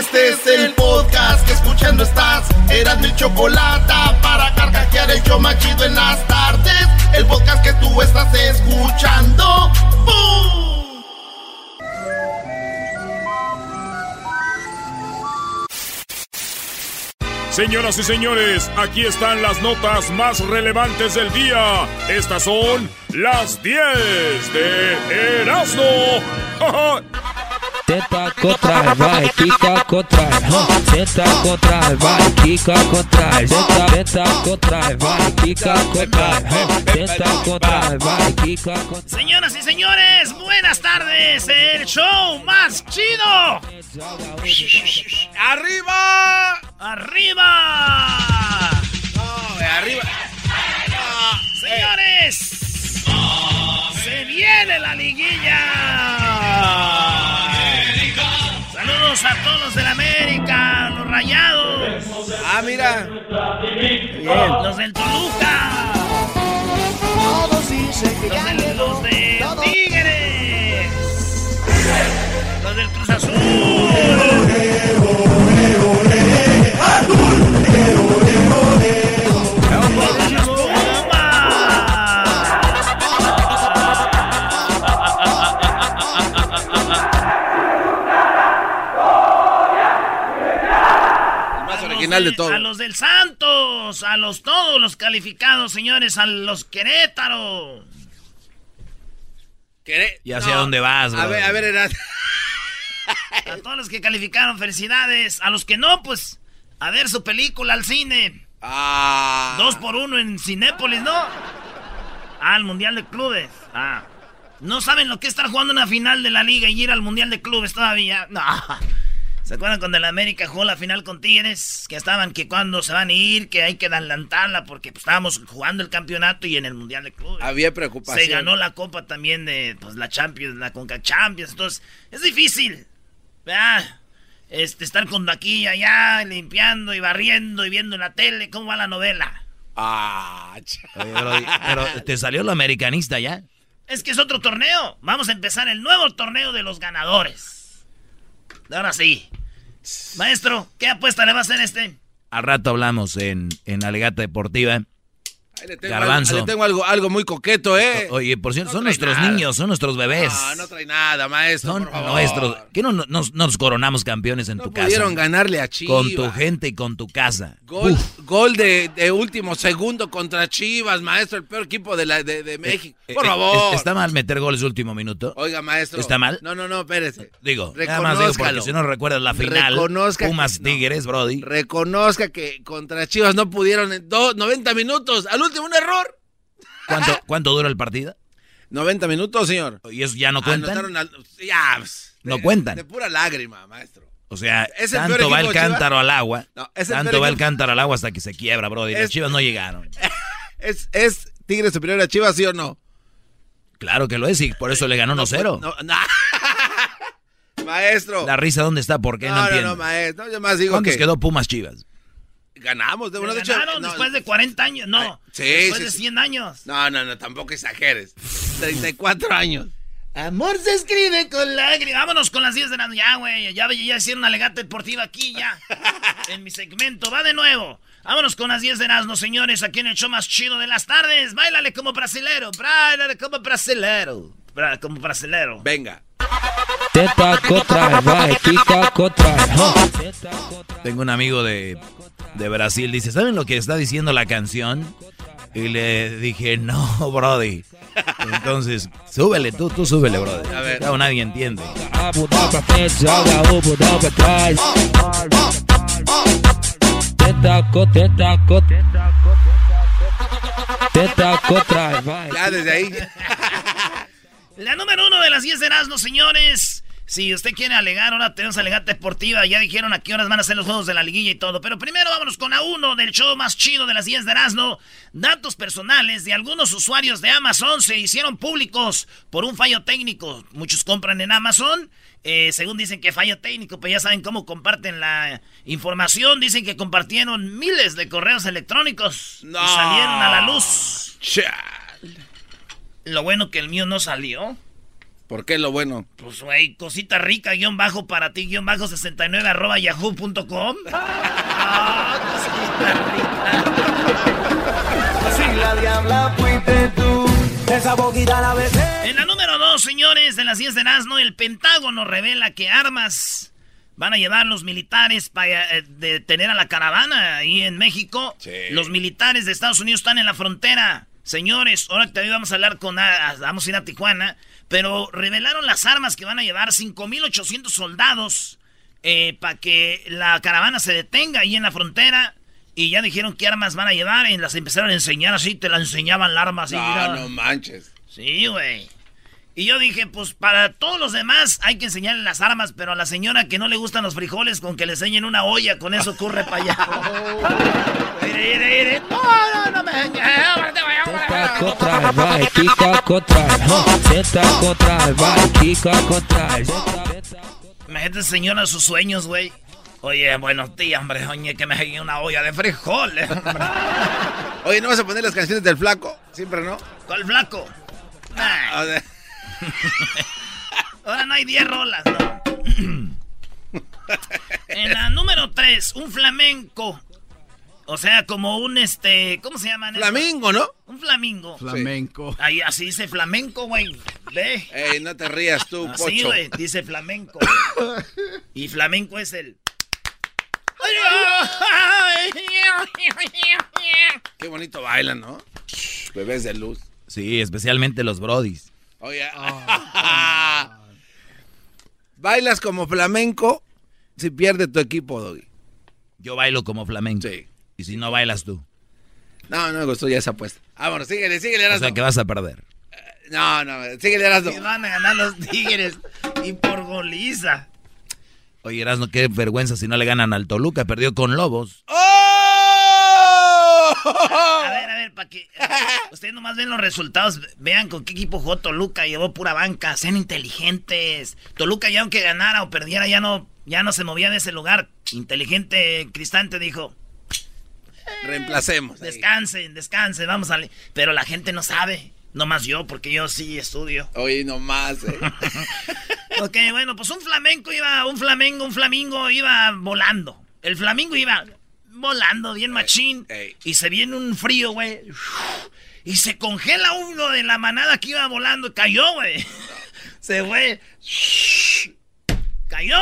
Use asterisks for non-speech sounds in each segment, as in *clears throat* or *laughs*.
Este es el podcast que escuchando estás. Eran mi chocolate para carcajear el yo machido en las tardes. El podcast que tú estás escuchando. ¡Bum! Señoras y señores, aquí están las notas más relevantes del día. Estas son las 10 de Erasmo. *laughs* Tenta contra, vai, quica contra, tenta contra, vai, quica contra, tenta, tenta contra, vai, quica contra, tenta contra, vai, quica contra. Señoras y señores, buenas tardes. El show más chido. ¡Arriba! ¡Arriba! No, arriba. Señores, se viene la liguilla. Saludos a todos los del América, los rayados. Ah, mira. Los del Toluca. Los de, los de Tigres. Los del Cruz Azul. De. A los del Santos, a los todos los calificados, señores, a los Querétaro. ¿Queré? Ya sé a dónde vas, A ver, a ver, era. A todos los que calificaron, felicidades. A los que no, pues, a ver su película al cine. Ah. Dos por uno en Cinépolis, ¿no? Ah, el Mundial de Clubes. Ah. ¿No saben lo que es estar jugando una final de la liga y ir al Mundial de Clubes todavía? No. ¿Se acuerdan cuando el América jugó la final con Tigres? Que estaban que cuando se van a ir, que hay que adelantarla porque pues, estábamos jugando el campeonato y en el Mundial de Clubes. Había preocupación. Se ganó la copa también de pues, la Champions, la Conca Champions. Entonces, es difícil. ¿verdad? Este, estar con aquí y allá, limpiando y barriendo y viendo en la tele cómo va la novela. Ah, Oye, pero te salió lo americanista ya. Es que es otro torneo. Vamos a empezar el nuevo torneo de los ganadores. Ahora sí. Maestro, ¿qué apuesta le va a hacer este? Al rato hablamos en, en la legata deportiva. Ahí le tengo, Garbanzo. algo, le tengo algo, algo muy coqueto, ¿eh? Oye, por cierto, No son nuestros nada. niños, son nuestros bebés. No, no trae nada, maestro. son por favor. nuestros. ¿Qué no, no- nos, nos coronamos campeones en No tu pudieron casa? ganarle a Chivas. Con tu gente y con tu casa. Gol, Uf. gol de, de último segundo contra Chivas, maestro, el peor equipo de, la, de, de México. Eh, Por eh, favor. ¿Está mal meter goles de último minuto? Oiga, maestro. ¿Está mal? No, no, no, espérese. Digo, nada más digo porque si no recuerdas la final, Reconozca Pumas. Tigres, Brody. Reconozca que contra Chivas no pudieron en do- 90 minutos. Al último, un error. ¿Cuánto, ¿Cuánto dura el partido? 90 minutos, señor. ¿Y eso ya no cuentan? Al- ya, pues, No de- cuentan. De pura lágrima, maestro. O sea, ¿Es el tanto va el Chivas? cántaro al agua. No, es el tanto va el cántaro al agua hasta que se quiebra, Brody. Las Es- chivas no llegaron. *laughs* ¿Es, ¿Es Tigre superior a Chivas, sí o no? Claro que lo es y por eso le ganó 1-0. No, no. *laughs* maestro. La risa, ¿dónde está? ¿Por qué? No, no, no, entiendo. no, maestro. Yo más digo ¿Cuántos que quedó Pumas Chivas? Ganamos. De, bueno, de hecho, ganaron no, después de 40 años. No, Ay, sí, después sí, de sí. 100 años. no, no, no, tampoco exageres. 34 años. Amor se escribe con lágrimas. Vámonos con las 10 de la. Ya, güey. Ya, ya hicieron una legata deportiva aquí, ya. *laughs* en mi segmento. Va de nuevo. Vámonos con las 10 de Erasmo, señores. Aquí en el show más chido de las tardes. Báilale como brasilero. Báilale como brasilero. Bra- como brasilero. Venga. Tenta contra vai, pica contra. Tengo un amigo de, de Brasil, dice, ¿saben lo que está diciendo la canción? Y le dije, no, Brody. Entonces, súbele, tú, tú súbele, Brody. A ver. nadie entiende. Ya desde ahí. La número uno de las 10 de Erasmo, señores. Si usted quiere alegar, ahora tenemos alegata deportiva. Ya dijeron a qué horas van a ser los juegos de la liguilla y todo. Pero primero vámonos con a uno del show más chido de las 10 de Erasmo. Datos personales de algunos usuarios de Amazon se hicieron públicos por un fallo técnico. Muchos compran en Amazon. Eh, según dicen que fallo técnico, pues ya saben cómo comparten la información. Dicen que compartieron miles de correos electrónicos y salieron a la luz. Lo bueno que el mío no salió. ¿Por qué lo bueno? Pues, güey, cosita rica, guion bajo para ti, guion bajo 69 arroba yahoo.com. *laughs* Si la diabla fuiste tú, esa boquita la besé. En la número 2, señores, de las 10 de Nazno, el Pentágono revela que armas van a llevar los militares para eh, detener a la caravana ahí en México. Los militares de Estados Unidos están en la frontera. Señores, ahora también vamos a hablar con... Vamos a ir a Tijuana. Pero revelaron las armas que van a llevar 5.800 soldados eh, para que la caravana se detenga ahí en la frontera. Y ya dijeron qué armas van a llevar y las empezaron a enseñar así, te la enseñaban la arma así. No, no manches. Sí, güey. Y yo dije, pues para todos los demás hay que enseñarle las armas, pero a la señora que no le gustan los frijoles, con que le enseñen una olla, con eso corre para allá. No, no, no me señora, sus sueños, güey. Oye, buenos días, hombre. Oye, que me enseñe una olla de frijoles. Oye, ¿no vas a poner las canciones del flaco? Siempre, ¿no? ¿Cuál flaco? Ah, *laughs* Ahora no hay 10 rolas, ¿no? *clears throat* en la número 3, un flamenco. O sea, como un este. ¿Cómo se llama? Flamingo, ¿no? Un flamingo. Flamenco. Ahí así dice flamenco, güey. Ve. Ey, no te rías tú, así, güey, dice flamenco. y flamenco es el. Qué bonito bailan, ¿no? Bebés de luz. Sí, especialmente los brodis. Oye. *laughs* Bailas como flamenco si pierde tu equipo, Doggy. Yo bailo como flamenco. Sí. Y si no bailas tú. No, no me gustó ya esa apuesta. Vámonos, síguele, síguele, O sea que vas a perder. No, no, síguele, Erasmo. Y van a ganar los Tigres y por goliza. Oye, Erasmo, qué vergüenza si no le ganan al Toluca. Perdió con Lobos. ¡Oh! A ver, a ver, para que *laughs* ustedes nomás ven los resultados, vean con qué equipo jugó Toluca, llevó pura banca, sean inteligentes. Toluca ya aunque ganara o perdiera ya no ya no se movía de ese lugar. Inteligente Cristante dijo, Reemplacemos. ahí. descansen, descansen, vamos a... le-". Pero la gente no sabe, nomás yo, porque yo sí estudio. Oye, nomás, eh. *laughs* Ok, bueno, pues un flamenco iba, un flamengo, un flamingo iba volando. El flamingo iba volando bien machín. ey. Y se viene un frío, güey. Y se congela uno de la manada que iba volando. Cayó, güey. *laughs* Se fue. Cayó.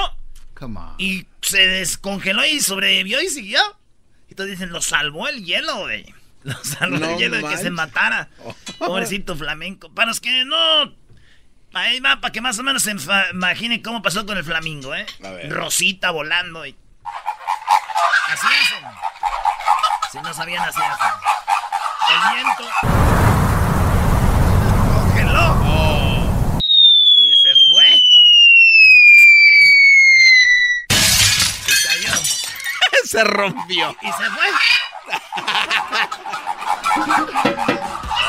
Come on. Y se descongeló y sobrevivió y siguió. Entonces dicen, lo salvó el hielo, güey. *laughs* Lo salvó No el hielo de que se matara. Pobrecito flamenco. Para los que no... Ahí va, para que más o menos se imaginen cómo pasó con el flamingo, ¿eh? A ver. Rosita volando y... Así hacen. Si no sabían, así hacen. El viento... Congeló. Y se fue. Y cayó. *laughs* Se rompió. Y se fue.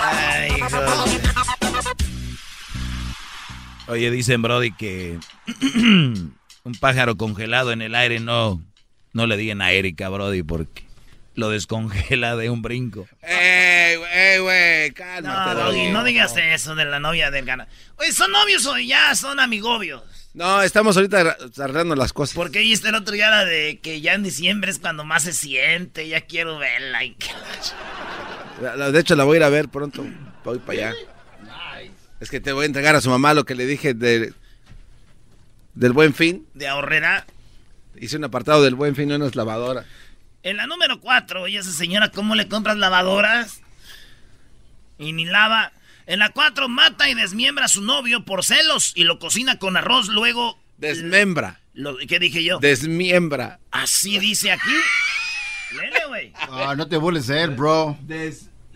Ay. Oye, dicen, Brody, que *clears throat* un pájaro congelado en el aire no, no le digan a Erika, Brody, porque lo descongela de un brinco. ¡Ey, güey, ey, güey! Cálmate, No, Doggy, no digas eso de la novia del gana. Oye, ¿son novios o ya son amigobios? No, estamos ahorita arreglando las cosas. Porque ahí está el otro día la de que ya en diciembre es cuando más se siente, ya quiero verla. y que- De hecho, la voy a ir a ver pronto. Voy para allá. Es que te voy a entregar a su mamá lo que le dije de... Del Buen Fin. De ahorrera. Hice un apartado del Buen Fin, no es lavadora. En la número 4, oye, esa señora, ¿cómo le compras lavadoras? Y ni lava. En la 4, mata y desmiembra a su novio por celos y lo cocina con arroz, luego... Desmembra. Lo, ¿Qué dije yo? Desmiembra. Así dice aquí. Lele, güey. Ah, no te vuelves a él, bro.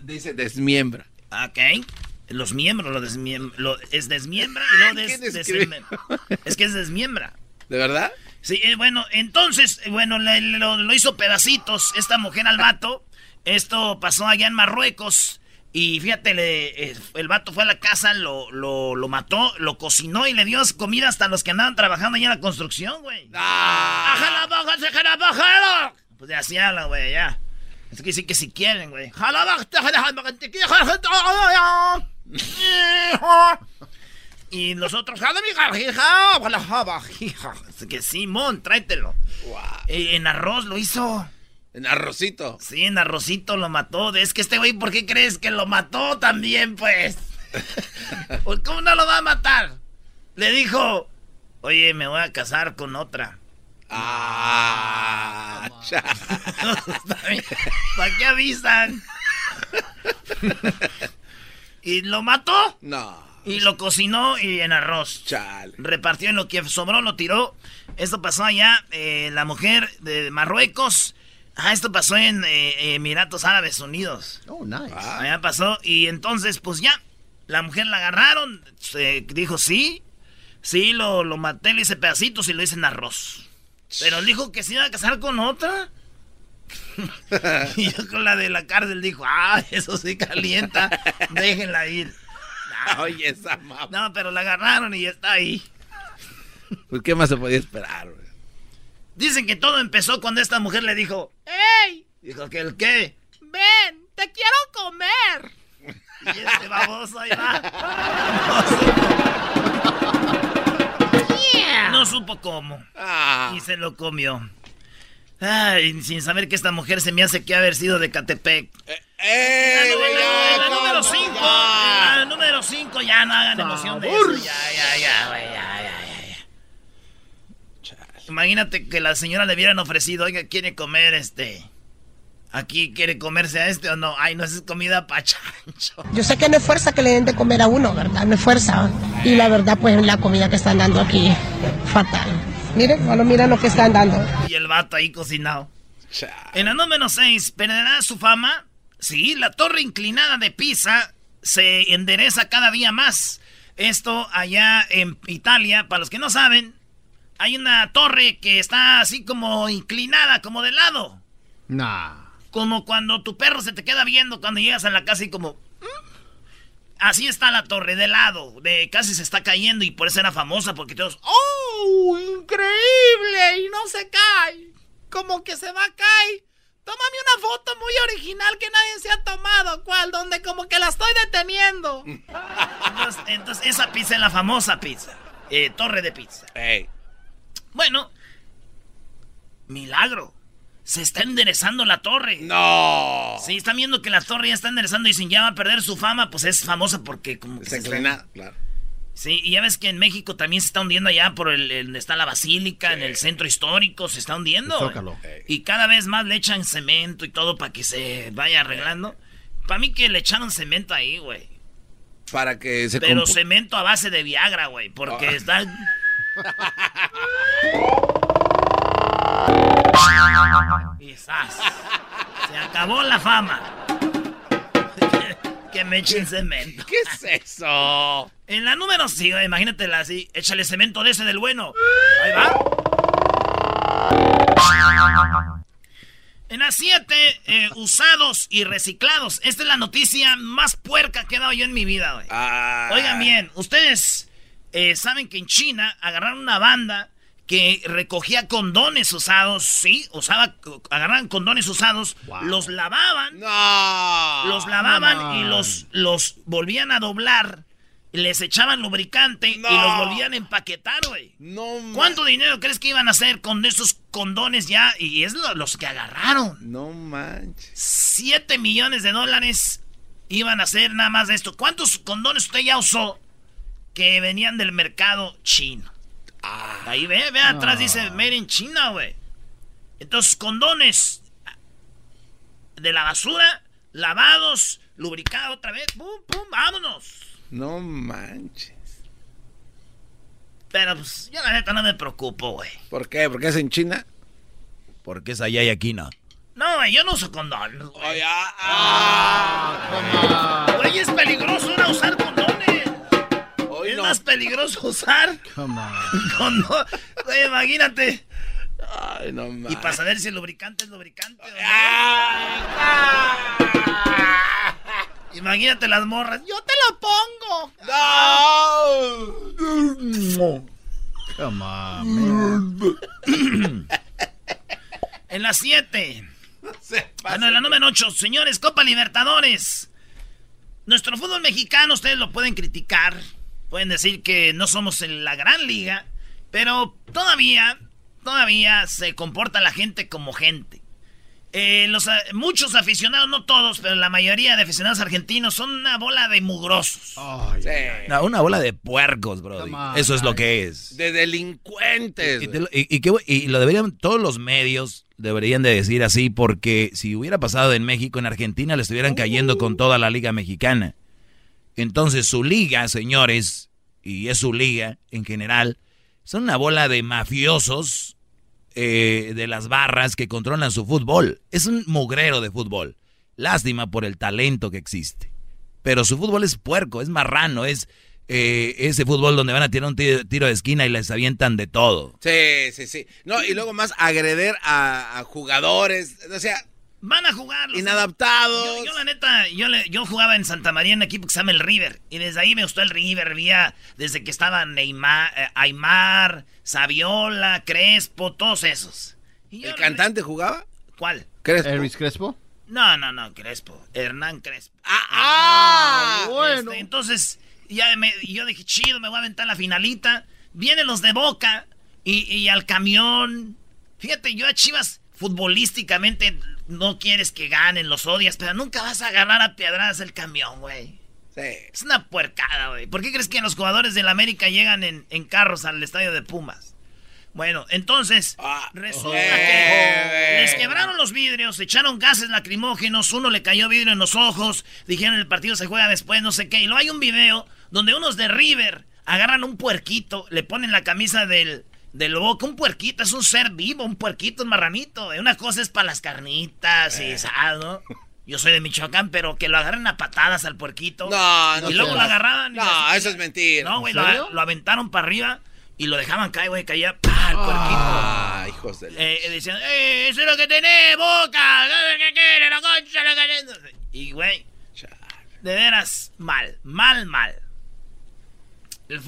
dice desmiembra. Ok. Los miembros, lo desmiembra. Lo, es desmiembra y luego des, desmembra. Es que es desmiembra. ¿De verdad? Sí, eh, bueno, entonces, eh, bueno, le, lo, lo, hizo pedacitos esta mujer al vato. Esto pasó allá en Marruecos. Y fíjate, le, eh, el vato fue a la casa, lo, lo, lo, mató, lo cocinó y le dio comida hasta los que andaban trabajando allá en la construcción, güey. ¡Ah! Pues ya así habla, güey, ya. Es que sí que si quieren, güey. *laughs* Y nosotros, que Simón, tráetelo. En arroz lo hizo. En arrocito. Sí, en arrocito lo mató. Es que este güey, ¿por qué crees que lo mató también, pues? *laughs* ¿Cómo no lo va a matar? Le dijo, oye, me voy a casar con otra. Ah, *laughs* ¿Para qué avisan? *laughs* ¿Y lo mató? No. Y lo cocinó y en arroz. Chale. Repartió en lo que sobró, lo tiró. Esto pasó allá, eh, la mujer de Marruecos. Ah, esto pasó en eh, Emiratos Árabes Unidos. Oh, nice. Allá pasó. Y entonces, pues ya, la mujer la agarraron. Se dijo, sí, sí, lo, lo maté, le hice pedacitos y lo hice en arroz. Pero dijo que se iba a casar con otra. *laughs* y yo con la de la cárcel dijo, ah, eso sí calienta, déjenla ir. No, *laughs* Oye, esa mamá. No, pero la agarraron y está ahí. Pues, ¿qué más se podía esperar, güey? Dicen que todo empezó cuando esta mujer le dijo, ¡Ey! Dijo que el qué. Ven, te quiero comer. Y este baboso ahí va. No *laughs* supo, yeah. no supo cómo. Ah. Y se lo comió. Ay, sin saber que esta mujer se me hace que haber sido de Catepec. Eh, eh, la, número 5. La número 5, ya no hagan emoción de eso. Ya, ya, ya, ya, ya, ya. Imagínate que la señora le hubieran ofrecido, oiga, quiere comer este. Aquí quiere comerse a este o no. Ay, no, es comida pa' chancho. Yo sé que no es fuerza que le den de comer a uno, ¿verdad? No es fuerza. Y la verdad, pues la comida que están dando aquí, fatal. Miren, bueno, miren lo que están dando. Y el vato ahí cocinado. En la número 6, ¿perderá su fama? Sí, la torre inclinada de Pisa se endereza cada día más. Esto allá en Italia, para los que no saben, hay una torre que está así como inclinada, como de lado. Nah. Como cuando tu perro se te queda viendo cuando llegas a la casa y como... Así está la torre, de lado, de casi se está cayendo y por eso era famosa, porque todos... ¡Oh, increíble! Y no se cae. Como que se va a caer. Tómame una foto muy original que nadie se ha tomado, ¿cuál? Donde como que la estoy deteniendo. *laughs* entonces, entonces, esa pizza es la famosa pizza. Eh, torre de pizza. Hey. Bueno, milagro. Se está enderezando la torre. No. Sí, están viendo que la torre ya está enderezando y sin ya va a perder su fama, pues es famosa porque como que se, se inclina, claro. Sí, y ya ves que en México también se está hundiendo allá por el, el donde está la basílica, sí. en el centro histórico, se está hundiendo. Y cada vez más le echan cemento y todo para que se vaya arreglando. Para mí que le echaron cemento ahí, güey. Para que se Pero cemento a base de Viagra, güey, porque oh. está *laughs* Quizás. Se acabó la fama. *laughs* que, me echen cemento. ¿Qué es eso? En la número 5, imagínatela así. Échale cemento de ese del bueno. Ahí va. En la 7, eh, usados y reciclados. Esta es la noticia más puerca que he dado yo en mi vida, güey. Ah. Oigan bien, ustedes eh, saben que en China agarraron una banda que recogía condones usados, sí, usaba, agarraban condones usados, wow. los lavaban, no, los lavaban no. y los, los volvían a doblar, les echaban lubricante no. y los volvían a empaquetar, güey. No, ¿Cuánto dinero crees que iban a hacer con esos condones ya? Y es lo, los que agarraron. No manches. Siete millones de dólares iban a hacer nada más de esto. ¿Cuántos condones usted ya usó que venían del mercado chino? Ahí ve, ve atrás, dice Made in China, güey. Entonces, condones de la basura, lavados, lubricados otra vez, pum, pum, vámonos. No manches. Pero pues, yo la neta no me preocupo, güey. ¿Por qué? ¿Por qué es en China? Porque es allá y aquí no. No, güey, yo no uso condones, güey. Oye, ah, Güey, es peligroso ahora usar condones. No. más peligroso usar Come on. *laughs* Güey, imagínate. Ay, no mames. Y para saber si el lubricante es lubricante o no. Imagínate las morras. Yo te lo pongo. ¡No! Come on, man. En las 7. Bueno, en la número 8. Señores, Copa Libertadores. Nuestro fútbol mexicano, ustedes lo pueden criticar. Pueden decir que no somos en la gran liga. Pero todavía, todavía se comporta la gente como gente. Eh, los, a- muchos aficionados, no todos, pero la mayoría de aficionados argentinos son una bola de mugrosos. No, una bola de puercos, bro. Eso es lo que es. De delincuentes. Y, te que- y lo deberían, todos los medios deberían de decir así, porque si hubiera pasado en México, en Argentina le estuvieran cayendo con toda la liga mexicana. Entonces su liga, señores, y es su liga en general, son una bola de mafiosos eh, de las barras que controlan su fútbol. Es un mugrero de fútbol. Lástima por el talento que existe. Pero su fútbol es puerco, es marrano, es eh, ese fútbol donde van a tirar un tiro, de esquina y les avientan de todo. Sí, sí, sí. No, y luego más agreder a, a jugadores. O sea, Van a jugar. los- inadaptados. Yo, yo, la neta, yo, le- yo jugaba en Santa María en un equipo que se llama el River. Y desde ahí me gustó el River. Había desde que estaban Neymar, eh, Aymar, Saviola, Crespo, todos esos. Y ¿El cantante jugaba? ¿Cuál? Crespo. Elvis Crespo. No, no, no, Crespo. Hernán Crespo. Ah, ah, bueno. Este, entonces, ya me- yo dije, chido, me voy a aventar la finalita. Vienen los de Boca y, y al camión. Fíjate, yo a Chivas futbolísticamente no quieres que ganen, los odias, pero nunca vas a agarrar a piedras el camión, güey. Sí. Es una puercada, güey. ¿Por qué crees que los jugadores del América llegan en, en carros al estadio de Pumas? Bueno, entonces, Ah, resulta eh, que les quebraron los vidrios, echaron gases lacrimógenos, uno le cayó vidrio en los ojos, dijeron el partido se juega después, no sé qué. Y luego hay un video donde unos de River agarran un puerquito, le ponen la camisa del, del boca, un puerquito, es un ser vivo, un puerquito, un marranito. eh. Una cosa es para las carnitas y ¿sabes, no? Yo soy de Michoacán, pero que lo agarren a patadas al puerquito. No, no Y luego lo agarraban. y No, lo- eso es mentira. No, güey, ¿En lo, lo aventaron para arriba y lo dejaban caer, güey, caía ¡pah! el puerquito. Ah, hijos de Eh, decían, ¡eh, eso es lo que tenés, boca! ¿Qué que quiere, la concha, la que- Y, güey, de veras, mal, mal, mal.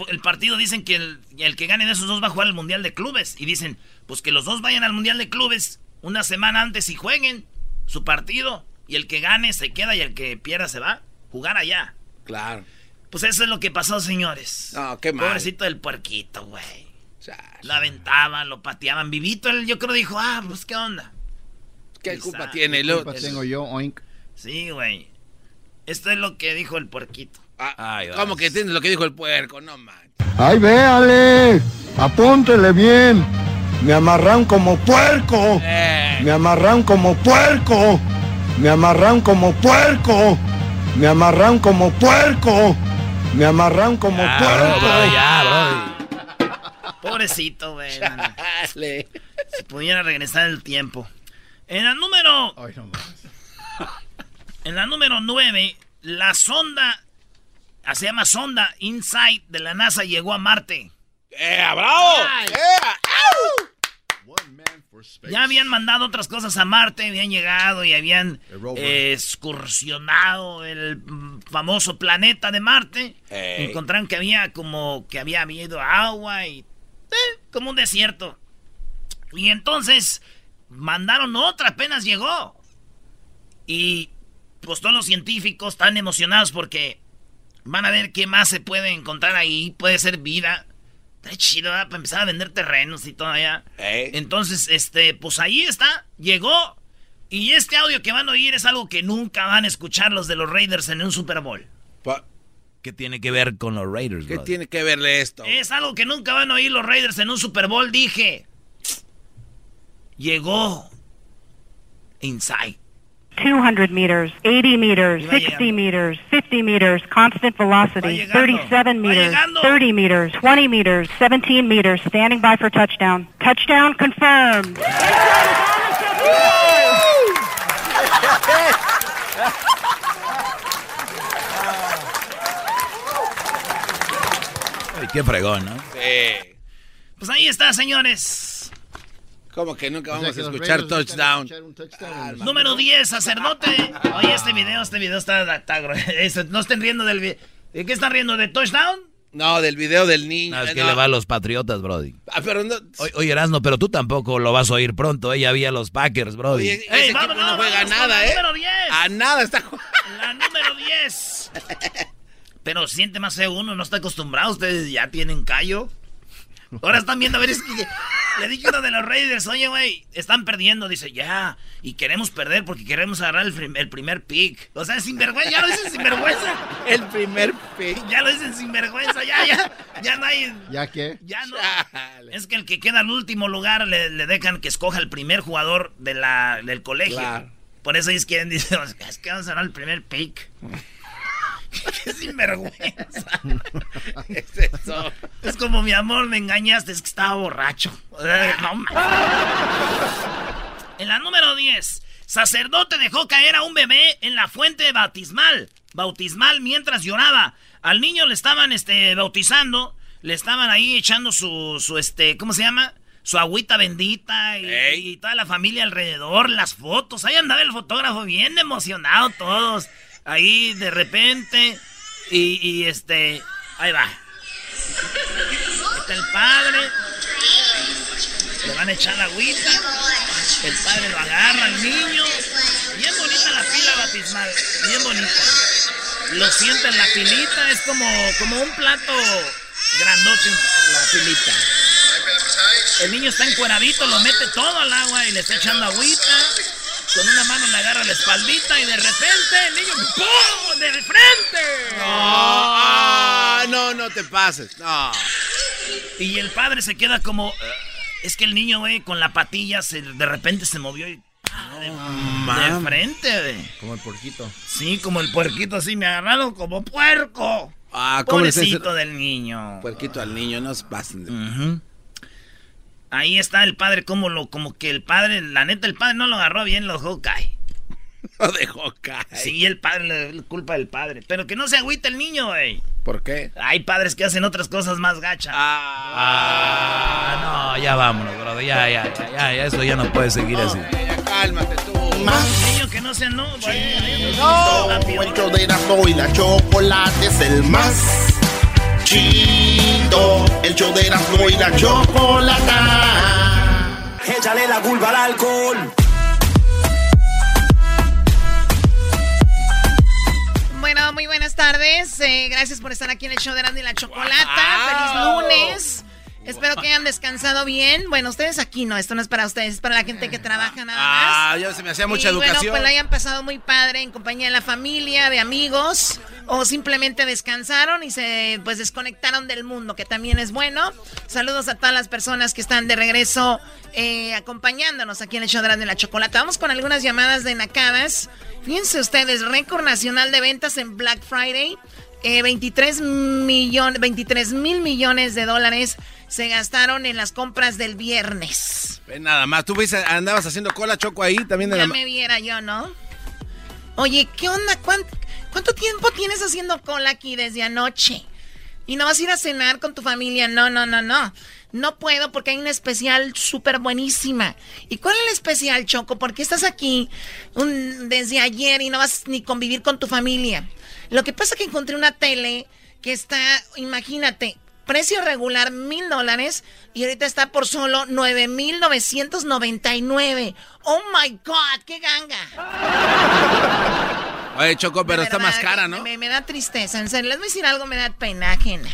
El, partido dicen que el, el que gane de esos dos va a jugar al Mundial de Clubes. Y dicen, pues que los dos vayan al Mundial de Clubes una semana antes y jueguen su partido. Y el que gane se queda y el que pierda se va. Jugar allá. Claro. Pues eso es lo que pasó, señores. No, qué mal. Pobrecito del puerquito, güey. Lo aventaban, lo pateaban. Vivito, él yo creo dijo, ah, pues qué onda. ¿Qué Quizá. culpa tiene? ¿Qué culpa tengo yo, oink? Sí, güey. Esto es lo que dijo el puerquito. Ah, Ay, ¿Cómo vas. que entiendes lo que dijo el puerco? No manches. ¡Ay, véale! Apúntele bien. Me amarran como puerco. Eh. Me amarran como puerco. Me amarran como puerco. Me amarran como puerco. Me amarran como Ya, puerco. bro, bro, ya, bro. *laughs* Pobrecito, güey. si pudiera regresar el tiempo. En la número, Ay, no más. en la número 9, la sonda, se llama sonda Insight de la NASA llegó a Marte. ¡Eh, bravo! ¡Eh! Ya habían mandado otras cosas a Marte, habían llegado y habían eh, excursionado el famoso planeta de Marte. Encontraron que había como que había habido agua y eh, como un desierto. Y entonces mandaron otra, apenas llegó. Y pues todos los científicos están emocionados porque van a ver qué más se puede encontrar ahí. Puede ser vida. Está chido, ¿verdad? Para empezar a vender terrenos y todo allá. Eh. Entonces, este, pues ahí está, llegó. Y este audio que van a oír es algo que nunca van a escuchar los de los Raiders en un Super Bowl. Pa- ¿Qué tiene que ver con los Raiders, ¿Qué tiene que verle esto? Es algo que nunca van a oír los Raiders en un Super Bowl, dije. Llegó inside. 200 meters, 80 meters, 60 meters, 50 meters, constant velocity, 37 meters, 30 meters, 20 meters, 17 meters, standing by for touchdown. Touchdown confirmed. Ay, qué fregón, ¿no? Sí. Pues ahí está, señores. ¿Cómo que nunca O sea, vamos a escuchar touchdown? escuchar un touchdown. Número 10, sacerdote. Oye, este video, este video está... está *laughs* no estén riendo del video. ¿De qué están riendo? ¿De touchdown? No, del video del niño. No, es que no. le va a los Patriotas, Brody. Ah, pero no. Oye, oye, Erasmo, pero tú tampoco lo vas a oír pronto. Ella había los Packers, Brody. Oye, ese Ey, vámonos, no juega vámonos nada, la ¿eh? número 10. A nada está jugando. La número 10. *laughs* Pero siente más feo uno, no está acostumbrado. Ustedes ya tienen callo. *laughs* Ahora están viendo, a ver, es que le dije a uno de los Raiders, oye, güey, están perdiendo. Dice, ya, y queremos perder porque queremos agarrar el, prim- el primer pick. O sea, sinvergüenza, ya lo dicen sinvergüenza. *laughs* El primer pick. *laughs* Ya lo dicen sinvergüenza, ya, ya, ya no hay... ¿Ya qué? Ya no. Es que el que queda al último lugar le, le dejan que escoja el primer jugador de la, del colegio. Claro. Por eso ellos quieren, dicen, es que vamos a ganar el primer pick. *laughs* Qué sinvergüenza. *laughs* Es eso. Es como mi amor, me engañaste, es que estaba borracho. *laughs* No En la número 10, sacerdote dejó caer a un bebé en la fuente bautismal. Bautismal mientras lloraba. Al niño le estaban este, bautizando, le estaban ahí echando su, su este, ¿cómo se llama? Su agüita bendita y, y toda la familia alrededor, las fotos. Ahí andaba el fotógrafo bien emocionado todos. Ahí de repente y, este, ahí va. Está el padre. Le van a echar la agüita. El padre lo agarra al niño. Bien bonita la pila batismal. Bien bonita. Lo sienta en la pilita. Es como, como un plato grandote la pilita. El niño está encueradito, lo mete todo al agua y le está echando agüita. Con una mano le agarra la espaldita y de repente el niño ¡pum! ¡De frente! Ah, no, no te pases. No. Y el padre se queda como. eh, es que el niño, güey, con la patilla se, de repente se movió y. ah, de, de mam. frente, güey. Como el porquito. Sí, como el puerquito, así me agarraron como puerco. Ah, ¿cómo Pobrecito del niño. Puerquito al niño, no se pasen. de- Ujú. Ahí está el padre, como lo, como que el padre, la neta, el padre no lo agarró bien, lo dejó caer. *laughs* Lo dejó caer. Sí, el padre, la, la culpa del padre. Pero que no se agüite el niño, güey. ¿Por qué? Hay padres que hacen otras cosas más gachas. Ah, no, ya vámonos, Brody. Ya, ya, ya, ya, ya, eso ya no puede seguir así. Ya cálmate tú. Niño que no se no, güey. No, el de Erasmo y la chocolate es el más chido. El show de Erasmo y la chocolata. Échale la culpa al alcohol. Bueno, muy buenas tardes. Eh, gracias por estar aquí en el show de Randy y la Chocolata. Feliz lunes. *laughs* Espero que hayan descansado bien. Bueno, ustedes aquí no, esto no es para ustedes, es para la gente que trabaja nada más. Ah, ya se me hacía mucha y Bueno, educación. pues la hayan pasado muy padre en compañía de la familia, de amigos, o simplemente descansaron y se pues desconectaron del mundo, que también es bueno. Saludos a todas las personas que están de regreso eh, acompañándonos aquí en el show de la Chocolata. Vamos con algunas llamadas de nacadas. Fíjense ustedes, récord nacional de ventas en Black Friday. Eh, 23 millones, 23 mil millones de dólares se gastaron en las compras del viernes. Ve nada más. Tú andabas haciendo cola choco ahí también de Ya la. me viera yo, ¿no? Oye, ¿qué onda? ¿Cuánto, cuánto tiempo tienes haciendo cola aquí desde anoche? ¿Y no vas a ir a cenar con tu familia? No, no, no, no. No puedo porque hay una especial súper buenísima. ¿Y cuál es el especial, Choco? ¿Por qué estás aquí un- desde ayer y no vas ni convivir con tu familia? Lo que pasa es que encontré una tele que está, imagínate, precio regular mil dólares y ahorita está por solo nueve mil novecientos noventa y nueve. ¡Oh, my God! ¡Qué ganga! *laughs* Oye, Choco, pero está verdad, más cara, ¿no? Me, me da tristeza, en serio. Les voy a decir algo, me da pena ajena.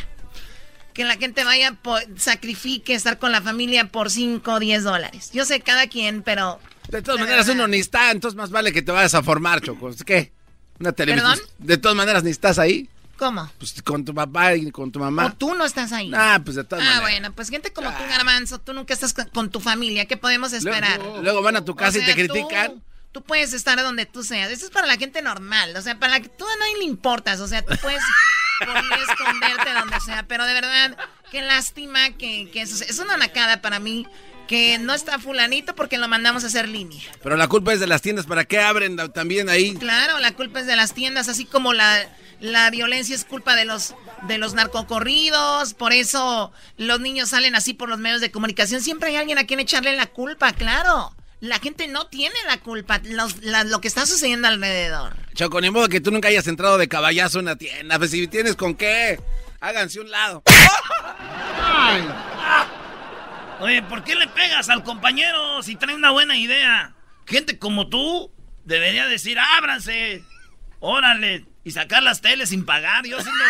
Que la gente vaya, por, sacrifique estar con la familia por 5 o 10 dólares. Yo sé cada quien, pero... De todas maneras, uno ni está, entonces más vale que te vayas a formar, Choco. ¿Qué? Una televisión. ¿Perdón? De todas maneras, ni estás ahí. ¿Cómo? Pues con tu papá y con tu mamá. ¿O tú no estás ahí? Ah, pues de todas Ah, maneras. bueno, pues gente como tú, Garbanzo, tú nunca estás con, tu familia. ¿Qué podemos esperar? Luego, luego van a tu casa O y te sea, tú- critican. Tú, puedes estar donde tú seas. Eso es para la gente normal. O sea, para la que tú a nadie le importas. O sea, tú puedes *laughs* esconderte donde sea. Pero de verdad, qué lástima que, que eso es una nacada para mí. Que no está fulanito porque lo mandamos a hacer línea. Pero la culpa es de las tiendas. ¿Para qué abren también ahí? Claro, la culpa es de las tiendas, así como la, la violencia es culpa de los de los narcocorridos, por eso los niños salen así por los medios de comunicación. Siempre hay alguien a quien echarle la culpa, claro. La gente no tiene la culpa, los- la- lo que está sucediendo alrededor. Choco, ni modo que tú nunca hayas entrado de caballazo en una tienda. Pues si tienes con qué, háganse un lado. Oye, ¿por qué le pegas al compañero si trae una buena idea? Gente como tú debería decir, ábranse, órale, y sacar las teles sin pagar. Yo, siendo-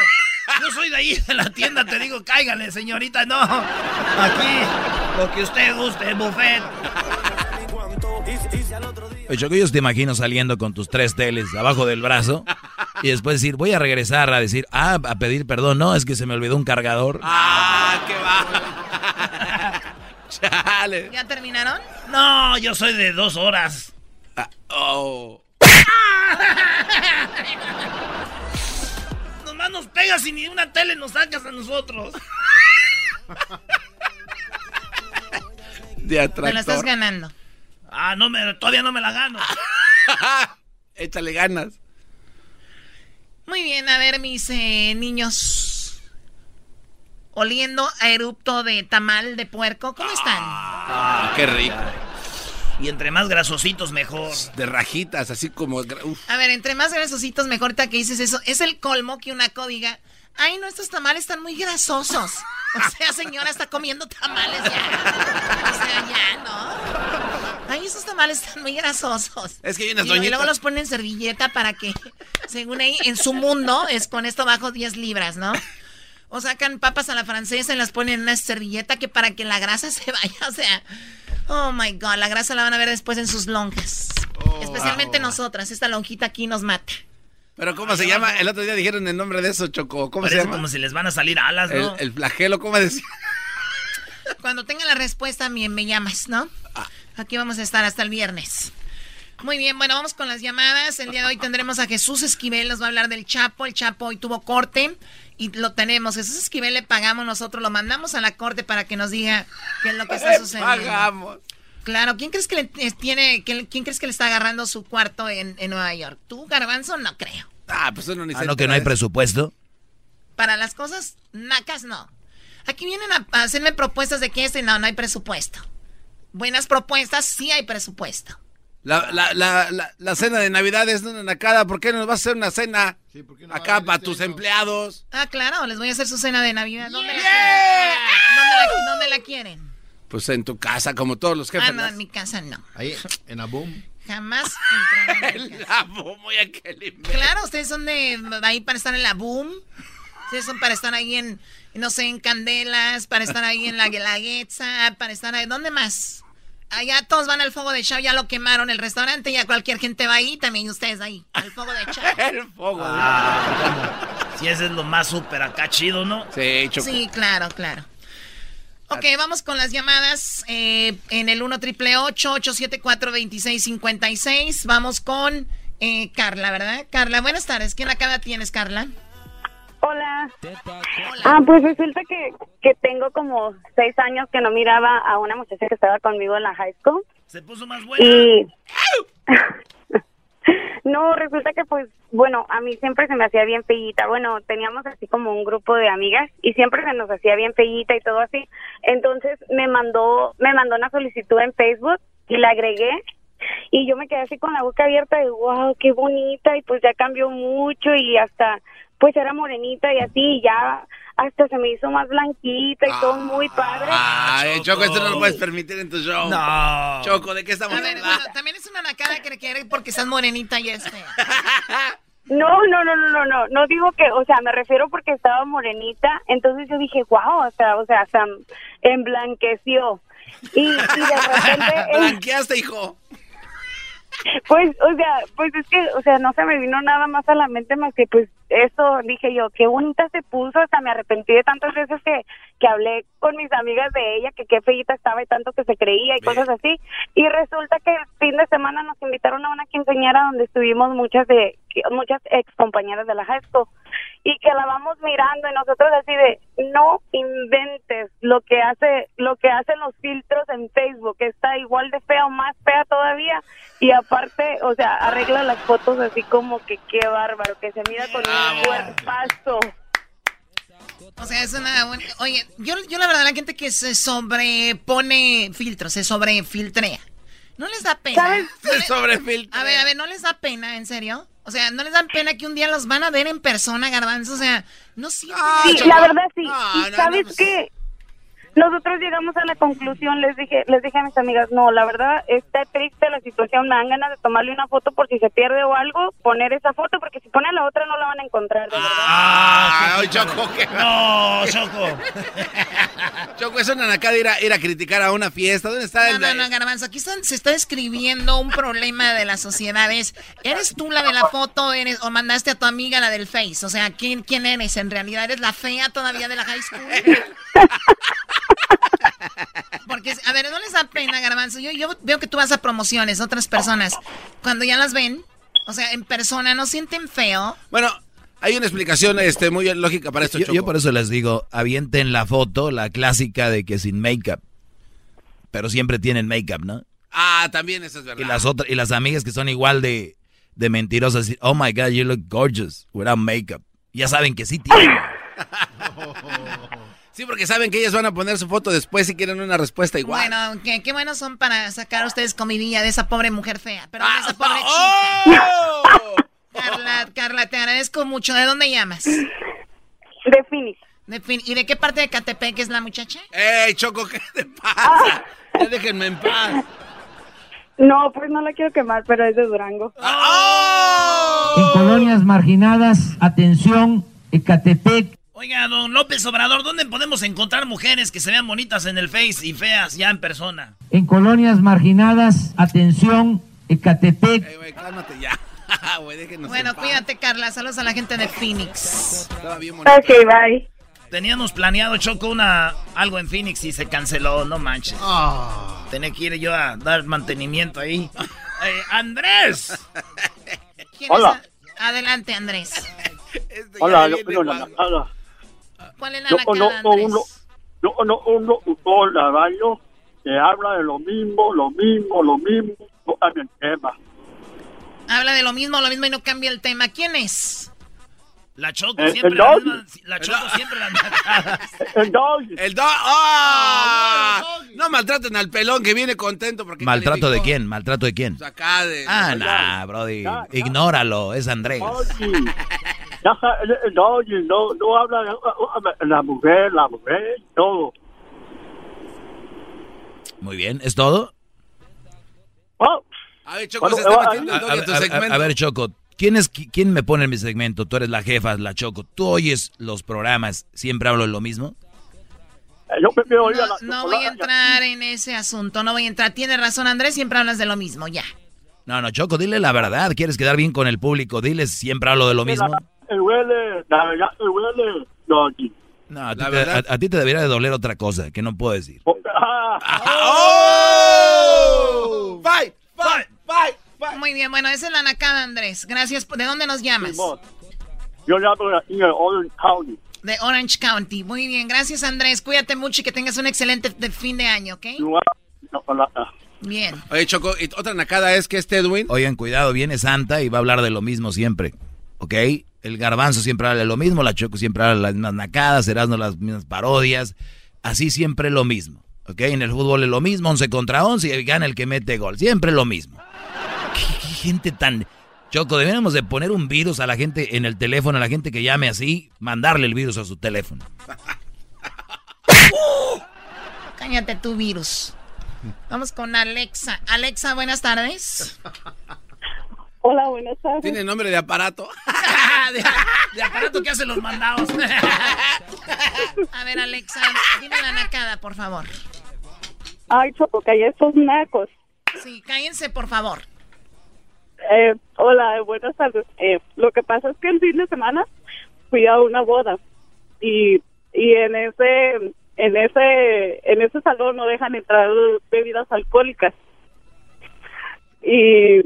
yo soy de ahí de la tienda, te digo, cáigale, señorita, no. Aquí, lo que usted guste, buffet. Oye, Choco, yo te imagino saliendo con tus tres teles abajo del brazo y después decir, voy a regresar a decir, ah, a pedir perdón. No, es que se me olvidó un cargador. ¡Ah, qué va! *laughs* ¡Chale! ¿Ya terminaron? No, yo soy de dos horas. Oh. *laughs* Nomás nos pegas y ni una tele nos sacas a nosotros. *laughs* De Te atractor. la estás ganando. Ah, no me, todavía no me la gano. *laughs* Échale ganas. Muy bien, a ver, mis eh, niños. Oliendo a erupto de tamal de puerco, ¿cómo están? Ah, qué rico. Y entre más grasositos, mejor. De rajitas, así como... uf. A ver, entre más grasositos, mejor ahorita que dices eso. Es el colmo que una co diga, ay, no, estos tamales están muy grasosos. O sea, señora, está comiendo tamales ya. O sea, ya, ¿no? Ay, esos tamales están muy grasosos. Es que hay unas y, y luego los ponen en servilleta para que, según ahí, en su mundo, es con esto bajo 10 libras, ¿no? O sacan papas a la francesa y las ponen en una servilleta que para que la grasa se vaya, o sea... Oh, my God, la grasa la van a ver después en sus lonjas. Especialmente nosotras, esta lonjita aquí nos mata. Pero ¿cómo se llama? El otro día dijeron el nombre de eso, Choco. ¿Cómo Parece se llama? como si les van a salir alas, el, ¿no? el flagelo, ¿cómo decía? Cuando tenga la respuesta, me, me llamas, ¿no? Aquí vamos a estar hasta el viernes. Muy bien, bueno, vamos con las llamadas. El día de hoy tendremos a Jesús Esquivel, nos va a hablar del Chapo. El Chapo hoy tuvo corte y lo tenemos. Jesús Esquivel le pagamos nosotros, lo mandamos a la corte para que nos diga qué es lo que está *laughs* sucediendo. pagamos. Claro, ¿quién crees que le tiene, quién, quién crees que le está agarrando su cuarto en, en Nueva York? ¿Tú, Garbanzo? No creo. Ah, pues uno ni Ah, se no, que no hay eso. presupuesto. Para las cosas nacas, no. Aquí vienen a, a hacerme propuestas de que este no, no hay presupuesto. Buenas propuestas, sí hay presupuesto. La, la, la, la, la cena de Navidad es una nacada. ¿Por qué no nos vas a hacer una cena acá para tus empleados? Ah, claro, les voy a hacer su cena de Navidad. ¿Dónde, la, quieren? ¿Dónde, la, dónde la quieren? Pues en tu casa, como todos los jefes. Ah, no, en mi casa no. Ahí, en la boom. Jamás entrarán en. La boom, ya que le- Claro, ustedes son de ahí para estar en la boom. Ustedes son para estar ahí en, no sé, en Candelas, para estar ahí en la Guelaguetza, para estar ahí. ¿Dónde más? Allá todos van al fuego de Chao, ya lo quemaron el restaurante, ya cualquier gente va ahí, también ustedes ahí, al fuego de Chao. *laughs* El fuego. Si ese es lo más súper acá chido, ¿no? Sí, Choco. Sí, claro, claro. Ok, vamos con las llamadas eh, en el 1 triple 874 2656 Vamos con eh, Carla, ¿verdad? Carla, buenas tardes. ¿Quién acá tienes, Carla? Hola. Ah, pues resulta que, que tengo como seis años que no miraba a una muchacha que estaba conmigo en la high school. Se puso más buena. Y... *laughs* no, resulta que pues, bueno, a mí siempre se me hacía bien feíta. Bueno, teníamos así como un grupo de amigas y siempre se nos hacía bien feíta y todo así. Entonces me mandó, me mandó una solicitud en Facebook y la agregué y yo me quedé así con la boca abierta de wow, qué bonita y pues ya cambió mucho y hasta pues era morenita y así y ya hasta se me hizo más blanquita y todo muy padre. Ay, Choco, esto no lo puedes permitir en tu show. No. Choco, ¿de qué estamos A ver, hablando? bueno, también es una nacada que quiere porque estás morenita y es fea. *laughs* No, no, no, no, no, no, no digo que, o sea, me refiero porque estaba morenita, entonces yo dije, wow, o sea, o sea, se emblanqueció. Y, y de repente... *laughs* Blanqueaste, hijo. Pues, o sea, pues es que, o sea, no se me vino nada más a la mente más que, pues, eso, dije yo, qué bonita se puso, hasta me arrepentí de tantas veces que, que hablé con mis amigas de ella, que qué feita estaba y tanto que se creía y cosas así, y resulta que el fin de semana nos invitaron a una quinceañera donde estuvimos muchas de, muchas ex compañeras de la high school, y que la vamos mirando y nosotros así de, no inventes lo que hace, lo que hacen los filtros en Facebook, que está igual de fea o más fea todavía, y aparte, o sea, arregla las fotos así como que qué bárbaro, que se mira con un cuerpazo. O sea, es una buena... Oye, yo, yo la verdad, la gente que se sobrepone filtros, se sobrefiltrea. ¿No les da pena? ¿Sabes? Se sobrefiltrea. A ver, a ver, ¿no les da pena, en serio? O sea, ¿no les da pena que un día los van a ver en persona, Garbanzo? O sea, no sienten... Sí, la verdad sí. y sabes qué? Nosotros llegamos a la conclusión, les dije, les dije a mis amigas, no, la verdad está triste la situación, me dan ganas de tomarle una foto por si se pierde o algo, poner esa foto, porque si ponen la otra no la van a encontrar, de verdad. Ah, ay, Choco, que No, Choco. *laughs* Choco, es una nacada ir a, ir a criticar a una fiesta. ¿Dónde está No, el no, no, Garbanzo, aquí están- se está describiendo un problema de la sociedad. Es, ¿eres tú la de la foto eres, o mandaste a tu amiga la del Face? O sea, ¿quién, ¿quién eres en realidad? ¿Eres la fea todavía de la high school? *laughs* Porque, a ver, ¿no les da pena, Garbanzo? Yo, yo veo que tú vas a promociones, otras personas, cuando ya las ven, o sea, en persona, ¿no sienten feo? Bueno, hay una explicación este, muy lógica para esto, Yo, Choco. yo por eso les digo, avienten la foto, la clásica de que sin make-up. Pero siempre tienen make-up, ¿no? Ah, también eso es verdad. Y las otras, y las amigas que son igual de, de mentirosas, decir, oh my god, you look gorgeous without makeup. Ya saben que sí tienen. *laughs* Sí, porque saben que ellas van a poner su foto después si quieren una respuesta igual. Bueno, qué, qué buenos son para sacar ustedes comidilla de esa pobre mujer fea. Ah, de esa pobre oh. chica. Carla, Carla, te agradezco mucho. ¿De dónde llamas? De Phoenix. De Phoenix. ¿Y de qué parte de Catepec es la muchacha? ¡Ey, Choco, qué te pasa! Ya déjenme en paz. No, pues no la quiero quemar, pero es de Durango. En colonias marginadas, atención, Ecatepec. Oiga, don López Obrador, ¿dónde podemos encontrar mujeres que se vean bonitas en el Face y feas ya en persona? En colonias marginadas, atención, Ecatepec. Cálmate ya. *laughs* Bueno, cuídate, Carla. Saludos a la gente de Phoenix. Estaba bien bonito. Ok, bye. Teníamos planeado, Choco, una, algo en Phoenix y se canceló, no manches. Tenía que ir yo a dar mantenimiento ahí. *laughs* Eh, ¡Andrés! ¿Quién Hola. es? Adelante, Andrés. *laughs* Este Hola, no, no, no, no, ¿Cuál es la no, nacada, no, no, Andrés? uno, no, no, uno, la radio que habla de lo mismo, lo mismo, lo mismo, no cambia el tema. Habla de lo mismo, lo mismo y no cambia el tema. ¿Quién es? La Choco El- siempre el la doggy. misma- La Choco siempre la. *laughs* El doggy. El do ¡Ah! No maltraten al pelón que viene contento porque ¿Maltrato de calificó. quién? ¿Maltrato de quién? Pues acá de... Ah, nah, brody. Ignóralo, es Andrés. *laughs* Ya el- el doggy no, no habla de la mujer, la mujer, todo. Muy bien, ¿es todo? Oh, A ver, Choco, Bueno, eh, A, a- a- a- ver, ¿quién, es, qui- ¿quién me pone en mi segmento? Tú eres la jefa, la Choco. ¿Tú oyes los programas? ¿Siempre hablo de lo mismo? eh, yo me oí a la No voy a entrar en ese asunto, no voy a entrar. Tienes razón, Andrés, siempre hablas de lo mismo, ya. No, no, Choco, dile la verdad. ¿Quieres quedar bien con el público? Diles, siempre hablo de lo mismo. El huele, la verdad, el huele, doggy. No, a ti, La te, verdad. a- a ti te debería de doler otra cosa, que no puedo decir. Ah, ¡Oh! ¡Fight! ¡Fight! ¡Fight! fight. Muy bien, bueno, esa es la nacada, Andrés. Gracias. ¿De dónde nos llamas? Yo aquí en Orange County. De Orange County. Muy bien, gracias, Andrés. Cuídate mucho y que tengas un excelente de fin de año, ¿ok? Bien. Oye, Choco, y otra nacada es que este Edwin... Oigan, cuidado, viene Santa y va a hablar de lo mismo siempre. ¿Ok? El garbanzo siempre habla de lo mismo, la Choco siempre habla de las mismas nacadas, Erasmo las mismas parodias. Así siempre lo mismo. ¿Ok? En el fútbol es lo mismo, 11 contra 11 y gana el que mete gol. Siempre lo mismo. ¿Qué, qué gente tan... Choco, deberíamos de poner un virus a la gente en el teléfono, a la gente que llame así, mandarle el virus a su teléfono. *laughs* Cállate tu virus. Vamos con Alexa. Alexa, buenas tardes. Hola, buenas tardes. Tiene nombre de aparato. *laughs* *laughs* de, de aparato que hacen los mandados. *laughs* A ver, Alexa, dime la nacada, por favor. Ay, Choco, calla estos nacos. Sí, cállense, por favor. Eh, hola, buenas tardes. Eh, lo que pasa es que el fin de semana fui a una boda y, y en ese en ese en ese salón no dejan entrar bebidas alcohólicas y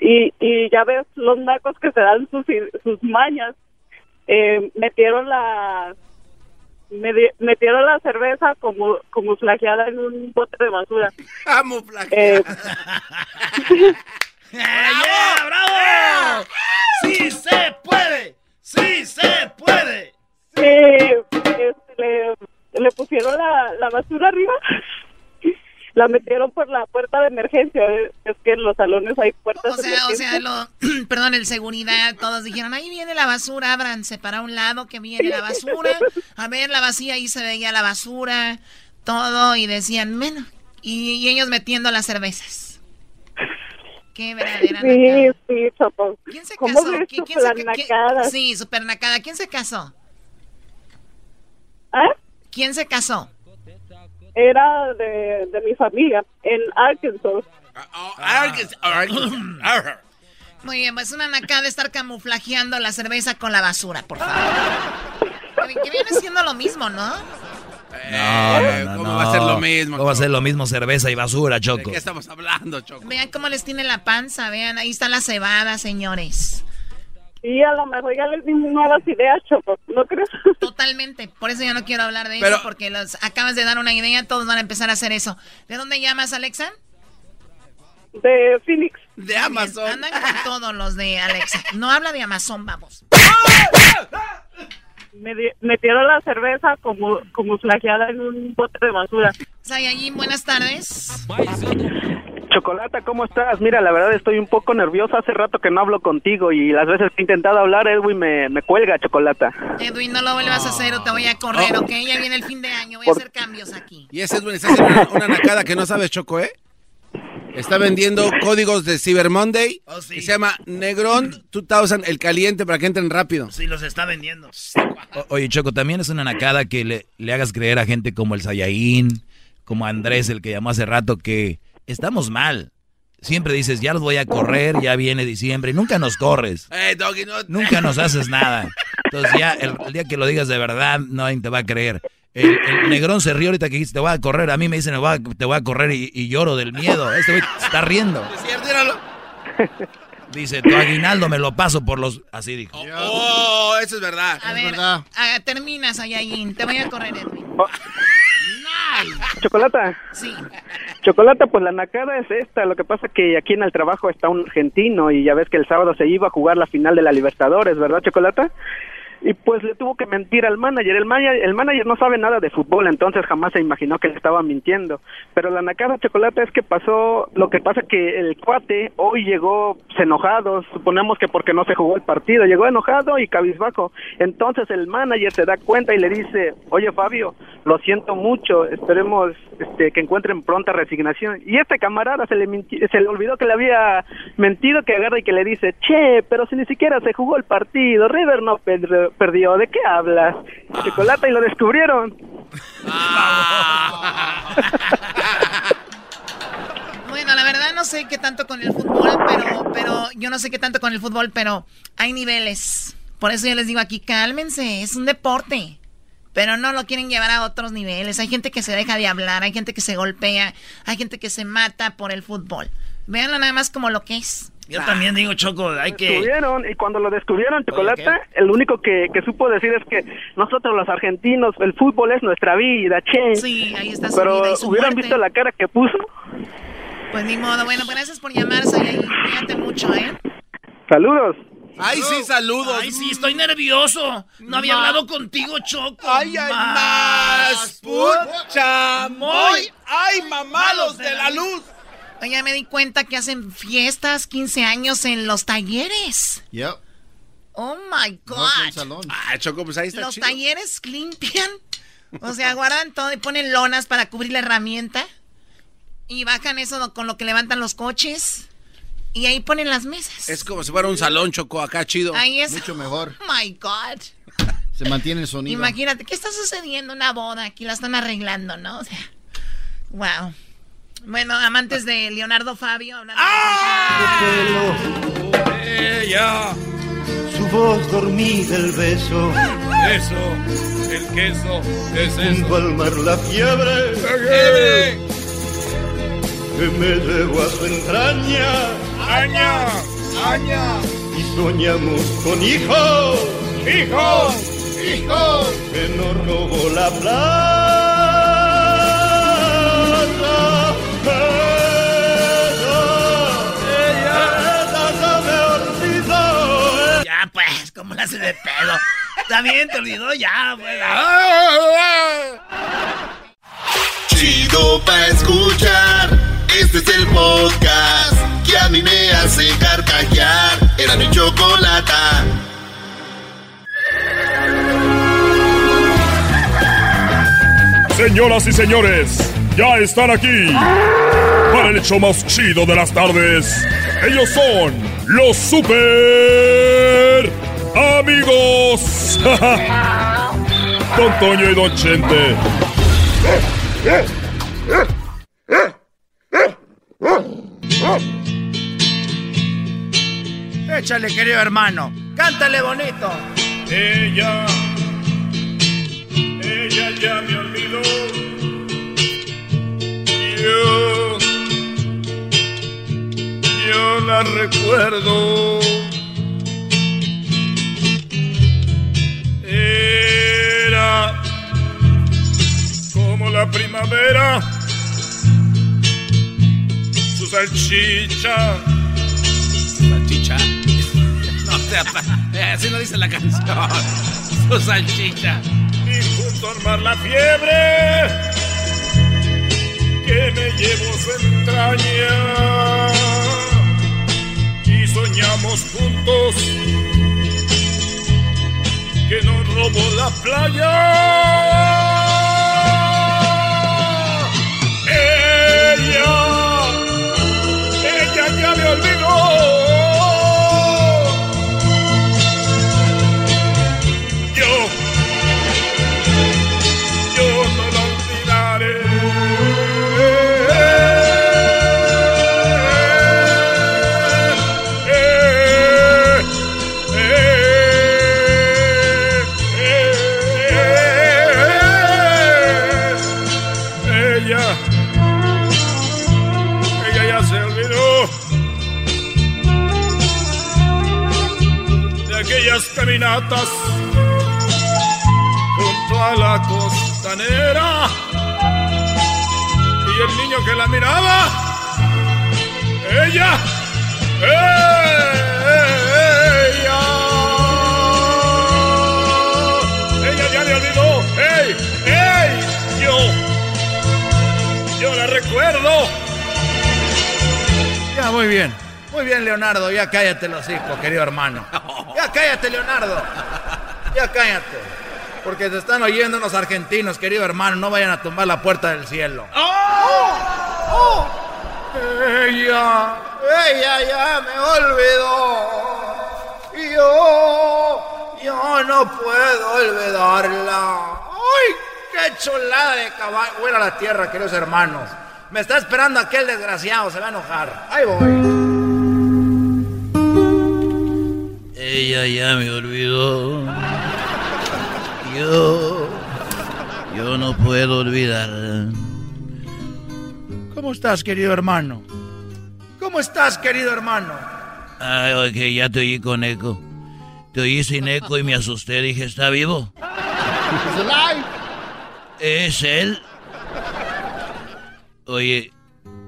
y, y ya ves los nacos que se dan sus sus mañas eh, metieron la metieron la cerveza como como flageada en un bote de basura *laughs* Eh, *laughs* ¡Bravo! ¡Bravo! ¡Sí se puede! ¡Sí se puede! eh, este, le, le pusieron la, la basura arriba *laughs* la metieron por la puerta de emergencia eh, es que en los salones hay puertas O de sea, o emergencia. sea, lo, *clears throat* perdón, el seguridad, todos dijeron, ahí viene la basura, ábranse para un lado que viene la basura. A ver, la vacía, ahí se veía la basura, todo, y decían, bueno, y, y ellos metiendo las cervezas. Qué verdadera sí sí Chopo ¿Quién se ¿Cómo casó? ves ¿Qui- tu quién se quién- Sí, super nacada. ¿Quién se casó? ¿Ah? ¿Quién se casó? Era de, de mi familia en Arkansas *clears throat* Muy bien, pues una nacada estar camuflajeando la cerveza con la basura, por favor. *laughs* Que, viene siendo lo mismo, ¿no? No, no, no, ¿cómo no. va a ser lo mismo, ¿Cómo va a ser lo mismo cerveza y basura, ¿De Choco? qué estamos hablando, Choco? Vean cómo les tiene la panza, vean, ahí está la cebada, señores. Y a lo mejor ya les dimos nuevas ideas Chopo ¿no crees? *laughs* Totalmente, por eso yo no quiero hablar de Pero- eso, porque los acabas de dar una idea, todos van a empezar a hacer eso. ¿De dónde llamas, Alexa? de Phoenix de Amazon Andan con todos los de Alexa. No habla de Amazon, vamos. *laughs* Me metieron la cerveza como como flageada en un bote de basura Sayajin, buenas tardes. Chocolata, ¿cómo estás? Mira, la verdad estoy un poco nerviosa. Hace rato que no hablo contigo y las veces que he intentado hablar, Edwin me, me cuelga, Chocolata. Edwin, no lo vuelvas a hacer o te voy a correr, ¿ok? Ya viene el fin de año, voy a hacer cambios aquí. Y ese Edwin está haciendo una, una nacada que no sabes, Choco, ¿eh? Está vendiendo códigos de Cyber Monday que se llama Negrón 2000, el caliente, para que entren rápido. Sí, los está vendiendo. O- oye, Choco, también es una nacada que le, le hagas creer a gente como el Sayaín, como Andrés, el que llamó hace rato, que estamos mal. Siempre dices, ya los voy a correr, ya viene diciembre, y nunca nos corres. Eh, Doggy, no. Nunca nos haces nada. Entonces ya el, el día que lo digas de verdad, nadie te va a creer. El, el negrón se rió ahorita que dijiste, te voy a correr. A mí me dicen, "Me voy a- te voy a correr y, y lloro del miedo. Este güey está riendo. Dice, tu aguinaldo me lo paso por los... Así dijo. Oh, eso es verdad. A ver, ah, termina, Sayajin, te voy a correr, Edwin. Chocolata. Sí. Chocolata, pues la nacada es esta. Lo que pasa que aquí en el trabajo está un argentino y ya ves que el sábado se iba a jugar la final de la Libertadores, ¿verdad, Chocolata? Y pues le tuvo que mentir al manager. El, manager. el manager no sabe nada de fútbol, entonces jamás se imaginó que le estaba mintiendo. Pero la nacada chocolate es que pasó, lo que pasa que el cuate hoy llegó enojado, suponemos que porque no se jugó el partido, llegó enojado y cabizbajo. Entonces el manager se da cuenta y le dice, oye Fabio, lo siento mucho, esperemos este, que encuentren pronta resignación. Y este camarada se le, se le olvidó que le había mentido, que agarra y que le dice, che, pero si ni siquiera se jugó el partido, River no per- perdió, ¿de qué hablas? Chocolate y lo descubrieron. *laughs* Bueno, la verdad no sé qué tanto con el fútbol, pero, pero yo no sé qué tanto con el fútbol, pero hay niveles. Por eso yo les digo aquí, cálmense, es un deporte. Pero no lo quieren llevar a otros niveles. Hay gente que se deja de hablar, hay gente que se golpea, hay gente que se mata por el fútbol. Véanlo nada más como lo que es. Yo también digo, Choco, hay que... descubrieron y cuando lo descubrieron chocolate el único que, que supo decir es que nosotros los argentinos el fútbol es nuestra vida che Sí, ahí está su pero vida y su hubieran muerte. visto la cara que puso Pues ni modo. Bueno, gracias por llamar, Sayay. Cuídate mucho, ¿eh? saludos Ay, sí, saludos. Ay, sí, estoy nervioso. No había hablado contigo, Choco. Ay, ay, más. Chamoy. Ay, mamalos de la luz. Oye, me di cuenta que hacen fiestas, 15 años en los talleres. Yep. Oh my God. Ah, Choco, pues ahí está los chido. talleres limpian. O sea, guardan todo y ponen lonas para cubrir la herramienta. Y bajan eso con lo que levantan los coches. Y ahí ponen las mesas. Es como si fuera un salón, Choco, acá chido. Ahí es. Mucho mejor. Oh my God. Se mantiene el sonido. Imagínate, ¿qué está sucediendo? Una boda, aquí la están arreglando, ¿no? O sea, wow. Bueno, amantes de Leonardo Fabio. ¡Ah! Ella. Su voz dormida, el beso. Eso, el queso, es eso. al mar la fiebre. ¡Fiebre! Que me llevó a su entraña. ¡Aña! ¡Aña! Y soñamos con hijos. ¡Hijos! ¡Hijos! Que nos robó la plata. Pues, ¿cómo la hace de pedo? Está bien, te olvidó ya, pues. Chido pa' escuchar. Este es el podcast que a mí me hace carcajear. Era mi chocolata. Señoras y señores, ya están aquí para el hecho más chido de las tardes. Ellos son los super amigos. Don Toño y Don Chente. Échale, querido hermano. Cántale bonito. Ella, ella ya me olvidó. Yo, yo la recuerdo. Como la primavera. Su salchicha. Salchicha. *laughs* No sea, eh, así no dice la canción. Su salchicha. y junto al mar la fiebre que me llevó su entraña y soñamos juntos que nos robó la playa. Ella, junto a la costanera. Y el niño que la miraba, ella, ella, ella ya me olvidó. ¡Ey! ¡Ey! Yo, yo la recuerdo. Ya, muy bien. Muy bien, Leonardo. Ya cállate los hijos, querido hermano. *laughs* Cállate, Leonardo. Ya cállate. Porque te están oyendo unos argentinos, querido hermano. No vayan a tumbar la puerta del cielo. ¡Oh! Ella, ella ya me olvidó. Yo, yo no puedo olvidarla. ¡Ay, qué chulada de caballo! Buena la tierra, queridos hermanos. Me está esperando aquel desgraciado, se va a enojar. Ahí voy. Ella ya me olvidó. Yo. Yo no puedo olvidar. ¿Cómo estás, querido hermano? ¿Cómo estás, querido hermano? Ay, ok, ya te oí con eco. Te oí sin eco y me asusté. Dije, ¿está vivo? ¿Es él? Oye,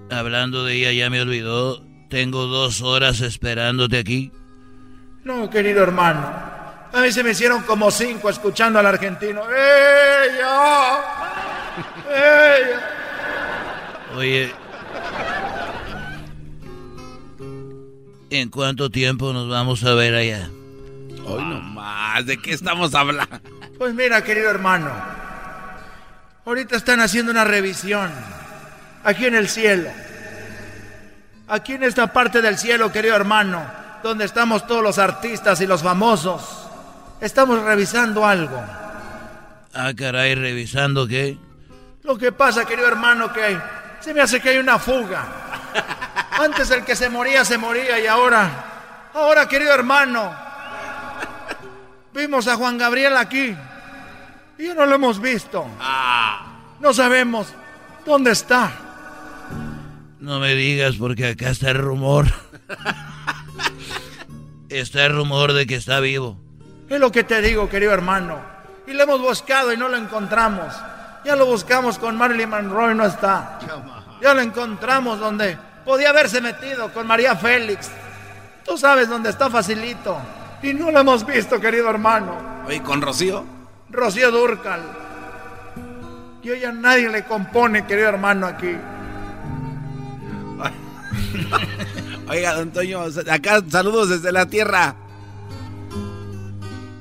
hablando de ella, ya me olvidó. Tengo dos horas esperándote aquí. No, querido hermano. A mí se me hicieron como cinco escuchando al argentino. ¡Ella! ¡Ella! Oye, ¿en cuánto tiempo nos vamos a ver allá? Hoy no más, ¿de qué estamos hablando? Pues mira, querido hermano. Ahorita están haciendo una revisión. Aquí en el cielo. Aquí en esta parte del cielo, querido hermano. Donde estamos todos los artistas y los famosos. Estamos revisando algo. Ah, caray, revisando qué. Lo que pasa, querido hermano, que Se me hace que hay una fuga. Antes el que se moría, se moría y ahora, ahora querido hermano, vimos a Juan Gabriel aquí y ya no lo hemos visto. No sabemos dónde está. No me digas porque acá está el rumor. *laughs* está el rumor de que está vivo. Es lo que te digo, querido hermano. Y lo hemos buscado y no lo encontramos. Ya lo buscamos con Marilyn Monroe y no está. Ya lo encontramos donde podía haberse metido con María Félix. Tú sabes dónde está facilito. Y no lo hemos visto, querido hermano. Oye, ¿con Rocío? Rocío Durcal. Y hoy a nadie le compone, querido hermano, aquí. *laughs* Oiga, don Toño, acá saludos desde la tierra.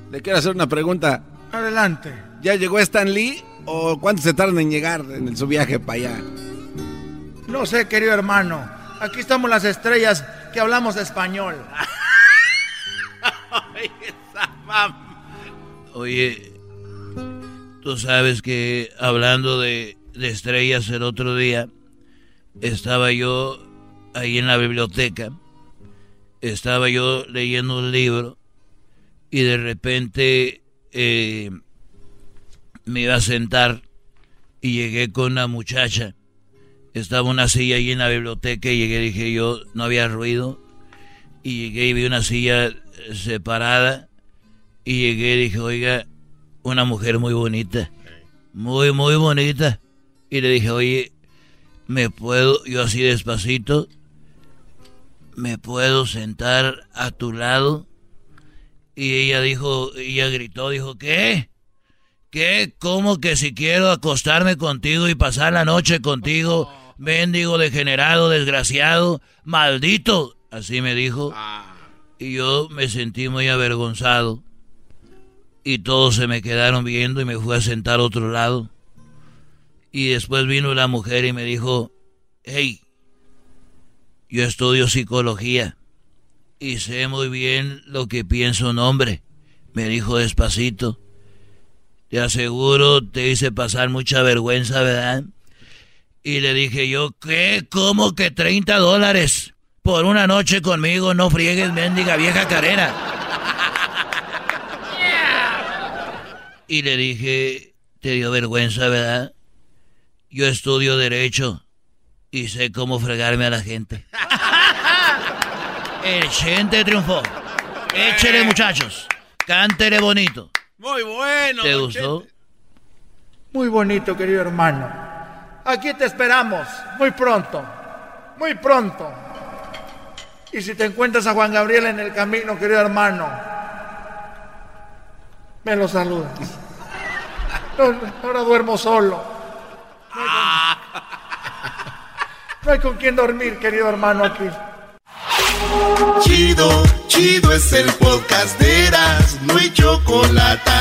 Le quiero hacer una pregunta. Adelante. ¿Ya llegó Stan Lee o cuánto se tarda en llegar en su viaje para allá? No sé, querido hermano. Aquí estamos las estrellas que hablamos español. *laughs* Oye, tú sabes que hablando de, de estrellas el otro día, estaba yo ahí en la biblioteca, estaba yo leyendo un libro y de repente eh, me iba a sentar y llegué con una muchacha. Estaba una silla ahí en la biblioteca y llegué, dije yo, no había ruido. Y llegué y vi una silla separada. Y llegué y dije, oiga, una mujer muy bonita. Muy, muy bonita. Y le dije, oye, ¿me puedo, yo así despacito, me puedo sentar a tu lado? Y ella dijo, ella gritó, dijo, ¿qué? ¿Qué? ¿Cómo que si quiero acostarme contigo y pasar la noche contigo, mendigo degenerado, desgraciado, maldito? Así me dijo. Y yo me sentí muy avergonzado. Y todos se me quedaron viendo y me fui a sentar a otro lado. Y después vino la mujer y me dijo, hey, yo estudio psicología y sé muy bien lo que piensa un hombre, me dijo despacito. Te aseguro, te hice pasar mucha vergüenza, ¿verdad? Y le dije yo, ¿qué? ¿Cómo que 30 dólares por una noche conmigo? No friegues, mendiga vieja carera. Y le dije, te dio vergüenza, ¿verdad? Yo estudio derecho y sé cómo fregarme a la gente. *laughs* El gente triunfó. Échele, muchachos. Cántele bonito. Muy bueno. ¿Te gustó? Muy bonito, querido hermano. Aquí te esperamos, muy pronto. Muy pronto. Y si te encuentras a Juan Gabriel en el camino, querido hermano, me lo saludas. *laughs* ahora duermo solo. Con, no hay con quién dormir, querido hermano, aquí. Chido, chido es el podcast de Eras, no hay chocolate.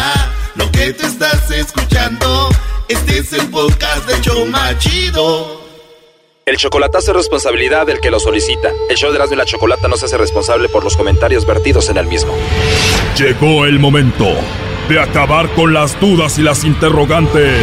Lo que te estás escuchando, este es el podcast de Choma Chido. El chocolatazo es responsabilidad del que lo solicita. El show de Erasmo y la Chocolata no se hace responsable por los comentarios vertidos en el mismo. Llegó el momento de acabar con las dudas y las interrogantes.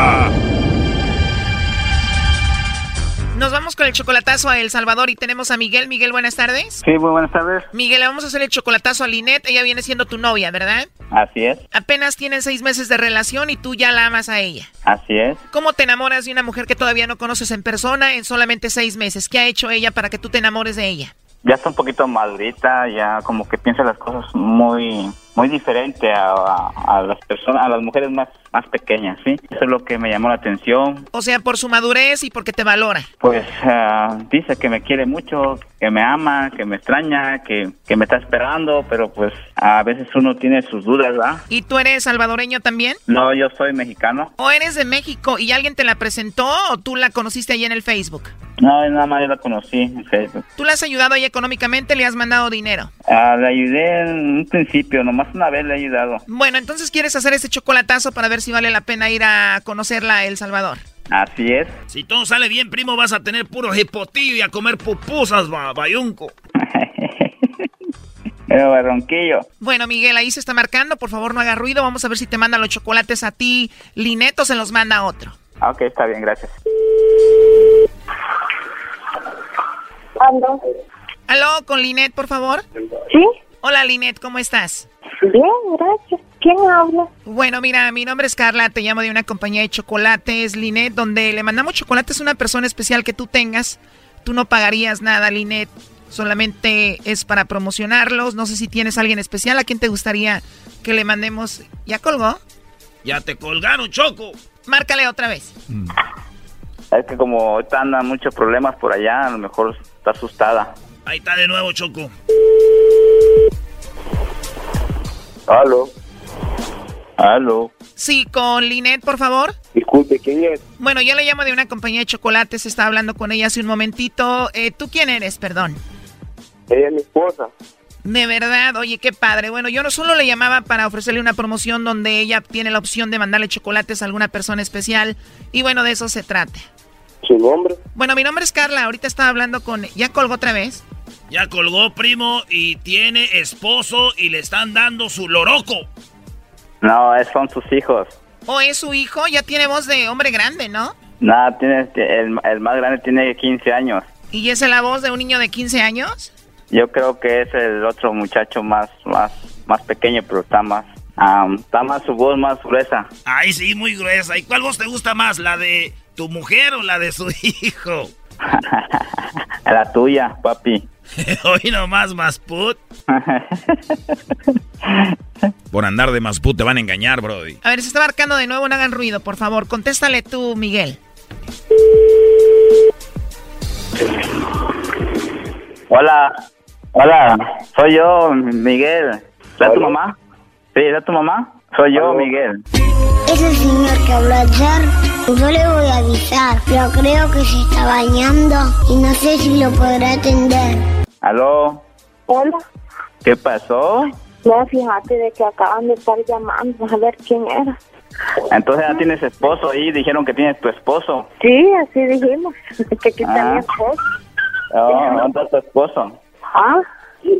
Nos vamos con el chocolatazo a El Salvador y tenemos a Miguel. Miguel, buenas tardes. Sí, muy buenas tardes. Miguel, le vamos a hacer el chocolatazo a Linet. Ella viene siendo tu novia, ¿verdad? Así es. Apenas tienen seis meses de relación y tú ya la amas a ella. Así es. ¿Cómo te enamoras de una mujer que todavía no conoces en persona en solamente seis meses? ¿Qué ha hecho ella para que tú te enamores de ella? Ya está un poquito madurita, ya como que piensa las cosas muy muy diferente a, a- a las personas, a las mujeres más, más pequeñas, ¿sí? Eso es lo que me llamó la atención. O sea, por su madurez y porque te valora. Pues ah, dice que me quiere mucho, que me ama, que me extraña, que, que me está esperando, pero pues a veces uno tiene sus dudas, ¿verdad? ¿Y tú eres salvadoreño también? No, yo soy mexicano. ¿O eres de México y alguien te la presentó o tú la conociste ahí en el Facebook? No, nada más yo la conocí en Facebook. ¿Tú la has ayudado ahí económicamente? ¿Le has mandado dinero? Ah, le ayudé en un principio, nomás una vez le he ayudado. Bueno, entonces quieres hacer ese chocolatazo para ver si vale la pena ir a conocerla a El Salvador. Así es. Si todo sale bien, primo, vas a tener puro hipotillo y a comer pupusas, va, bayunco. *laughs* Pero ronquillo. Bueno, Miguel, ahí se está marcando. Por favor, no haga ruido. Vamos a ver si te manda los chocolates a ti, Linet, o se los manda a otro. Ok, está bien, gracias. ¿Cuándo? Aló, con Linet, por favor. ¿Sí? Hola, Linet, ¿cómo estás? Bien, gracias. ¿Quién habla? Bueno, mira, mi nombre es Carla, te llamo de una compañía de chocolates, Linet, donde le mandamos chocolates a una persona especial que tú tengas. Tú no pagarías nada, Linet. Solamente es para promocionarlos. No sé si tienes a alguien especial a quien te gustaría que le mandemos. ¿Ya colgó? Ya te colgaron, Choco. Márcale otra vez. Es que como ahorita andan muchos problemas por allá, a lo mejor está asustada. Ahí está de nuevo, Choco. Aló. Aló. Sí, con Linet, por favor. Disculpe, ¿quién es? Bueno, yo le llamo de una compañía de chocolates. Estaba hablando con ella hace un momentito. Eh, ¿Tú quién eres, perdón? Ella es mi esposa. De verdad, oye, qué padre. Bueno, yo no solo le llamaba para ofrecerle una promoción donde ella tiene la opción de mandarle chocolates a alguna persona especial. Y bueno, de eso se trata. ¿Su nombre? Bueno, mi nombre es Carla. Ahorita estaba hablando con... ¿Ya colgó otra vez? Ya colgó, primo, y tiene esposo y le están dando su loroco. No, es- son sus hijos. ¿O es su hijo? Ya tiene voz de hombre grande, ¿no? Nada, tiene, el, el más grande tiene 15 años. ¿Y es la voz de un niño de 15 años? Yo creo que es el otro muchacho más, más, más pequeño, pero está más, está más su voz más gruesa. Ay, sí, muy gruesa. ¿Y cuál voz te gusta más? ¿La de tu mujer o la de su hijo? *laughs* La tuya, papi. *laughs* Hoy nomás, Masput. *laughs* Por andar de Masput te van a engañar, Brody. A ver, se está marcando de nuevo, no hagan ruido, por favor. Contéstale tú, Miguel. Hola, hola, soy yo, Miguel. ¿Es tu mamá? Sí, ¿es tu mamá? Soy yo, Miguel. Ese señor que habló ayer, yo le voy a avisar, pero creo que se está bañando y no sé si lo podrá atender. ¿Aló? Hola. ¿Qué pasó? No, fíjate de que acaban de estar llamando a ver quién era. Entonces ya tienes esposo ahí, dijeron que tienes tu esposo. Sí, así dijimos, *laughs* que aquí está Ah. mi esposo. Oh, ¿dónde está tu esposo? Ah,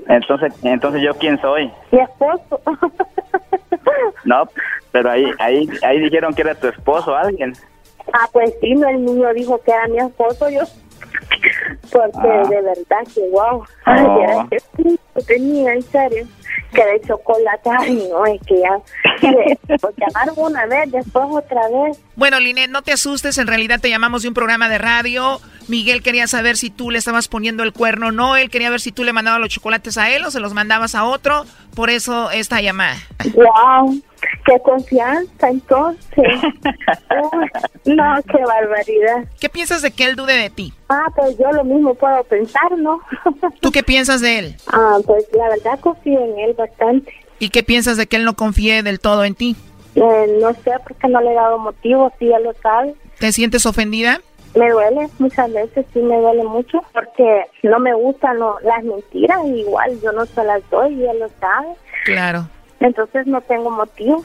Entonces, entonces yo quién soy? mi esposo. *laughs* No, pero ahí, ahí, ahí dijeron que era tu esposo, alguien. ah, pues sí, no, el niño dijo que era mi esposo, yo. Porque Ah. de verdad que wow. Ay, Oh. era que tenía, en serio. Que de chocolate, ay, no, es que ya. Pues llamaron una vez, después otra vez. Bueno, Linet, no te asustes, en realidad te llamamos de un programa de radio. Miguel quería saber si tú le estabas poniendo el cuerno o no. Él quería ver si tú le mandabas los chocolates a él o se los mandabas a otro. Por eso esta llamada. Wow, qué confianza entonces. *laughs* Uy, no, qué barbaridad. ¿Qué piensas de que él dude de ti? Ah, pues yo lo mismo puedo pensar, ¿no? ¿Tú qué piensas de él? *laughs* Ah, pues la verdad confío en él bastante. ¿Y qué piensas de que él no confíe del todo en ti? Eh, no sé por qué no le he dado motivo, si él lo sabe. ¿Te sientes ofendida? Me duele, muchas veces sí me duele mucho, porque no me gustan lo- las mentiras, igual yo no se las doy y él lo sabe. Claro. Entonces no tengo motivo.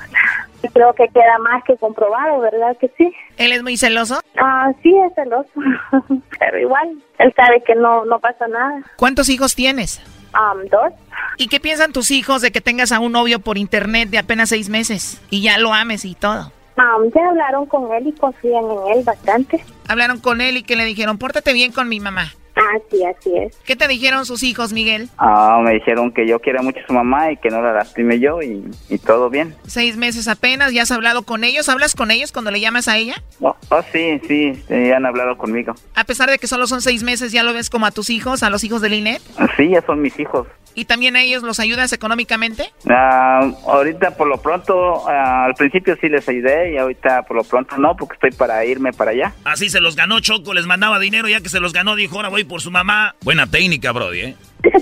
Y creo que queda más que comprobado, ¿verdad que sí? ¿Él es muy celoso? Ah, sí, es celoso. *laughs* Pero igual, él sabe que no, no pasa nada. ¿Cuántos hijos tienes? Um, dos. ¿Y qué piensan tus hijos de que tengas a un novio por internet de apenas seis meses y ya lo ames y todo? Um, ya hablaron con él y confían en él bastante. Hablaron con él y que le dijeron, pórtate bien con mi mamá. Ah, sí, así es. ¿Qué te dijeron sus hijos, Miguel? Ah, me dijeron que yo quiero mucho a su mamá y que no la lastime yo y, y todo bien. Seis meses apenas, ¿ya has hablado con ellos? ¿Hablas con ellos cuando le llamas a ella? Oh, oh, sí, sí, sí, han hablado conmigo. A pesar de que solo son seis meses, ¿ya lo ves como a tus hijos, a los hijos de Linet? Sí, ya son mis hijos. ¿Y también a ellos los ayudas económicamente? Ah, ahorita por lo pronto, ah, al principio sí les ayudé y ahorita por lo pronto no, porque estoy para irme para allá. Así se los ganó Choco, les mandaba dinero, ya que se los ganó, dijo, ahora voy por su mamá. Buena técnica, Brody, ¿eh? *laughs*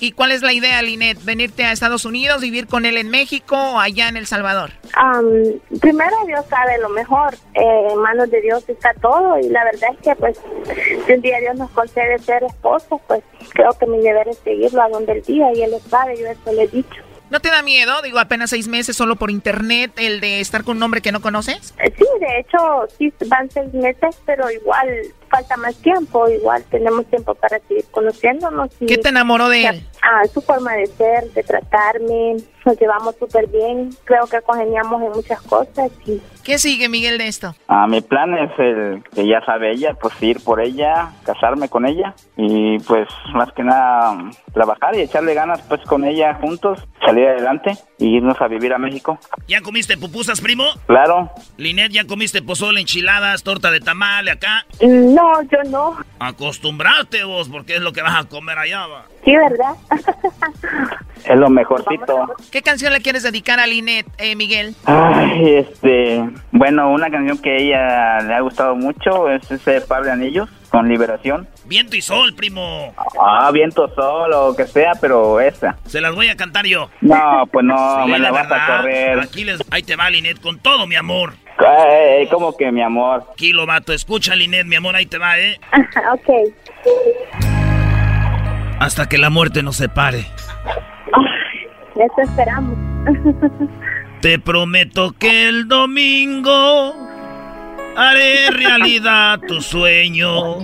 ¿Y cuál es la idea, Linet? ¿Venirte a Estados Unidos, vivir con él en México o allá en El Salvador? Um, primero Dios sabe lo mejor, eh, en manos de Dios está todo y la verdad es que pues si un día Dios nos concede ser esposos, pues creo que mi deber es seguirlo a donde el día y él lo sabe, yo eso le he dicho. ¿No te da miedo? Digo, apenas seis meses solo por internet, el de estar con un hombre que no conoces. Eh, Sí, de hecho, sí van seis meses, pero igual falta más tiempo. Igual tenemos tiempo para seguir conociéndonos. Y, ¿Qué te enamoró de él? Ah, su forma de ser, de tratarme. Nos llevamos súper bien. Creo que congeniamos en muchas cosas. Y ¿Qué sigue, Miguel, de esto? Ah, mi plan es el que ya sabe ella, pues ir por ella, casarme con ella y pues más que nada trabajar y echarle ganas pues con ella juntos, salir adelante y irnos a vivir a México. ¿Ya comiste pupusas, primo? Claro. Linet, ¿ya comiste pozole, enchiladas, torta de tamale acá? No, yo no. Acostumbrarte vos, porque es lo que vas a comer allá, va. Sí, ¿verdad? Es lo mejorcito. ¿Qué canción le quieres dedicar a Linet, eh, Miguel? Ay, este, bueno, una canción que a ella le ha gustado mucho es ese de anillos con liberación. Viento y sol, primo. Ah, viento sol o que sea, pero esa. Se las voy a cantar yo. No, pues no, *laughs* Sí, me la vas a correr. Aquí les... Ahí te va, Linet, con todo, mi amor. Ay, como que mi amor. Kilo, vato. Escucha, Linet, mi amor, ahí te va, ¿eh? *laughs* ok. Hasta que la muerte nos separe. Eso esperamos. *laughs* Te prometo que el domingo haré realidad tu sueño.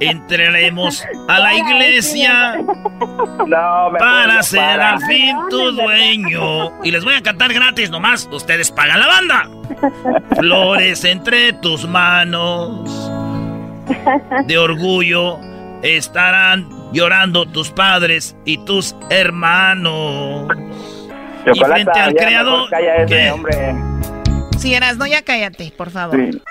Entraremos a la iglesia No, para ser al fin tu dueño. Y les voy a cantar gratis nomás. Ustedes pagan la banda. Flores entre tus manos. De orgullo estarán llorando tus padres y tus hermanos. Y frente al creador. ese hombre. Si eras, no, ya cállate, por favor. Sí.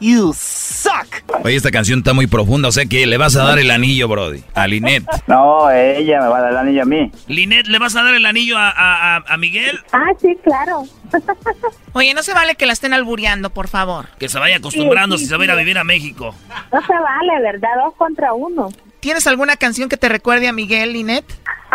You suck. Oye, esta canción está muy profunda, o sea que le vas a dar el anillo, Brody, a Linet. *laughs* No, ella me va a dar el anillo a mí. Linet, ¿le vas a dar el anillo a, a- a- Miguel? Ah, sí, claro. *laughs* Oye, no se vale que la estén albureando, por favor. Que se vaya acostumbrando Sí, sí, si se va a ir a vivir a México. No se vale, ¿verdad? Dos contra uno. ¿Tienes alguna canción que te recuerde a Miguel, Linet?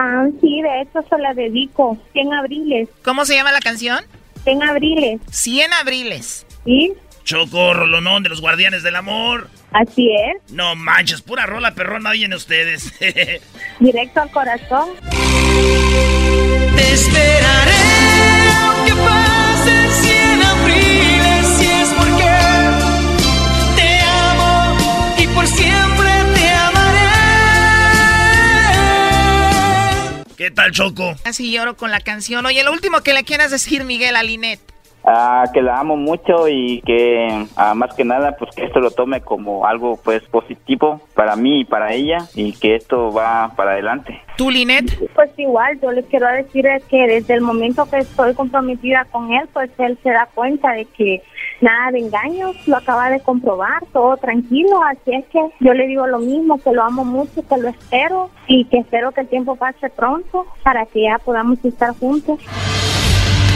Ah, sí, de hecho se la dedico. 100 abriles. ¿Cómo se llama la canción? 100 abriles. 100 abriles. ¿Sí? Choco, rolonón de los guardianes del amor. Así es. No manches, pura rola perrona oyen ustedes. *laughs* Directo al corazón. Te esperaré ¿Qué tal, Choco? Así lloro con la canción. Oye, lo último que le quieras decir, Miguel, a. Ah, que la amo mucho y que ah, más que nada pues que esto lo tome como algo pues positivo para mí y para ella y que esto va para adelante. ¿Tú, Linet? Pues igual, yo les quiero decir es que desde el momento que estoy comprometida con él, pues él se da cuenta de que nada de engaños, lo acaba de comprobar, todo tranquilo, así es que yo le digo lo mismo, que lo amo mucho, que lo espero y que espero que el tiempo pase pronto para que ya podamos estar juntos.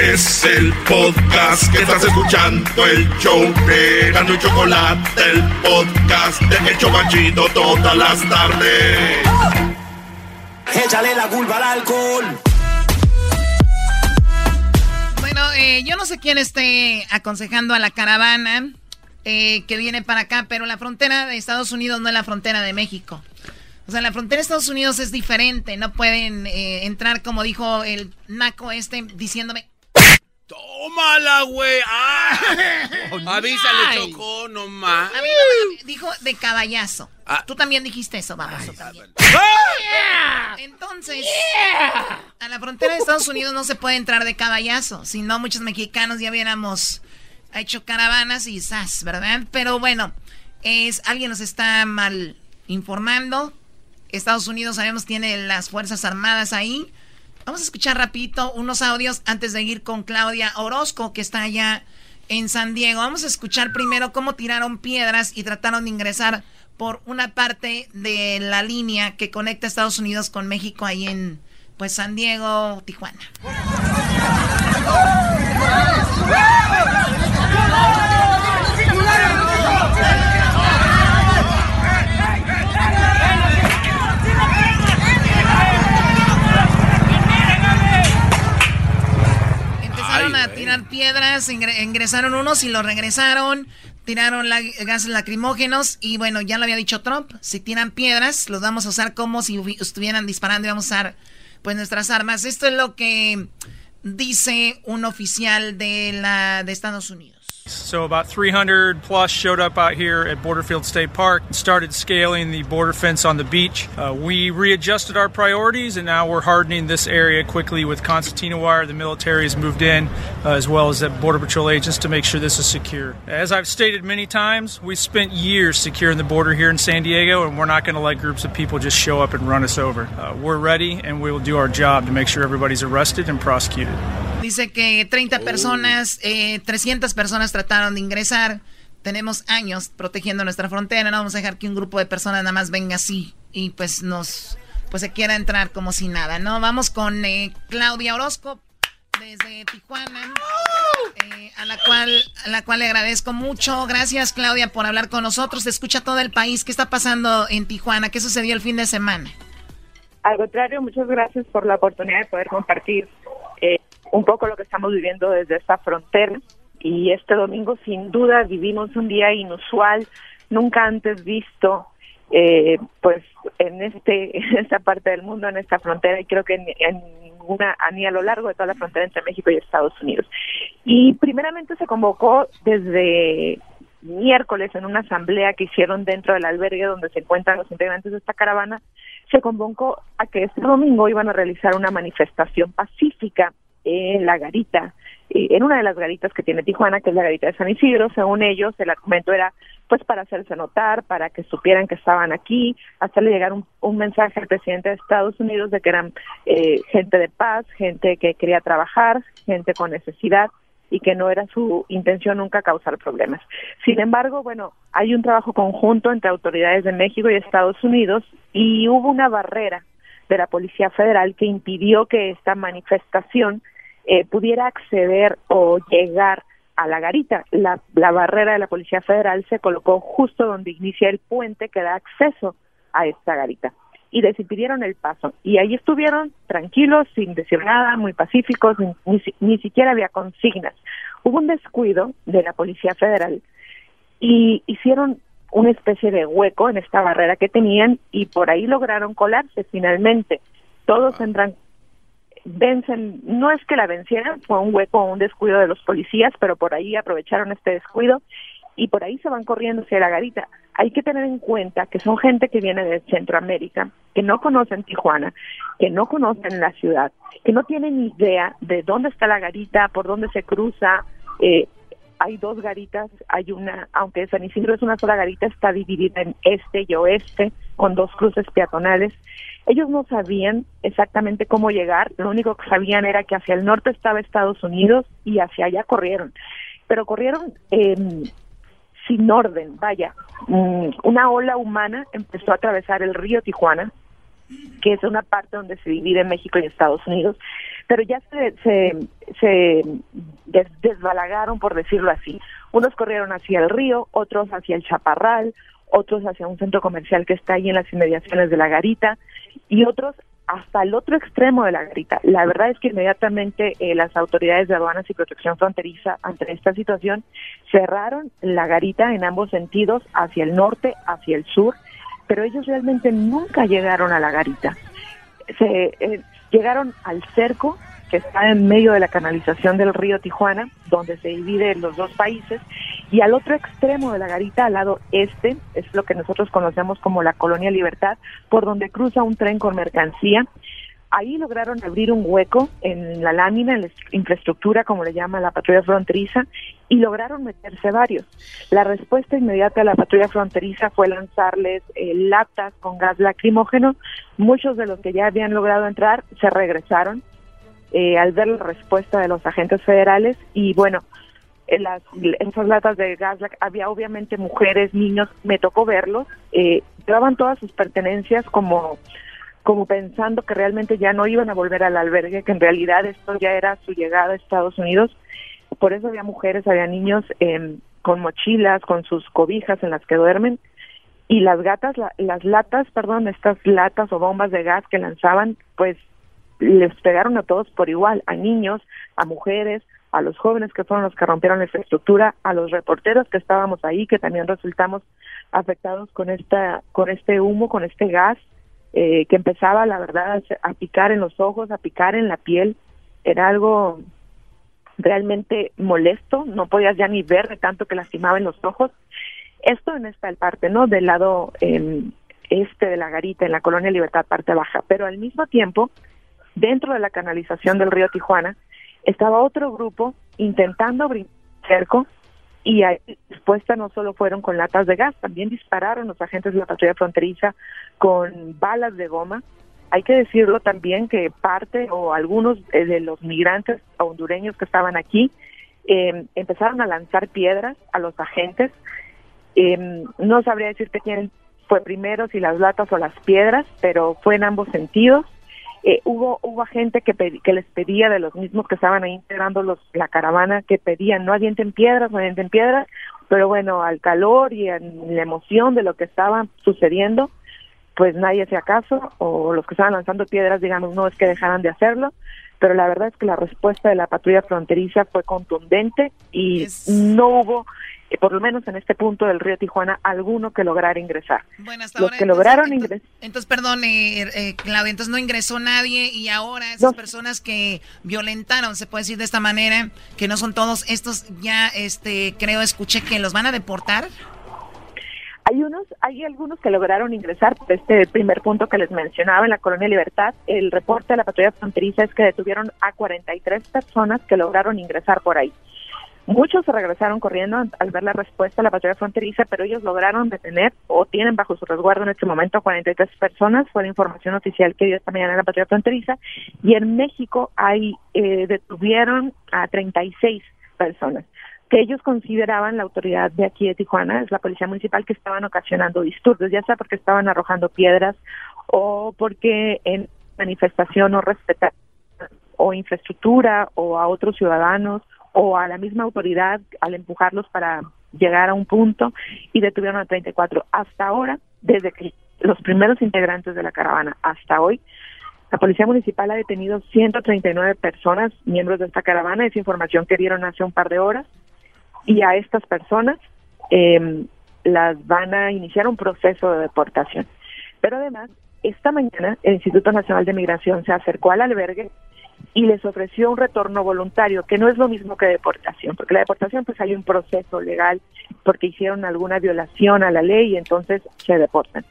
Es el podcast que estás escuchando, el show de Gano y Chocolate, el podcast de El Chobachito todas las tardes. Échale la culpa al alcohol. Bueno, eh, yo no sé quién esté aconsejando a la caravana eh, que viene para acá, pero la frontera de Estados Unidos no es la frontera de México. O sea, la frontera de Estados Unidos es diferente. No pueden eh, entrar, como dijo el naco este, diciéndome... Tómala, güey. Ah. *laughs* Avísale, Ay. Chocó, no más. A mí no dijo de caballazo. Ah. Tú también dijiste eso, vamos. también. Entonces, a la frontera de Estados Unidos no se puede entrar de caballazo. Si no, muchos mexicanos ya hubiéramos hecho caravanas y zas, ¿verdad? Pero bueno, es, alguien nos está mal informando. Estados Unidos, sabemos, tiene las Fuerzas Armadas ahí. Vamos a escuchar rapidito unos audios antes de ir con Claudia Orozco, que está allá en San Diego. Vamos a escuchar primero cómo tiraron piedras y trataron de ingresar por una parte de la línea que conecta Estados Unidos con México ahí en pues San Diego, Tijuana. Tirar piedras, ingresaron unos y los regresaron, tiraron gases lacrimógenos y bueno, ya lo había dicho Trump, si tiran piedras los vamos a usar como si estuvieran disparando y vamos a usar pues nuestras armas. Esto es lo que dice un oficial de la de Estados Unidos. So about 300 plus showed up out here at Borderfield State Park, and started scaling the border fence on the beach. Uh, we readjusted our priorities, and now we're hardening this area quickly with concertina wire. The military has moved in, uh, as well as the Border Patrol agents, to make sure this is secure. As I've stated many times, we spent years securing the border here in San Diego, and we're not going to let groups of people just show up and run us over. Uh, we're ready, and we will do our job to make sure everybody's arrested and prosecuted. Dice que 30 personas, eh, 300 personas trataron de ingresar. Tenemos años protegiendo nuestra frontera. No vamos a dejar que un grupo de personas nada más venga así y pues nos pues se quiera entrar como si nada, ¿no? Vamos con eh, Claudia Orozco desde Tijuana, eh, a la cual a la cual le agradezco mucho. Gracias Claudia por hablar con nosotros. Se escucha todo el país. ¿Qué está pasando en Tijuana? ¿Qué sucedió el fin de semana? Al contrario, muchas gracias por la oportunidad de poder compartir un poco lo que estamos viviendo desde esta frontera. Y este domingo, sin duda, vivimos un día inusual, nunca antes visto, eh, pues en este *laughs* en esta parte del mundo, en esta frontera, y creo que en, ninguna, ni a lo largo de toda la frontera entre México y Estados Unidos. Y primeramente se convocó desde miércoles en una asamblea que hicieron dentro del albergue donde se encuentran los integrantes de esta caravana, se convocó a que este domingo iban a realizar una manifestación pacífica en la garita, eh, en una de las garitas que tiene Tijuana, que es la garita de San Isidro. Según ellos, el argumento era pues para hacerse notar, para que supieran que estaban aquí, hacerle llegar un, un mensaje al presidente de Estados Unidos de que eran eh, gente de paz, gente que quería trabajar, gente con necesidad y que no era su intención nunca causar problemas. Sin embargo, bueno, hay un trabajo conjunto entre autoridades de México y Estados Unidos y hubo una barrera de la Policía Federal que impidió que esta manifestación eh, pudiera acceder o llegar a la garita. La, la barrera de la Policía Federal se colocó justo donde inicia el puente que da acceso a esta garita y les impidieron el paso. Y ahí estuvieron tranquilos, sin decir nada, muy pacíficos, ni, ni, siquiera había consignas. Hubo un descuido de la Policía Federal y hicieron una especie de hueco en esta barrera que tenían y por ahí lograron colarse finalmente. Todos entran, vencen, no es que la vencieran, fue un hueco o un descuido de los policías, pero por ahí aprovecharon este descuido y por ahí se van corriendo hacia la garita. Hay que tener en cuenta que son gente que viene de Centroamérica, que no conocen Tijuana, que no conocen la ciudad, que no tienen idea de dónde está la garita, por dónde se cruza, eh, hay dos garitas, hay una, aunque San Isidro es una sola garita, está dividida en este y oeste, con dos cruces peatonales. Ellos no sabían exactamente cómo llegar, lo único que sabían era que hacia el norte estaba Estados Unidos y hacia allá corrieron. Pero corrieron eh, sin orden, vaya. Mm, una ola humana empezó a atravesar el río Tijuana, que es una parte donde se divide México y Estados Unidos, pero ya se, se, desbalagaron, por decirlo así. Unos corrieron hacia el río, otros hacia el Chaparral, otros hacia un centro comercial que está ahí en las inmediaciones de la garita y otros hasta el otro extremo de la garita. La verdad es que inmediatamente eh, las autoridades de aduanas y protección fronteriza ante esta situación cerraron la garita en ambos sentidos, hacia el norte, hacia el sur, pero ellos realmente nunca llegaron a la garita. Se eh, llegaron al cerco que está en medio de la canalización del río Tijuana, donde se dividen los dos países, y al otro extremo de la garita, al lado este, es lo que nosotros conocemos como la Colonia Libertad, por donde cruza un tren con mercancía. Ahí lograron abrir un hueco en la lámina, en la infraestructura, como le llama la patrulla fronteriza, y lograron meterse varios. La respuesta inmediata de la patrulla fronteriza fue lanzarles eh, latas con gas lacrimógeno. Muchos de los que ya habían logrado entrar se regresaron eh, al ver la respuesta de los agentes federales y bueno, en las esas latas de gas había obviamente mujeres, niños, me tocó verlos, eh, llevaban todas sus pertenencias como como pensando que realmente ya no iban a volver al albergue, que en realidad esto ya era su llegada a Estados Unidos. Por eso había mujeres, había niños em, con mochilas, con sus cobijas en las que duermen y las gatas, las latas, perdón, estas latas o bombas de gas que lanzaban, pues les pegaron a todos por igual, a niños, a mujeres, a los jóvenes que fueron los que rompieron la infraestructura, a los reporteros que estábamos ahí, que también resultamos afectados con esta, con este humo, con este gas, eh, que empezaba, la verdad, a picar en los ojos, a picar en la piel. Era algo realmente molesto, no podías ya ni ver de tanto que lastimaba en los ojos. Esto en esta parte, ¿no? Del lado eh, este de la garita, en la colonia Libertad, parte baja. Pero al mismo tiempo, dentro de la canalización del río Tijuana, estaba otro grupo intentando abrir cerco y la respuesta no solo fueron con latas de gas, también dispararon los agentes de la patrulla fronteriza con balas de goma. Hay que decirlo también que parte o algunos eh, de los migrantes hondureños que estaban aquí eh, empezaron a lanzar piedras a los agentes eh, no sabría decirte quién fue primero, si las latas o las piedras, pero fue en ambos sentidos. Eh, hubo hubo gente que, que les pedía de los mismos que estaban ahí integrando los, la caravana que pedían no avienten piedras, no avienten piedras, pero bueno, al calor y en la emoción de lo que estaba sucediendo, pues nadie hacía caso o los que estaban lanzando piedras, digamos, no es que dejaran de hacerlo, pero la verdad es que la respuesta de la patrulla fronteriza fue contundente y no hubo por lo menos en este punto del río Tijuana, alguno que lograra ingresar. Bueno, hasta Los ahora, que lograron ingresar. Entonces, perdón, eh, eh, Claudia, entonces no ingresó nadie y ahora esas personas que violentaron, se puede decir de esta manera, que no son todos estos, ya este creo, escuché que los van a deportar. Hay unos, hay algunos que lograron ingresar por este primer punto que les mencionaba en la colonia Libertad. El reporte de la patrulla fronteriza es que detuvieron a 43 personas que lograron ingresar por ahí. Muchos se regresaron corriendo al ver la respuesta de la patrulla fronteriza, pero ellos lograron detener o tienen bajo su resguardo en este momento 43 personas. Fue la información oficial que dio esta mañana la patrulla fronteriza. Y en México hay eh, detuvieron a 36 personas que ellos consideraban la autoridad de aquí de Tijuana, es la policía municipal, que estaban ocasionando disturbios, ya sea porque estaban arrojando piedras o porque en manifestación no respetaban o infraestructura o a otros ciudadanos o a la misma autoridad al empujarlos para llegar a un punto y detuvieron a 34. Hasta ahora, desde que los primeros integrantes de la caravana hasta hoy, la Policía Municipal ha detenido 139 personas, miembros de esta caravana, esa información que dieron hace un par de horas, y a estas personas eh, las van a iniciar un proceso de deportación. Pero además, esta mañana el Instituto Nacional de Migración se acercó al albergue y les ofreció un retorno voluntario, que no es lo mismo que deportación, porque la deportación pues hay un proceso legal porque hicieron alguna violación a la ley y entonces se deportan.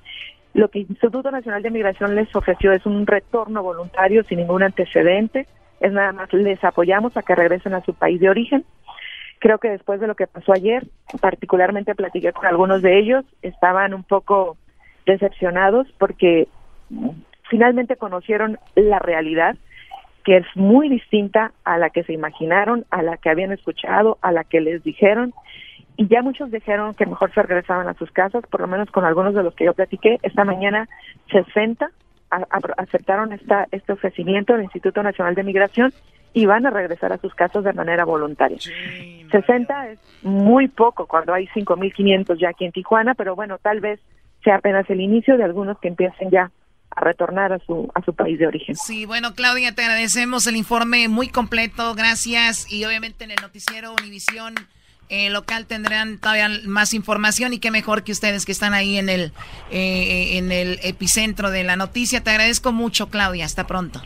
Lo que el Instituto Nacional de Migración les ofreció es un retorno voluntario sin ningún antecedente, es nada más les apoyamos a que regresen a su país de origen. Creo que después de lo que pasó ayer, particularmente platiqué con algunos de ellos, estaban un poco decepcionados porque finalmente conocieron la realidad que es muy distinta a la que se imaginaron, a la que habían escuchado, a la que les dijeron. Y ya muchos dijeron que mejor se regresaban a sus casas, por lo menos con algunos de los que yo platiqué. Esta mañana 60 aceptaron esta, este ofrecimiento del Instituto Nacional de Migración y van a regresar a sus casas de manera voluntaria. 60 es muy poco cuando hay 5.500 ya aquí en Tijuana, pero bueno, tal vez sea apenas el inicio de algunos que empiecen ya a retornar a su, a su país de origen. Sí, bueno, Claudia, te agradecemos el informe muy completo, gracias. Y obviamente en el noticiero Univisión eh, local tendrán todavía más información y qué mejor que ustedes que están ahí en el, eh, en el epicentro de la noticia. Te agradezco mucho, Claudia. Hasta pronto.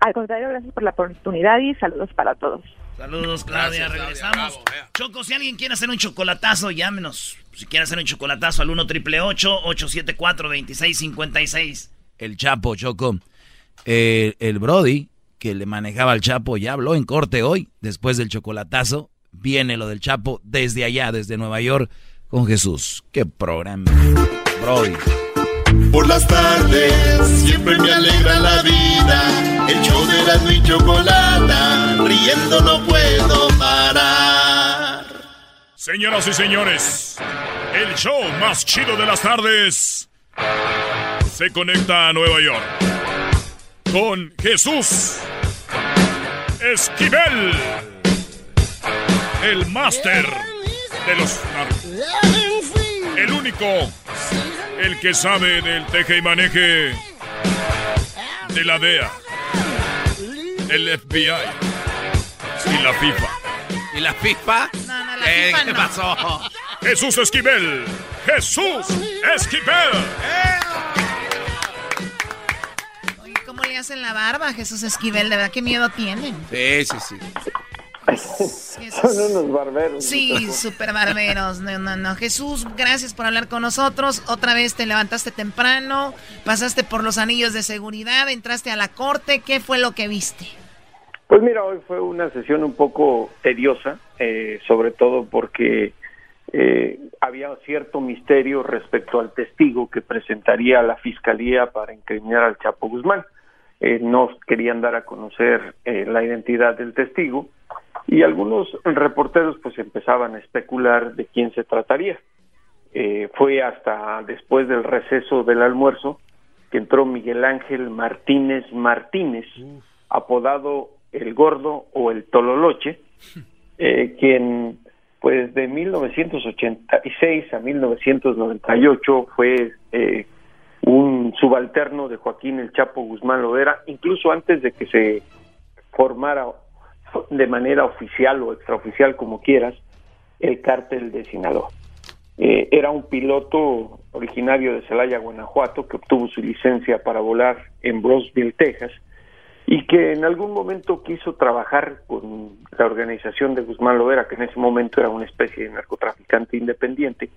Al contrario, gracias por la oportunidad y saludos para todos. Saludos, Claudia. Regresamos. Choco, si alguien quiere hacer un chocolatazo, llámenos. Si quiere hacer un chocolatazo al 1 triple 874 2656 el Chapo, Choco. Eh, el Brody, que le manejaba al Chapo, ya habló en corte hoy, después del chocolatazo. Viene lo del Chapo desde allá, desde Nueva York, con Jesús. Qué programa. Brody. Por las tardes siempre me alegra la vida. El show de la y chocolata, riendo no puedo parar. Señoras y señores, el show más chido de las tardes se conecta a Nueva York. con Jesús Esquivel, el máster de los el único, el que sabe del teje y maneje de la DEA, el FBI y la FIFA. ¿Y la FIFA? No, no, la Eh, FIFA ¿Qué no. pasó? Jesús Esquivel, Jesús Esquivel. Oye, ¿cómo le hacen la barba Jesús Esquivel? De verdad, qué miedo tienen. Sí, sí, sí. *laughs* Son unos barberos. Sí, súper barberos. No, no, no. Jesús, gracias por hablar con nosotros. Otra vez te levantaste temprano, pasaste por los anillos de seguridad, entraste a la corte. ¿Qué fue lo que viste? Pues mira, hoy fue una sesión un poco tediosa, eh, sobre todo porque eh, había cierto misterio respecto al testigo que presentaría la fiscalía para incriminar al Chapo Guzmán. Eh, no querían dar a conocer eh, la identidad del testigo y algunos reporteros pues empezaban a especular de quién se trataría. Eh, fue hasta después del receso del almuerzo que entró Miguel Ángel Martínez Martínez, apodado el Gordo o el Tololoche, *laughs* eh, quien pues de 1986 a 1998 fue eh, un subalterno de Joaquín el Chapo Guzmán Loera, incluso antes de que se formara de manera oficial o extraoficial, como quieras, el cártel de Sinaloa. Eh, era un piloto originario de Celaya, Guanajuato, que obtuvo su licencia para volar en Brosville, Texas, y que en algún momento quiso trabajar con la organización de Guzmán Loera, que en ese momento era una especie de narcotraficante independiente,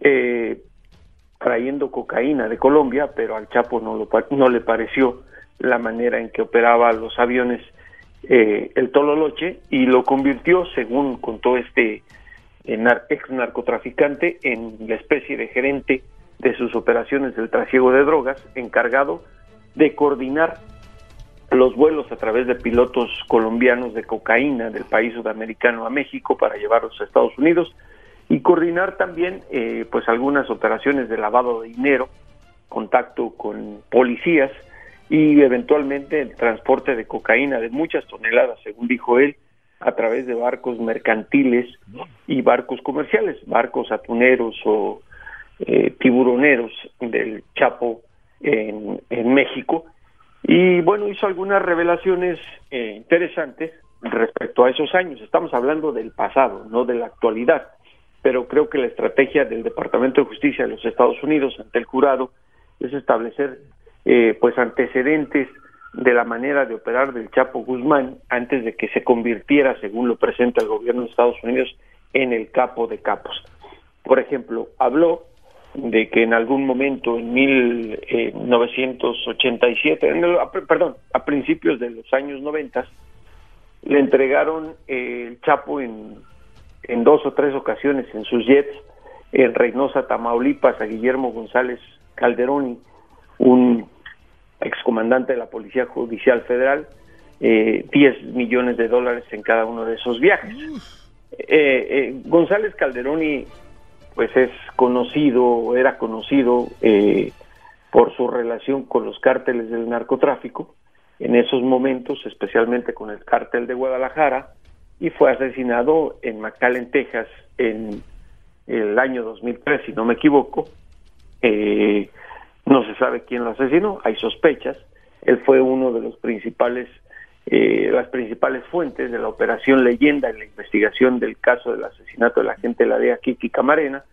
eh, trayendo cocaína de Colombia, pero al Chapo no, lo, no le pareció la manera en que operaba los aviones eh, el Tololoche y lo convirtió, según contó este eh, ex narcotraficante, en la especie de gerente de sus operaciones del trasiego de drogas, encargado de coordinar los vuelos a través de pilotos colombianos de cocaína del país sudamericano a México para llevarlos a Estados Unidos y coordinar también eh, pues algunas operaciones de lavado de dinero, contacto con policías y eventualmente el transporte de cocaína de muchas toneladas, según dijo él, a través de barcos mercantiles y barcos comerciales, barcos atuneros o eh, tiburoneros del Chapo en, México. Y bueno, hizo algunas revelaciones eh, interesantes respecto a esos años. Estamos hablando del pasado, no de la actualidad. Pero creo que la estrategia del Departamento de Justicia de los Estados Unidos ante el jurado es establecer eh, pues antecedentes de la manera de operar del Chapo Guzmán antes de que se convirtiera, según lo presenta el gobierno de Estados Unidos, en el capo de capos. Por ejemplo, habló de que en algún momento en 1987, en el- perdón, a principios de los años 90, le entregaron eh, el Chapo en, en dos o tres ocasiones en sus jets en Reynosa, Tamaulipas, a Guillermo González Calderoni, un excomandante de la Policía Judicial Federal, eh, 10 millones de dólares en cada uno de esos viajes. Eh, eh, González Calderoni pues es conocido, era conocido eh, por su relación con los cárteles del narcotráfico, en esos momentos, especialmente con el cártel de Guadalajara, y fue asesinado en McAllen, Texas, en el año 2003, si no me equivoco. Eh, no se sabe quién lo asesinó, hay sospechas. Él fue uno de los principales, eh, las principales fuentes de la operación Leyenda en la investigación del caso del asesinato de la agente de la DEA Kiki Camarena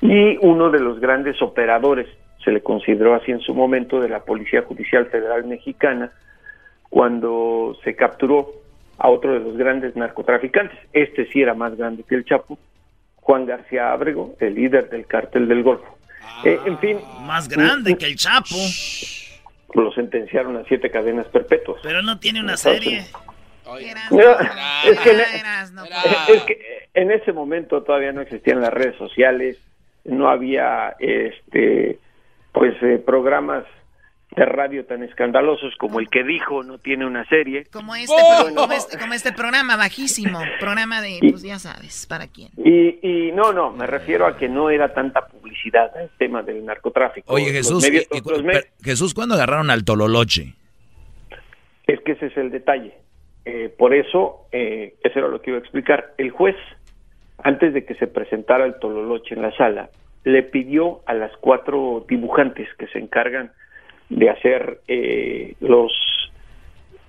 y uno de los grandes operadores, se le consideró así en su momento, de la Policía Judicial Federal Mexicana, cuando se capturó a otro de los grandes narcotraficantes. Este sí era más grande que el Chapo, Juan García Ábrego, el líder del cártel del Golfo. Eh, en fin. Más grande que el Chapo. Lo sentenciaron a siete cadenas perpetuas. Pero no tiene una serie. No, *laughs* es, que en, es que en ese momento todavía no existían las redes sociales, no había este pues eh, programas de radio tan escandalosos como el que dijo no tiene una serie. Como este, pro- como este, como este programa bajísimo, programa de, pues ya sabes, ¿para quién? Y, y no, no, me refiero a que no era tanta publicidad el tema del narcotráfico. Oye, Jesús, medios- y- y cu- los me- per- Jesús, ¿cuándo agarraron al Tololoche? Es que ese es el detalle. Eh, por eso, eh, eso era lo que iba a explicar. El juez, antes de que se presentara el Tololoche en la sala, le pidió a las cuatro dibujantes que se encargan de hacer eh, los,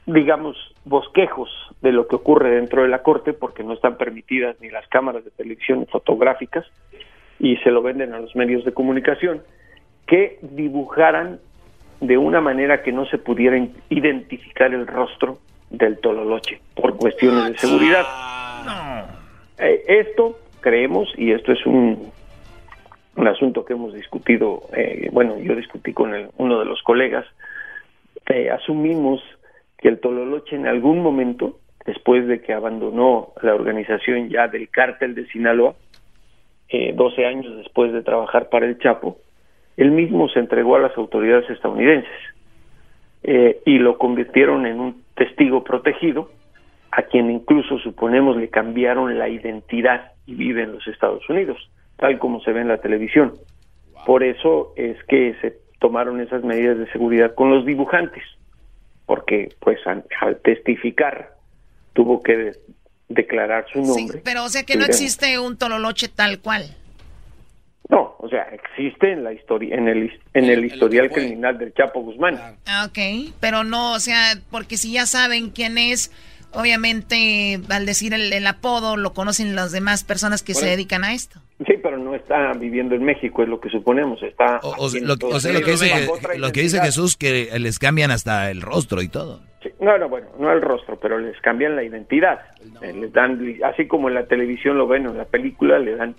digamos, bosquejos de lo que ocurre dentro de la corte, porque no están permitidas ni las cámaras de televisión fotográficas y se lo venden a los medios de comunicación, que dibujaran de una manera que no se pudiera identificar el rostro del Tololoche por cuestiones de seguridad. Eh, esto creemos, y esto es un, un asunto que hemos discutido, eh, bueno, yo discutí con uno de los colegas, eh, asumimos que el Tololoche en algún momento, después de que abandonó la organización ya del cártel de Sinaloa, eh, 12 años después de trabajar para el Chapo, él mismo se entregó a las autoridades estadounidenses eh, y lo convirtieron en un testigo protegido, a quien incluso suponemos le cambiaron la identidad y vive en los Estados Unidos, tal como se ve en la televisión. Por eso es que se tomaron esas medidas de seguridad con los dibujantes, porque pues al, al testificar tuvo que de- declarar su nombre. Pero o sea que no existe un tololoche tal cual. No, o sea, existe en la historia, en el en el historial criminal del Chapo Guzmán. Ah, ok, pero no, o sea, porque si ya saben quién es, obviamente al decir el, el apodo lo conocen las demás personas que se dedican a esto. Sí, pero no está viviendo en México, es lo que suponemos. Está O, lo, sea, lo que dice, que- lo que dice. Jesús, que les cambian hasta el rostro y todo. Sí, No, no, bueno, no el rostro, pero les cambian la identidad. Eh, les dan, así como en la televisión lo ven o en la película, le dan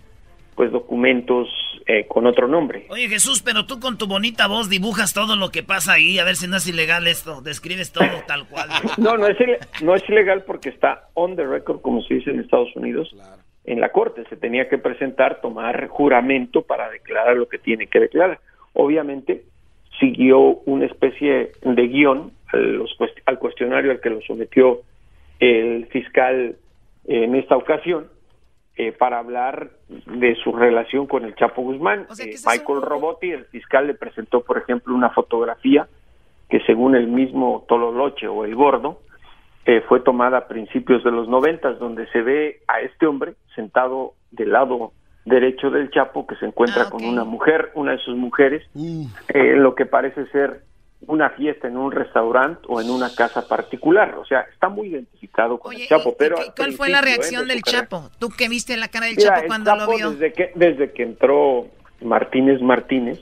pues documentos eh, con otro nombre. Oye Jesús, pero tú con tu bonita voz dibujas todo lo que pasa ahí, a ver si no es ilegal esto, describes todo tal cual. *laughs* No, no es, no es ilegal porque está on the record, como se dice en Estados Unidos, en la corte. Se tenía que presentar, tomar juramento para declarar lo que tiene que declarar. Obviamente siguió una especie de guion los al cuestionario al que lo sometió el fiscal en esta ocasión eh, para hablar de su relación con el Chapo Guzmán. Eh, Michael Robotti, el fiscal, le presentó, por ejemplo, una fotografía que según el mismo Tololoche o el Gordo, eh, fue tomada a principios de los noventas, donde se ve a este hombre sentado del lado derecho del Chapo, que se encuentra con una mujer, una de sus mujeres, eh, en lo que parece ser una fiesta en un restaurante o en una casa particular. O sea, está muy identificado con el Chapo. pero ¿Cuál fue la ¿eh? reacción de del. Chapo? ¿Tú que viste la cara del Mira, Chapo cuando lo vio? Desde que, desde que entró Martínez Martínez,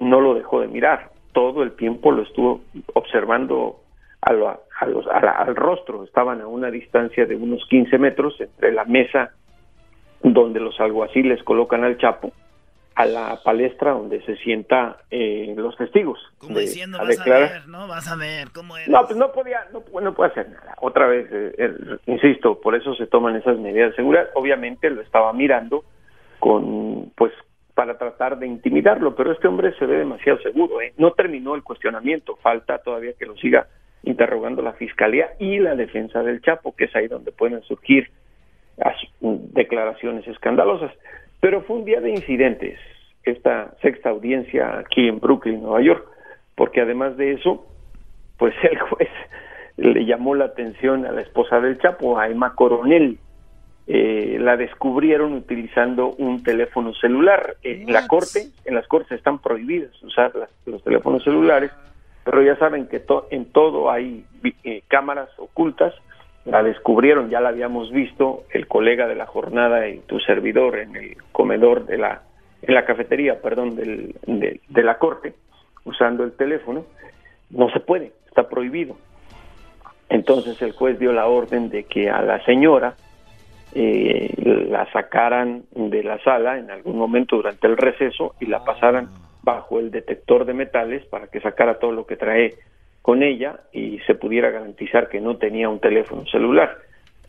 no lo dejó de mirar. Todo el tiempo lo estuvo observando a lo- a los- a la- al rostro. Estaban a una distancia de unos 15 metros entre la mesa donde los alguaciles colocan al Chapo a la palestra donde se sienta eh, los testigos. Como de- diciendo, a vas a ver, ¿no? Vas a ver cómo es. No, pues no podía, no, no puede hacer nada. Otra vez, eh, insisto, por eso se toman esas medidas de seguridad. Obviamente lo estaba mirando con, pues, para tratar de intimidarlo, pero este hombre se ve demasiado seguro. ¿eh? No terminó el cuestionamiento, falta todavía que lo siga interrogando la fiscalía y la defensa del Chapo, que es ahí donde pueden surgir declaraciones escandalosas. Pero fue un día de incidentes, esta sexta audiencia aquí en Brooklyn, Nueva York, porque además de eso, pues *laughs* el juez le llamó la atención a la esposa del Chapo, a Emma Coronel. Eh, la descubrieron utilizando un teléfono celular. En la corte, en las cortes están prohibidas usar las- los teléfonos celulares, pero ya saben que to- en todo hay eh, cámaras ocultas. La descubrieron, ya la habíamos visto, el colega de la jornada y tu servidor en el comedor de la, en la cafetería, perdón, del, de, de la corte, usando el teléfono. No se puede, está prohibido. Entonces el juez dio la orden de que a la señora eh, la sacaran de la sala en algún momento durante el receso y la pasaran bajo el detector de metales para que sacara todo lo que trae con ella y se pudiera garantizar que no tenía un teléfono celular.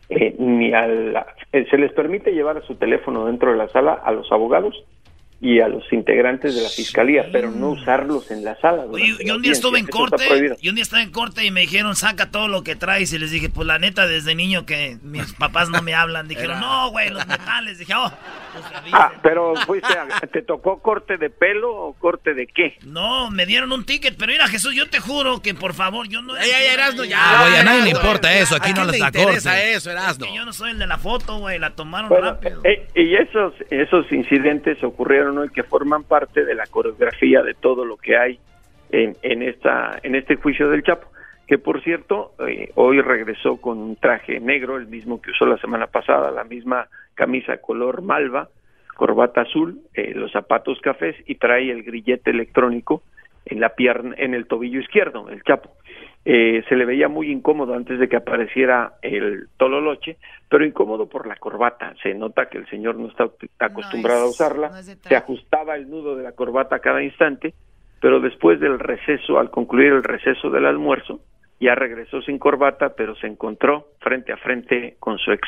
Eh, ni a la- eh, se les permite llevar su teléfono dentro de la sala a los abogados y a los integrantes de la fiscalía, pero no usarlos en la sala. Oye, yo un día estuve en Eso corte, prohibido. y un día estaba en corte y me dijeron, saca todo lo que traes. Y les dije, pues la neta, desde niño que mis papás no me hablan. *laughs* Dijeron, no, güey, los metales. Dije, oh, Ah, pero fuiste ¿te tocó corte de pelo o corte de qué? No, me dieron un ticket, pero mira, Jesús, yo te juro que por favor, yo no... Ya, ya, Erasno, ya. Ah, güey, a nadie le importa eso, aquí no le les da interesa corte. eso, Erasno. yo no soy el de la foto, güey, la tomaron Bueno, rápido. eh, y esos, esos incidentes ocurrieron hoy que forman parte de la coreografía de todo lo que hay en, en, esta, en este juicio del Chapo, que por cierto, eh, hoy regresó con un traje negro, el mismo que usó la semana pasada, la misma camisa color malva, corbata azul, eh, los zapatos cafés y trae el grillete electrónico en la pierna, en el tobillo izquierdo, el Chapo. Eh, se le veía muy incómodo antes de que apareciera el tololoche, pero incómodo por la corbata. Se nota que el señor no está acostumbrado a usarla. se ajustaba el nudo de la corbata a cada instante, pero después del receso, al concluir el receso del almuerzo, ya regresó sin corbata, pero se encontró frente a frente con su ex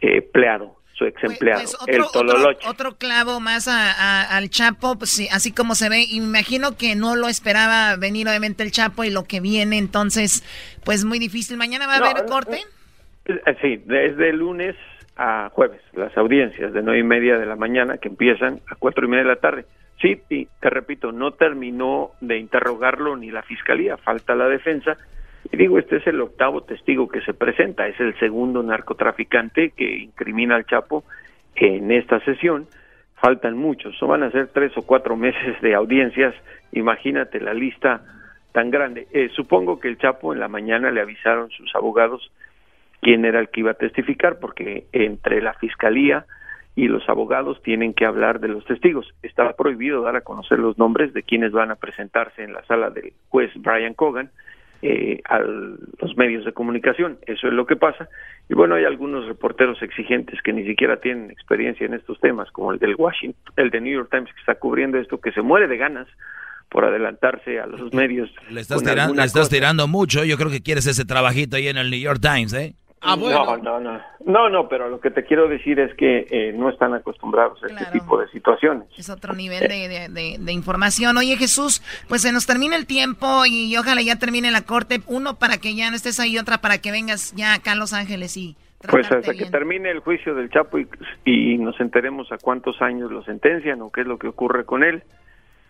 eh, empleado, su ex empleado, Pues otro, otro, otro clavo más a- a- al Chapo, pues sí, así como se ve. Y me imagino que no lo esperaba venir obviamente el Chapo y lo que viene, entonces, pues muy difícil. ¿Mañana va a No, haber no, corte? Eh, Sí, desde lunes a jueves, las audiencias de nueve y media de la mañana que empiezan a cuatro y media de la tarde. Sí, y te repito, no terminó de interrogarlo ni la fiscalía, falta la defensa. Y digo, este es el octavo testigo que se presenta, es el segundo narcotraficante que incrimina al Chapo en esta sesión. Faltan muchos, so van a ser tres o cuatro meses de audiencias. Imagínate la lista tan grande. Eh, supongo que el Chapo en la mañana le avisaron sus abogados quién era el que iba a testificar, porque entre la fiscalía y los abogados tienen que hablar de los testigos. Está prohibido dar a conocer los nombres de quienes van a presentarse en la sala del juez Brian Cogan eh, a los medios de comunicación. Eso es lo que pasa. Y bueno, hay algunos reporteros exigentes que ni siquiera tienen experiencia en estos temas, como el del Washington, el de New York Times que está cubriendo esto, que se muere de ganas por adelantarse a los medios. Le estás, tirando, le estás tirando mucho. Yo creo que quieres ese trabajito ahí en el New York Times, ¿eh? No, no, no. No, no, pero lo que te quiero decir es que eh, no están acostumbrados a este tipo de situaciones. Es otro nivel de, de- de- de información. Oye, Jesús, pues se nos termina el tiempo y ojalá ya termine la corte. Uno para que ya no estés ahí, otra para que vengas ya acá a Los Ángeles y Pues hasta que termine el juicio del Chapo y, y nos enteremos a cuántos años lo sentencian o qué es lo que ocurre con él,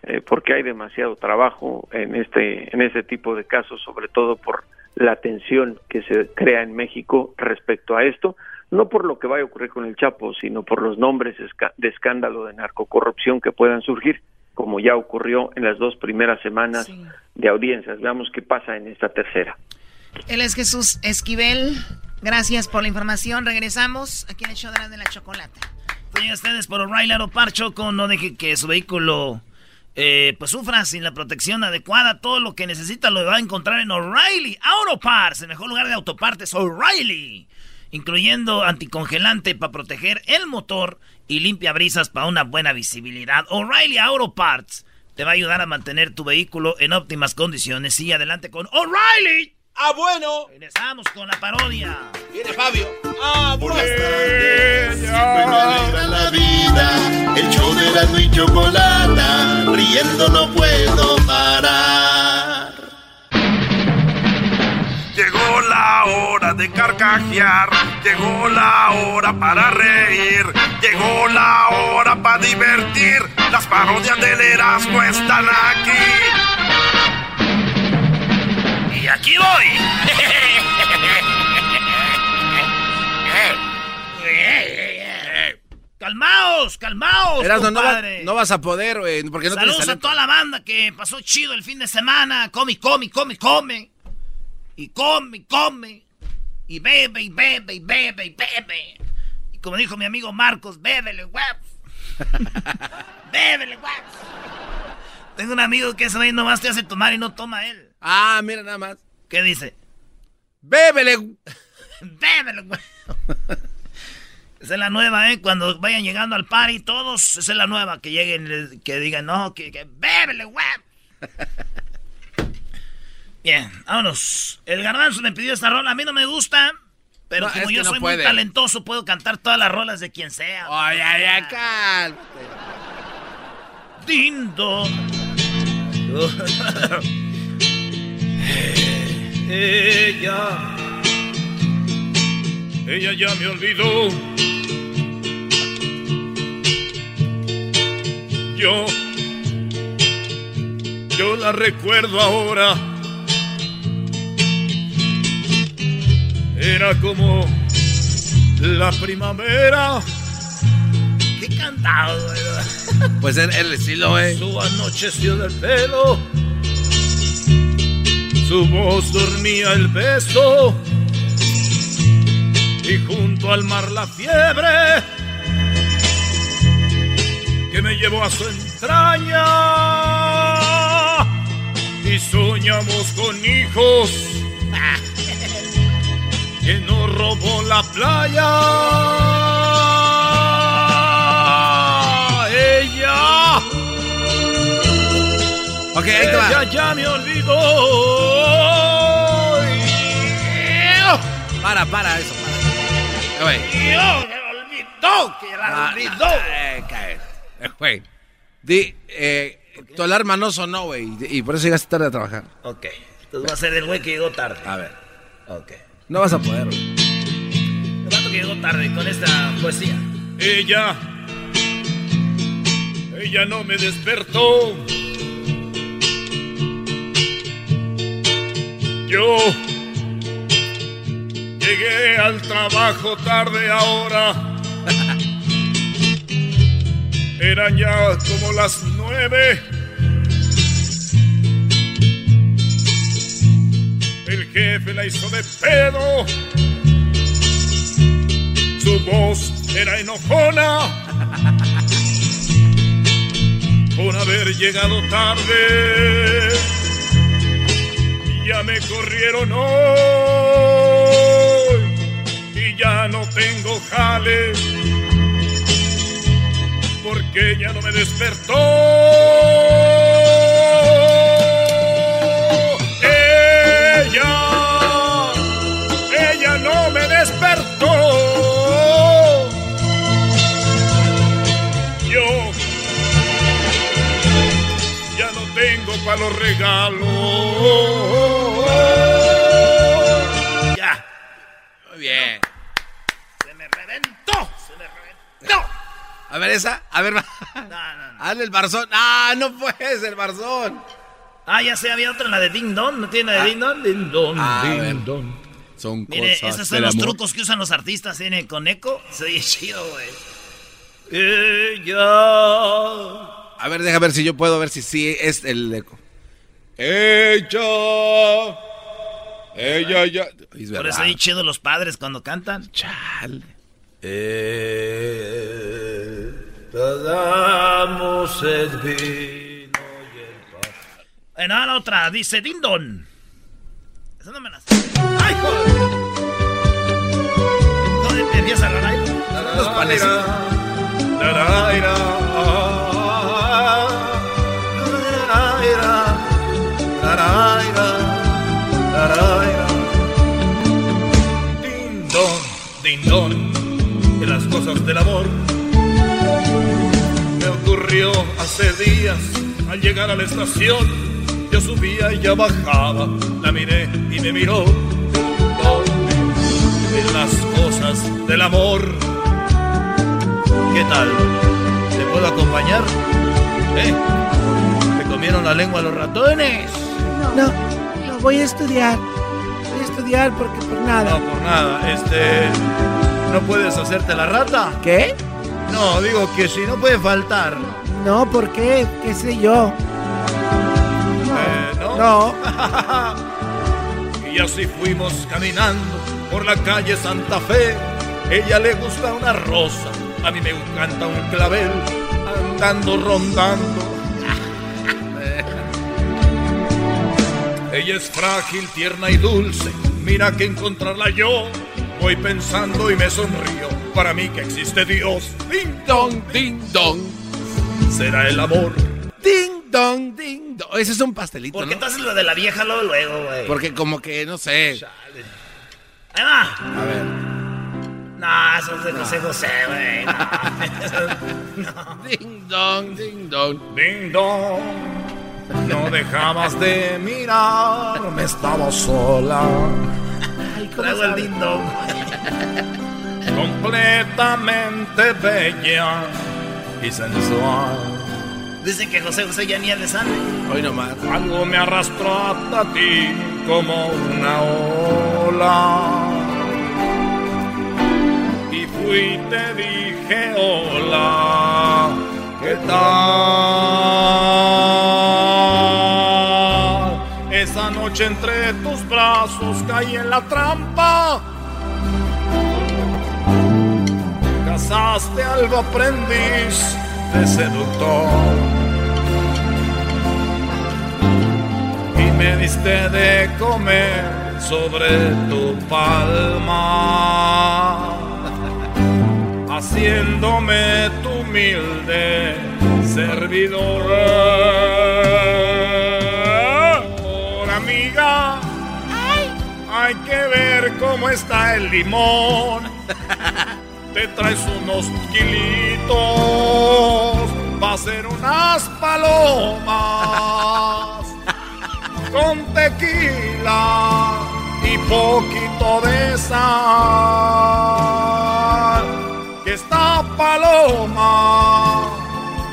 eh, porque hay demasiado trabajo en este en ese tipo de casos, sobre todo por la tensión que se crea en México respecto a esto, no por lo que vaya a ocurrir con el Chapo, sino por los nombres de escándalo de narcocorrupción que puedan surgir, como ya ocurrió en las dos primeras semanas de audiencias. Veamos qué pasa en esta tercera. Él es Jesús Esquivel. Gracias por la información. Regresamos aquí en el show de la, de la chocolate. Oigan ustedes por O'Reilly Auto Parts, Choco, no deje que su vehículo eh, pues sufra sin la protección adecuada. Todo lo que necesita lo va a encontrar en O'Reilly Auto Parts, el mejor lugar de autopartes, O'Reilly. Incluyendo anticongelante para proteger el motor y limpia brisas para una buena visibilidad. O'Reilly Auto Parts te va a ayudar a mantener tu vehículo en óptimas condiciones. Sigue adelante con O'Reilly. Ah, bueno. Regresamos con la parodia. Viene Fabio. Ah, bueno. Siempre me alegra la vida, el show de la y chocolata, riendo no puedo parar. Llegó la hora de carcajear, llegó la hora para reír, llegó la hora para divertir. Las parodias del Erasmo están aquí. Aquí voy. Calmaos, calmaos, Erasno, no, va- compadre. no vas a poder, güey, porque no Saludos a toda la banda que pasó chido el fin de semana. Come, come, come, come. Y come, y come. Y bebe, y bebe, y bebe, y bebe. Y como dijo mi amigo Marcos, bébele, huevos. *laughs* bébele, huevos. Tengo un amigo que ese güey nomás te hace tomar y no toma él. Ah, mira nada más. ¿Qué dice? Bébele. *laughs* Bébele, huevos. *laughs* Esa es la nueva, ¿eh? Cuando vayan llegando al party todos, esa es la nueva. Que lleguen, que digan, no, que, que bébele, huevos. *laughs* Bien, vámonos. El garbanzo me pidió esta rola. A mí no me gusta, pero No, como yo no soy puede. muy talentoso, puedo cantar todas las rolas de quien sea. Ay, ay, ay, cálmate. Dindo. Ella. Ella ya me olvidó. Yo, yo la recuerdo ahora. Era como la primavera. ¿Qué cantado, ¿verdad? Pues el, el estilo, eh. Su anocheció del pelo. Su voz dormía el beso. Y junto al mar la fiebre que me llevó a su entraña. Y soñamos con hijos *laughs* que nos robó la playa. Ok, ahí te va. Ella ya me olvidó. Para, para, eso, para. Güey. Dios, me olvidó que la Ah, olvidó. no, cae. Güey. Di, eh, tu alarma no sonó, güey. Y por eso llegaste tarde a trabajar. Ok. Entonces va a ser el güey que llegó tarde. A ver. Ok. No vas a poder, güey. El que llegó tarde con esta poesía. Ella, ella no me despertó. Yo llegué al trabajo tarde ahora. *laughs* Eran ya como las nueve. El jefe la hizo de pedo. Su voz era enojona *laughs* por haber llegado tarde. Ya me corrieron hoy y ya no tengo jale porque ya no me despertó. Ella, para los regalos. Ya. Muy bien. Se me reventó. Se me reventó. A ver, esa. A ver. Hazle el barzón. Ah, no puedes, el barzón. Ah, ya sé, había otra, la de Ding Dong. ¿No tiene la de Ding Dong? Ding Dong, Ah, Ding. Dong. Son Mire, cosas esos son los amor. trucos que usan los artistas ¿tiene? con eco. Se oye *laughs* chido, güey. Ella. A ver, deja ver si yo puedo ver si sí es el eco. Ella. Ella ya. Es Por eso oye chido los padres cuando cantan. Chale. Eh, damos el vino y el pan. Bueno, la otra dice Ding Dong. Esa no me la sé. ¡Ay, joder! ¿Dónde te empieza la baila? Los panecitos. Las cosas del amor. Me ocurrió hace días al llegar a la estación. Yo subía y ella bajaba, la miré y me miró. De las cosas del amor. ¿Qué tal? ¿Te puedo acompañar? ¿Eh? ¿Te comieron la lengua los ratones? No, no, voy a estudiar. Voy a estudiar porque por nada. No, por nada. Este. ¿No puedes hacerte la rata? ¿Qué? No, digo que si no puede faltar. No, ¿por qué? ¿Qué sé yo? Eh, ¿no? No. *laughs* y así fuimos caminando por la calle Santa Fe. Ella le gusta una rosa, a mí me encanta un clavel, andando rondando. Ella es frágil, tierna y dulce. Mira que encontrarla yo. Voy pensando y me sonrío. Para mí que existe Dios. Ding dong, ding dong. Será el amor. Ding dong, ding dong. Ese es un pastelito, ¿Por qué ¿no? tú haces lo de la vieja luego, luego, güey? Porque como que, no sé. Ahí va. A ver. No, eso es de José José, güey. *laughs* No. Ding dong, ding dong. Ding dong. No dejabas de mirarme, estaba sola. Traigo el ding dong. Completamente bella y sensual. Dicen que José José ya ni le sale. Hoy nomás. Algo me arrastró hasta ti como una ola. Y fui y te dije hola. ¿Qué tal? Entre tus brazos caí en la trampa. Casaste al aprendiz de seductor. Y me diste de comer sobre tu palma, *laughs* haciéndome tu humilde servidor. Hay que ver cómo está el limón *laughs* te traes unos kilitos va a ser unas palomas *laughs* con tequila y poquito de sal. Que esta paloma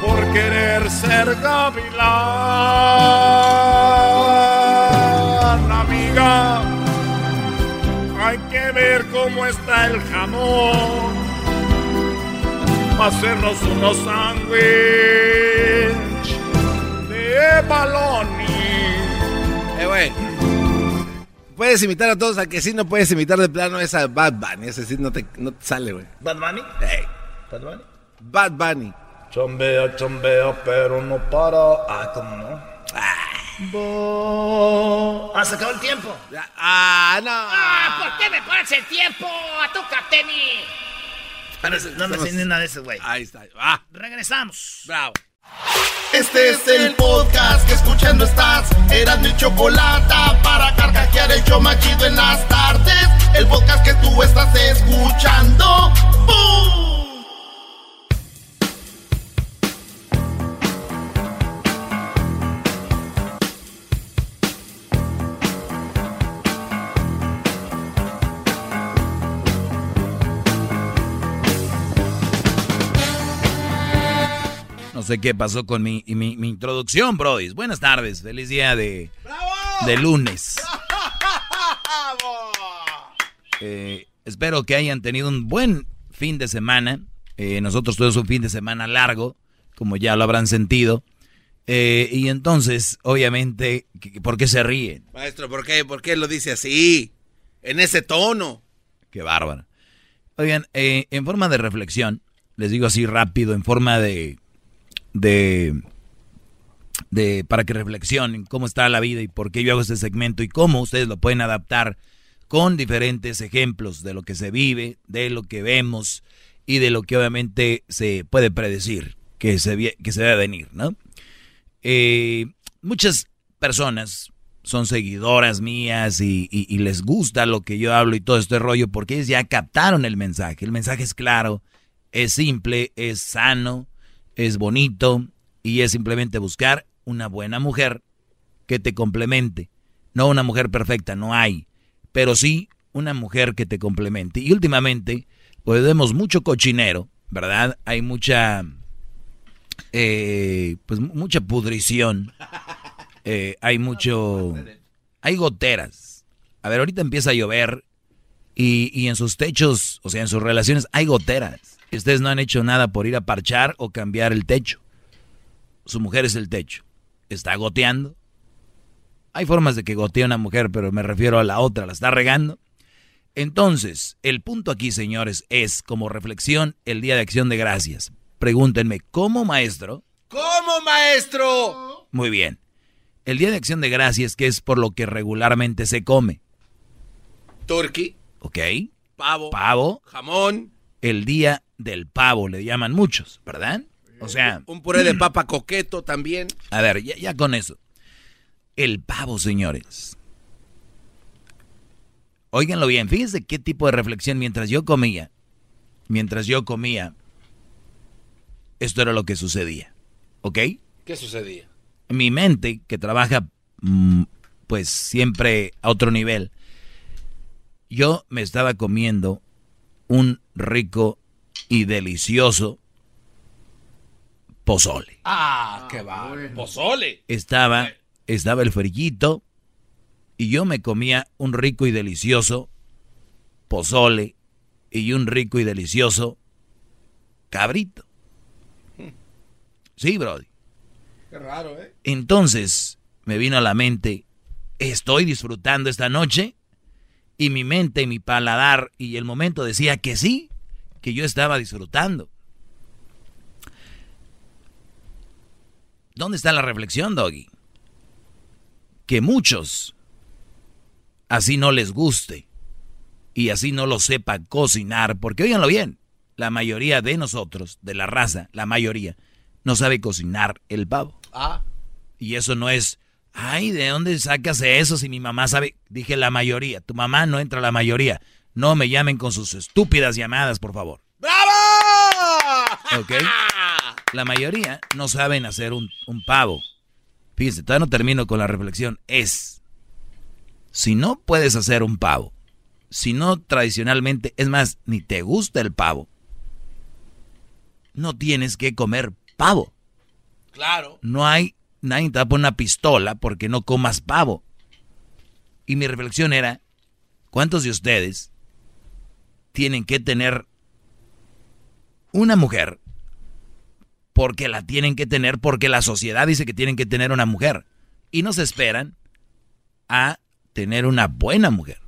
por querer ser gavilán, cómo está el jamón para hacernos unos sándwich de baloni. Eh, güey. Puedes imitar a todos, a que sí no puedes imitar de plano esa Bad Bunny. Ese sí no te, no te sale, güey. ¿Bad Bunny? Hey. ¿Bad Bunny? Bad Bunny. Chombea, chombea, pero no para. Ah, ¿cómo no? Bo- Ah, se acabó el tiempo. Ah, no. Ah, ¿por qué me pones el tiempo? A tu Teni. No, no me sé ni una de esas, güey. Ahí está. Ah, Regresamos. bravo. Este es el podcast que escuchando estás. Eran mi chocolate para carcajear el yo machido en las tardes. El podcast que tú estás escuchando. ¡Bum! Sé qué pasó con mi, mi, mi introducción, Brody. Buenas tardes, feliz día de, de lunes. *laughs* Eh, espero que hayan tenido un buen fin de semana. Eh, nosotros tuvimos un fin de semana largo, como ya lo habrán sentido. Eh, y entonces, obviamente, ¿qué- ¿por qué se ríen? Maestro, ¿por qué? ¿Por qué lo dice así? En ese tono. Qué bárbaro. Oigan, eh, en forma de reflexión, les digo así rápido, en forma de, de, de, para que reflexionen cómo está la vida y por qué yo hago este segmento y cómo ustedes lo pueden adaptar con diferentes ejemplos de lo que se vive, de lo que vemos y de lo que obviamente se puede predecir que se, que se venir, ¿no? Eh, muchas personas son seguidoras mías y, y- y les gusta lo que yo hablo y todo este rollo porque ellos ya captaron el mensaje. El mensaje es claro, es simple, es sano, es bonito y es simplemente buscar una buena mujer que te complemente. No una mujer perfecta, no hay, pero sí una mujer que te complemente. Y últimamente, pues vemos mucho cochinero, ¿verdad? Hay mucha, eh, pues mucha pudrición. Eh, hay mucho, hay goteras. A ver, ahorita empieza a llover y, y en sus techos, o sea, en sus relaciones hay goteras. Y ustedes no han hecho nada por ir a parchar o cambiar el techo. Su mujer es el techo. Está goteando. Hay formas de que gotee una mujer, pero me refiero a la otra, la está regando. Entonces, el punto aquí, señores, es como reflexión el Día de Acción de Gracias. Pregúntenme, ¿cómo maestro? ¿Cómo, maestro? Muy bien. El Día de Acción de Gracias, que es por lo que regularmente se come. Turkey, ¿Ok? pavo, Pavo. jamón, El Día del Pavo, le llaman muchos, ¿verdad? O sea, un puré de *clears throat* papa coqueto también. a ver, ya, ya con eso. El pavo, señores. Óiganlo bien, fíjense qué tipo de reflexión mientras yo comía. Mientras yo comía, esto era lo que sucedía. ¿Ok? ¿Qué sucedía? mi mente, que trabaja mm, pues siempre a otro nivel, yo me estaba comiendo un rico y delicioso pozole. Ah, qué va. Pozole. Estaba, estaba el frillito y yo me comía un rico y delicioso pozole y un rico y delicioso cabrito. Sí, Brody. Qué raro, ¿eh? Entonces me vino a la mente, estoy disfrutando esta noche y mi mente y mi paladar y el momento decía que sí, que yo estaba disfrutando. ¿Dónde está la reflexión, Doggy? Que muchos así no les guste y así no lo sepan cocinar, porque óiganlo bien, la mayoría de nosotros, de la raza, la mayoría, no sabe cocinar el pavo. Ah. Y eso no es, ay, ¿de dónde sacas eso si mi mamá sabe? Dije la mayoría, tu mamá no entra la mayoría. No me llamen con sus estúpidas llamadas, por favor. ¡Bravo! ¿Ok? La mayoría no saben hacer un, un pavo. Fíjense, todavía no termino con la reflexión. Es, si no puedes hacer un pavo, si no tradicionalmente, es más, ni te gusta el pavo, no tienes que comer pavo. Claro. No hay, nadie te va a poner una pistola porque no comas pavo. Y mi reflexión era, ¿cuántos de ustedes tienen que tener una mujer porque la tienen que tener, porque la sociedad dice que tienen que tener una mujer? Y no se esperan a tener una buena mujer.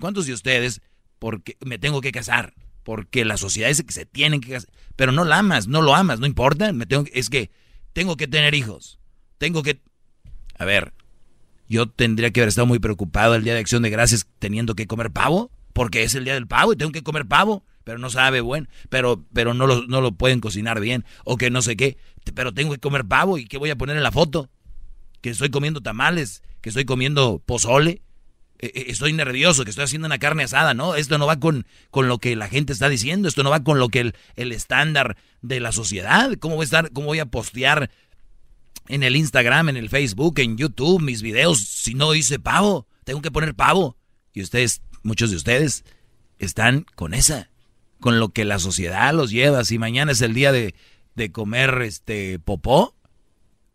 ¿Cuántos de ustedes, porque me tengo que casar? Porque la sociedad dice que se tienen que casar. Pero no la amas, no lo amas, no importa. Me tengo, es que tengo que tener hijos. Tengo que... A ver, yo tendría que haber estado muy preocupado el día de acción de gracias teniendo que comer pavo. Porque es el día del pavo y tengo que comer pavo. Pero no sabe bueno. Pero, pero no, lo, no lo pueden cocinar bien. O que no sé qué. Pero tengo que comer pavo. ¿Y qué voy a poner en la foto? Que estoy comiendo tamales. Que estoy comiendo pozole estoy nervioso, que estoy haciendo una carne asada, ¿no? Esto no va con, con lo que la gente está diciendo, esto no va con lo que el, el estándar de la sociedad. ¿Cómo voy a estar, cómo voy a postear en el Instagram, en el Facebook, en YouTube mis videos si no hice pavo? Tengo que poner pavo. Y ustedes, muchos de ustedes, están con esa, con lo que la sociedad los lleva. Si mañana es el día de, de comer este popó,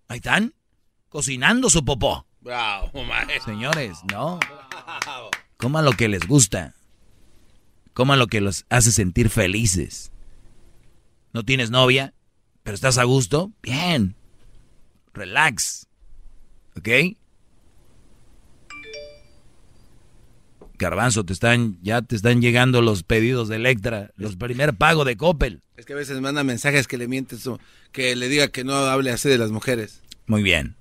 ahí están, cocinando su popó. Bravo, Señores, no. Coman lo que les gusta. Coman lo que los hace sentir felices. ¿No tienes novia? ¿Pero estás a gusto? Bien. Relax. ¿Ok? Garbanzo, te están, ya te están llegando los pedidos de Electra, los primer pago de Coppel. Es que a veces manda mensajes que le mientes o que le diga que no hable así de las mujeres. Muy bien.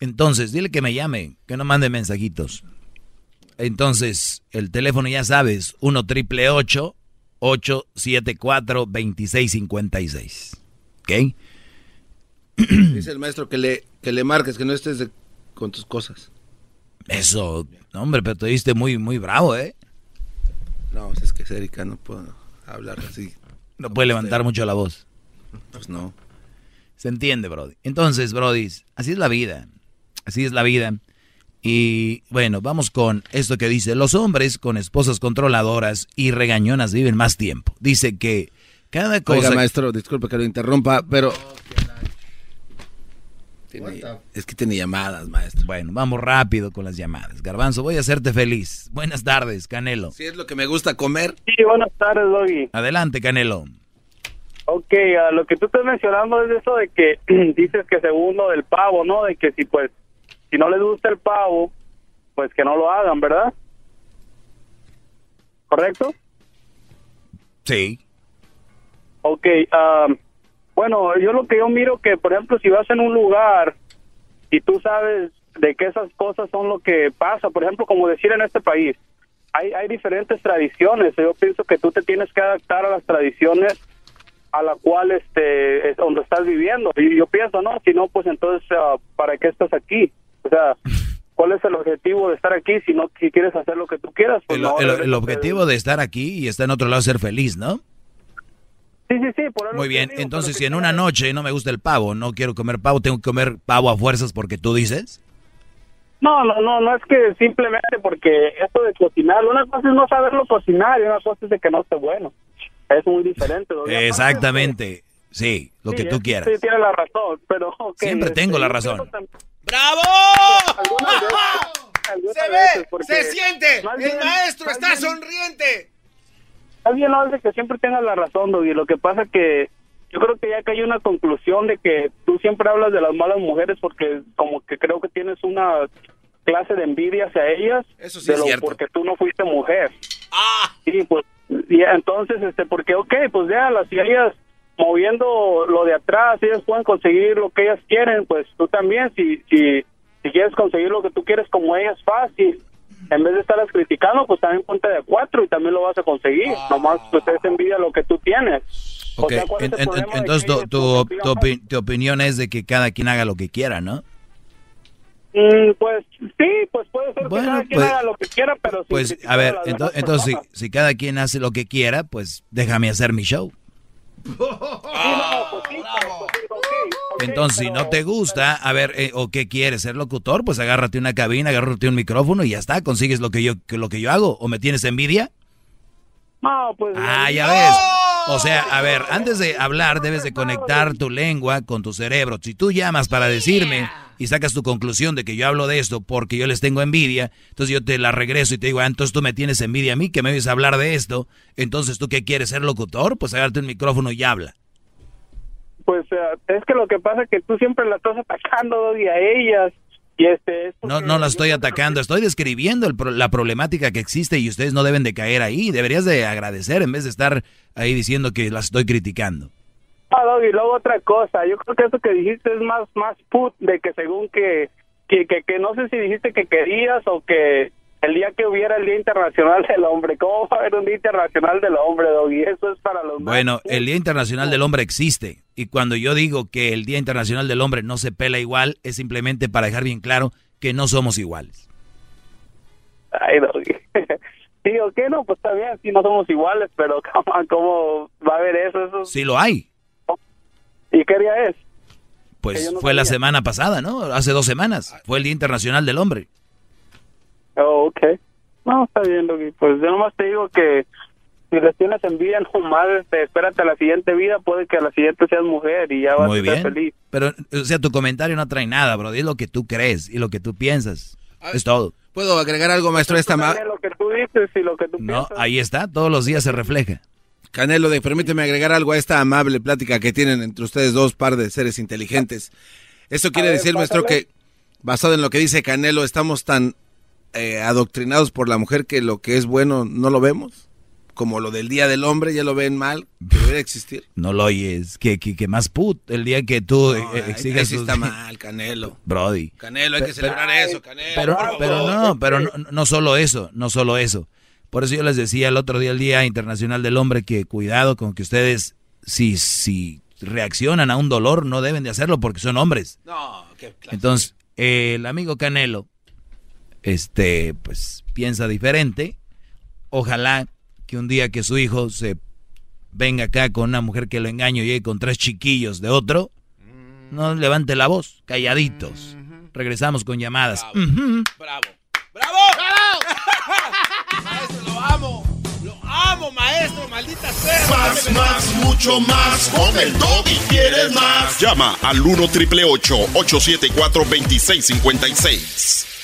Entonces, dile que me llame, que no mande mensajitos. Entonces, el teléfono ya sabes, 1 triple 874 2656. ¿Ok? Dice el maestro que le, que le marques, que no estés con tus cosas. Eso, hombre, pero te diste muy, muy bravo, ¿eh? No, pues es que Erika, no puedo hablar así. No puede levantar mucho la voz. Pues no. Se entiende, Brody. Entonces, Brody, así es la vida. Así es la vida. Y bueno, vamos con esto que dice, los hombres con esposas controladoras y regañonas viven más tiempo. Dice que cada cosa... Oiga, maestro, disculpe que lo interrumpa, pero... es que tiene llamadas, maestro. Bueno, vamos rápido con las llamadas. Garbanzo, voy a hacerte feliz. Buenas tardes, Canelo. Si es lo que me gusta comer. Sí, buenas tardes, Doggy. Adelante, Canelo. Ok, a lo que tú estás mencionando es eso de que *clears throat* dices que según lo del pavo, ¿no? De que si pues si no les gusta el pavo, pues que no lo hagan, ¿verdad? ¿Correcto? Sí. Ok, um, bueno, yo lo que yo miro que, por ejemplo, si vas en un lugar y tú sabes de que esas cosas son lo que pasa, por ejemplo, como decir en este país, hay, hay diferentes tradiciones, yo pienso que tú te tienes que adaptar a las tradiciones a la cual este es donde estás viviendo. Y yo pienso no si no pues entonces uh, para qué estás aquí o sea, ¿cuál es el objetivo de estar aquí si no si quieres hacer lo que tú quieras? Pues el, objetivo de estar aquí y estar en otro lado ser feliz, ¿no? Sí, sí, sí. Muy bien, entonces si en una noche no me gusta el pavo, no quiero comer pavo, tengo que comer pavo a fuerzas porque tú dices. No, no, no, no es que simplemente porque esto de cocinar, una cosa es no saberlo cocinar y una cosa es de que no esté bueno. Es muy diferente. Exactamente. Sí, lo que tú quieras. Sí, tiene la razón, pero... Siempre este, tengo la razón. ¡Bravo! veces- *laughs* Se ve, se siente. El bien- maestro está bien- sonriente. Alguien no hace que siempre tengas la razón, Doggy. Lo que pasa que yo creo que ya que hay una conclusión de que tú siempre hablas de las malas mujeres porque como que creo que tienes una clase de envidia hacia ellas. Eso sí de es lo- cierto. Porque tú no fuiste mujer. Ah. Sí, pues, y entonces, este, porque, ok, pues déjalas, si ellas moviendo lo de atrás, ellas pueden conseguir lo que ellas quieren, pues tú también, si, si, si quieres conseguir lo que tú quieres como ellas, fácil. En vez de estarlas criticando, pues también ponte de cuatro y también lo vas a conseguir. Nomás pues es envidia lo que tú tienes. O Ok, sea, ¿cuál es en- el en- problema de entonces tu, tu, tu opi- tu opinión es de que cada quien haga lo que quiera, ¿no? Mm, pues sí, pues puede ser Bueno, que cada quien pues- haga lo que quiera, pero Pues a ver, ento- demás entonces si, si cada quien hace lo que quiera, pues déjame hacer mi show. Sí, no, pues sí, pues, sí, Entonces, si no te gusta, a ver, eh, o qué quieres, ser locutor, pues agárrate una cabina, agárrate un micrófono y ya está, consigues lo que yo, lo que yo hago. ¿O me tienes envidia? No, pues. Ah, ya ves. O sea, a ver, antes de hablar debes de conectar tu lengua con tu cerebro. Si tú llamas para decirme y sacas tu conclusión de que yo hablo de esto porque yo les tengo envidia, entonces yo te la regreso y te digo, ah, entonces tú me tienes envidia a mí, que me oyes hablar de esto, entonces tú qué quieres ser locutor, pues agárrate un micrófono y habla. Pues eh, es que lo que pasa es que tú siempre la estás atacando Doggy, a ellas. Y este, es No, no la estoy atacando, estoy describiendo el pro- la problemática que existe y ustedes no deben de caer ahí. Deberías de agradecer en vez de estar ahí diciendo que las estoy criticando. Ah, Doggy, luego otra cosa. Yo creo que eso que dijiste es más más put de que según que, que, que, que no sé si dijiste que querías o que el día que hubiera el Día Internacional del Hombre. ¿Cómo va a haber un Día Internacional del Hombre, Doggy? Eso es para los Bueno, el Día Internacional del Hombre existe y cuando yo digo que el Día Internacional del Hombre no se pela igual, es simplemente para dejar bien claro que no somos iguales. Ay, Doggy. *laughs* Sí, o qué no, pues está bien, sí, no somos iguales, pero *laughs* ¿cómo, cómo va a haber eso? eso? Sí lo hay. ¿Y qué día es? Pues no fue la sabía. semana pasada, ¿no? Hace dos semanas. Fue el Día Internacional del Hombre. Oh, ok. No, está bien, Doggy. Pues yo nomás te digo que si les tienes envidia nomás, este, espérate a la siguiente vida, puede que a la siguiente seas mujer y ya vas Muy a bien. feliz. Pero, o sea, tu comentario no trae nada, bro. Es lo que tú crees y lo que tú piensas. Es todo. ¿Puedo agregar algo, maestro, esta ma- lo que tú dices y lo que tú No, piensas. ahí está. Todos los días se refleja. Canelo, de, permíteme agregar algo a esta amable plática que tienen entre ustedes dos par de seres inteligentes. Eso quiere ver, decir, maestro, que basado en lo que dice Canelo, estamos tan eh, adoctrinados por la mujer que lo que es bueno no lo vemos. Como lo del Día del Hombre, ya lo ven mal, debería existir. *laughs* No lo oyes. Que, que, que más put. El día que tú eh, exigas sí tus- está *laughs* mal, Canelo. Brody. Canelo, hay que celebrar eso, Canelo. Pero, pero no, pero no, no solo eso, no solo eso. Por eso yo les decía el otro día, el Día Internacional del Hombre, que cuidado con que ustedes, si, si reaccionan a un dolor, no deben de hacerlo porque son hombres. No, qué clase. Entonces, eh, el amigo Canelo, este, pues piensa diferente. Ojalá que un día que su hijo se venga acá con una mujer que lo engaño y llegue con tres chiquillos de otro, no levante la voz, calladitos. Regresamos con llamadas. Ujú. Bravo. ¡Bravo! maestro, lo amo. Lo amo, maestro, maldita sea. Más, más, mucho más. Con el y quieres más. Llama al 1 triple 874 2656.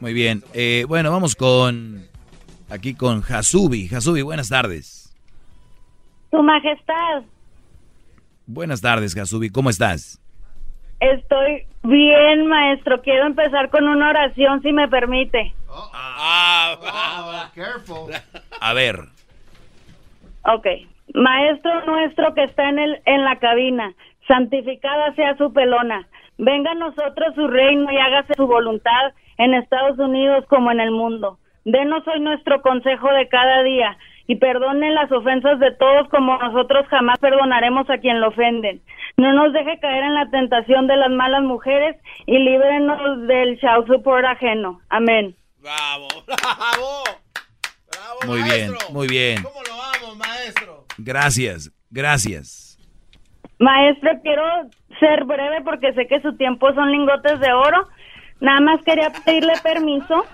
Muy bien. Eh, bueno, vamos con aquí con Hasubi. Hasubi, buenas tardes. Tu Majestad, Buenas tardes, Hasubi. ¿Cómo estás? estoy bien, maestro. Quiero empezar con una oración, si me permite. Ah, careful. A ver. Ok. Maestro nuestro que está en, el, en la cabina, santificada sea su pelona. Venga a nosotros su reino y hágase su voluntad en Estados Unidos como en el mundo. Denos hoy nuestro consejo de cada día y perdone las ofensas de todos como nosotros jamás perdonaremos a quien lo ofenden. No nos deje caer en la tentación de las malas mujeres y líbrenos del shout support ajeno. Amén. Bravo, *laughs* bravo. Bravo, Muy bien, maestro. muy bien. ¿Cómo lo amo, maestro? Gracias, gracias. Maestro, quiero ser breve porque sé que su tiempo son lingotes de oro. Nada más quería pedirle permiso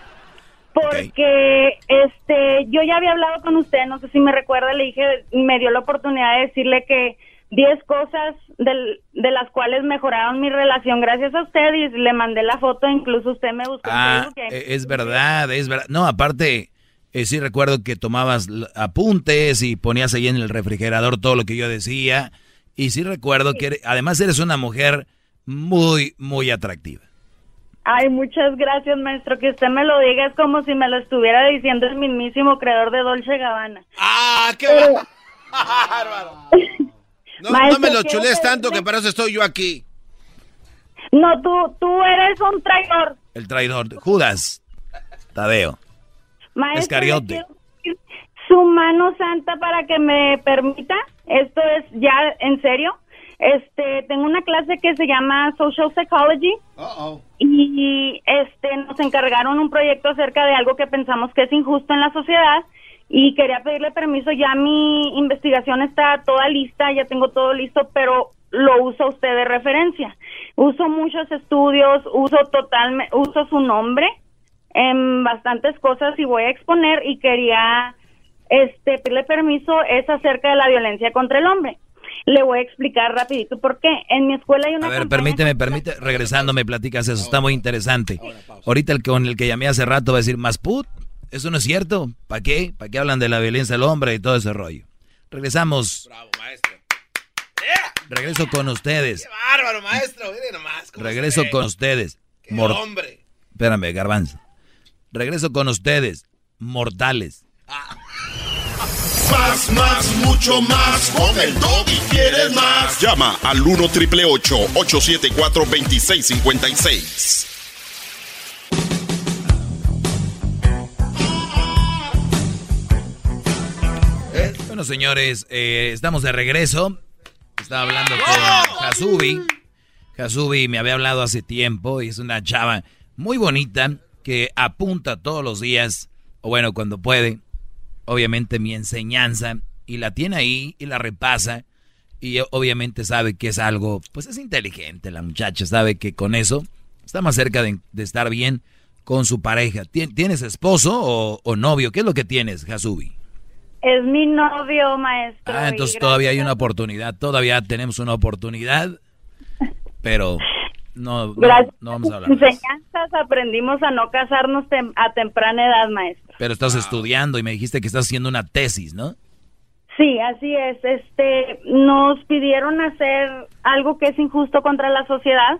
porque este yo ya había hablado con usted, no sé si me recuerda, le dije, me dio la oportunidad de decirle que 10 cosas del, de las cuales mejoraron mi relación gracias a usted y le mandé la foto, incluso usted me buscó ah, e, Es verdad, es verdad. No, aparte, eh, sí recuerdo que tomabas apuntes y ponías ahí en el refrigerador todo lo que yo decía. Y sí recuerdo que además eres una mujer muy, muy atractiva. Ay, muchas gracias, maestro. Que usted me lo diga es como si me lo estuviera diciendo el mismísimo creador de Dolce Gabbana. ¡Ah, qué bárbaro! *laughs* No, me lo chules tanto que para eso estoy yo aquí. No, tú, tú eres un traidor. El traidor. Judas. Tadeo. Maestro, su mano santa para que me permita. Esto es ya en serio. Este, tengo una clase que se llama Social Psychology. Y este nos encargaron un proyecto acerca de algo que pensamos que es injusto en la sociedad. Y quería pedirle permiso, ya mi investigación está toda lista, ya tengo todo listo, pero lo usa usted de referencia. Uso muchos estudios, uso totalmente, uso su nombre en bastantes cosas y voy a exponer. Y quería este pedirle permiso es acerca de la violencia contra el hombre. Le voy a explicar rapidito por qué. En mi escuela hay una... A ver, permíteme, permíteme, regresando me platicas eso, está muy interesante. Ahorita el con el que llamé hace rato va a decir, más put, eso no es cierto. ¿Para qué? ¿Para qué hablan de la violencia del hombre y todo ese rollo? Regresamos. Bravo, maestro. Regreso con ustedes. Qué bárbaro, maestro. Regreso con ustedes. Qué hombre. Espérame, garbanzo. Regreso con ustedes. Mortales. Más, más, mucho más. Con el y quieres más. Llama al 1 triple 874 2656. Bueno, señores, eh, estamos de regreso. Estaba hablando con Hasubi. Hasubi me había hablado hace tiempo y es una chava muy bonita que apunta todos los días, o bueno, cuando puede, obviamente mi enseñanza, y la tiene ahí y la repasa. Y obviamente sabe que es algo, pues es inteligente la muchacha, sabe que con eso está más cerca de, estar bien con su pareja. ¿Tienes esposo o, o novio? ¿Qué es lo que tienes, Hasubi? Es mi novio, maestro. Ah, entonces todavía hay una oportunidad, todavía tenemos una oportunidad, pero no, no, vamos a hablar. Enseñanzas aprendimos a no casarnos a temprana edad, maestro. Pero estás estudiando y me dijiste que estás haciendo una tesis, ¿no? Sí, así es. Este, nos pidieron hacer algo que es injusto contra la sociedad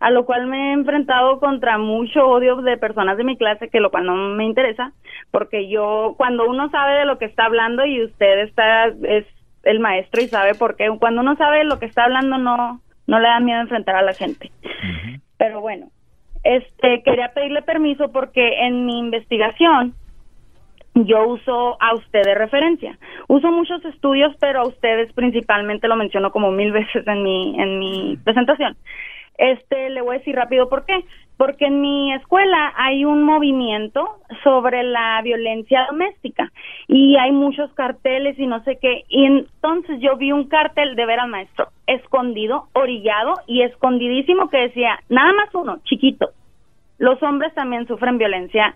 a lo cual me he enfrentado contra mucho odio de personas de mi clase, que lo cual no me interesa, porque yo, cuando uno sabe de lo que está hablando y usted está, es el maestro y sabe por qué, cuando uno sabe de lo que está hablando no, no le da miedo enfrentar a la gente. Pero bueno, este, quería pedirle permiso porque en mi investigación, yo uso a usted de referencia. Uso muchos estudios, pero a ustedes principalmente lo menciono como mil veces en mi, en mi presentación. Este, le voy a decir rápido por qué. Porque en mi escuela hay un movimiento sobre la violencia doméstica y hay muchos carteles y no sé qué. Y entonces yo vi un cartel de ver al maestro escondido, orillado y escondidísimo que decía, nada más uno, chiquito. Los hombres también sufren violencia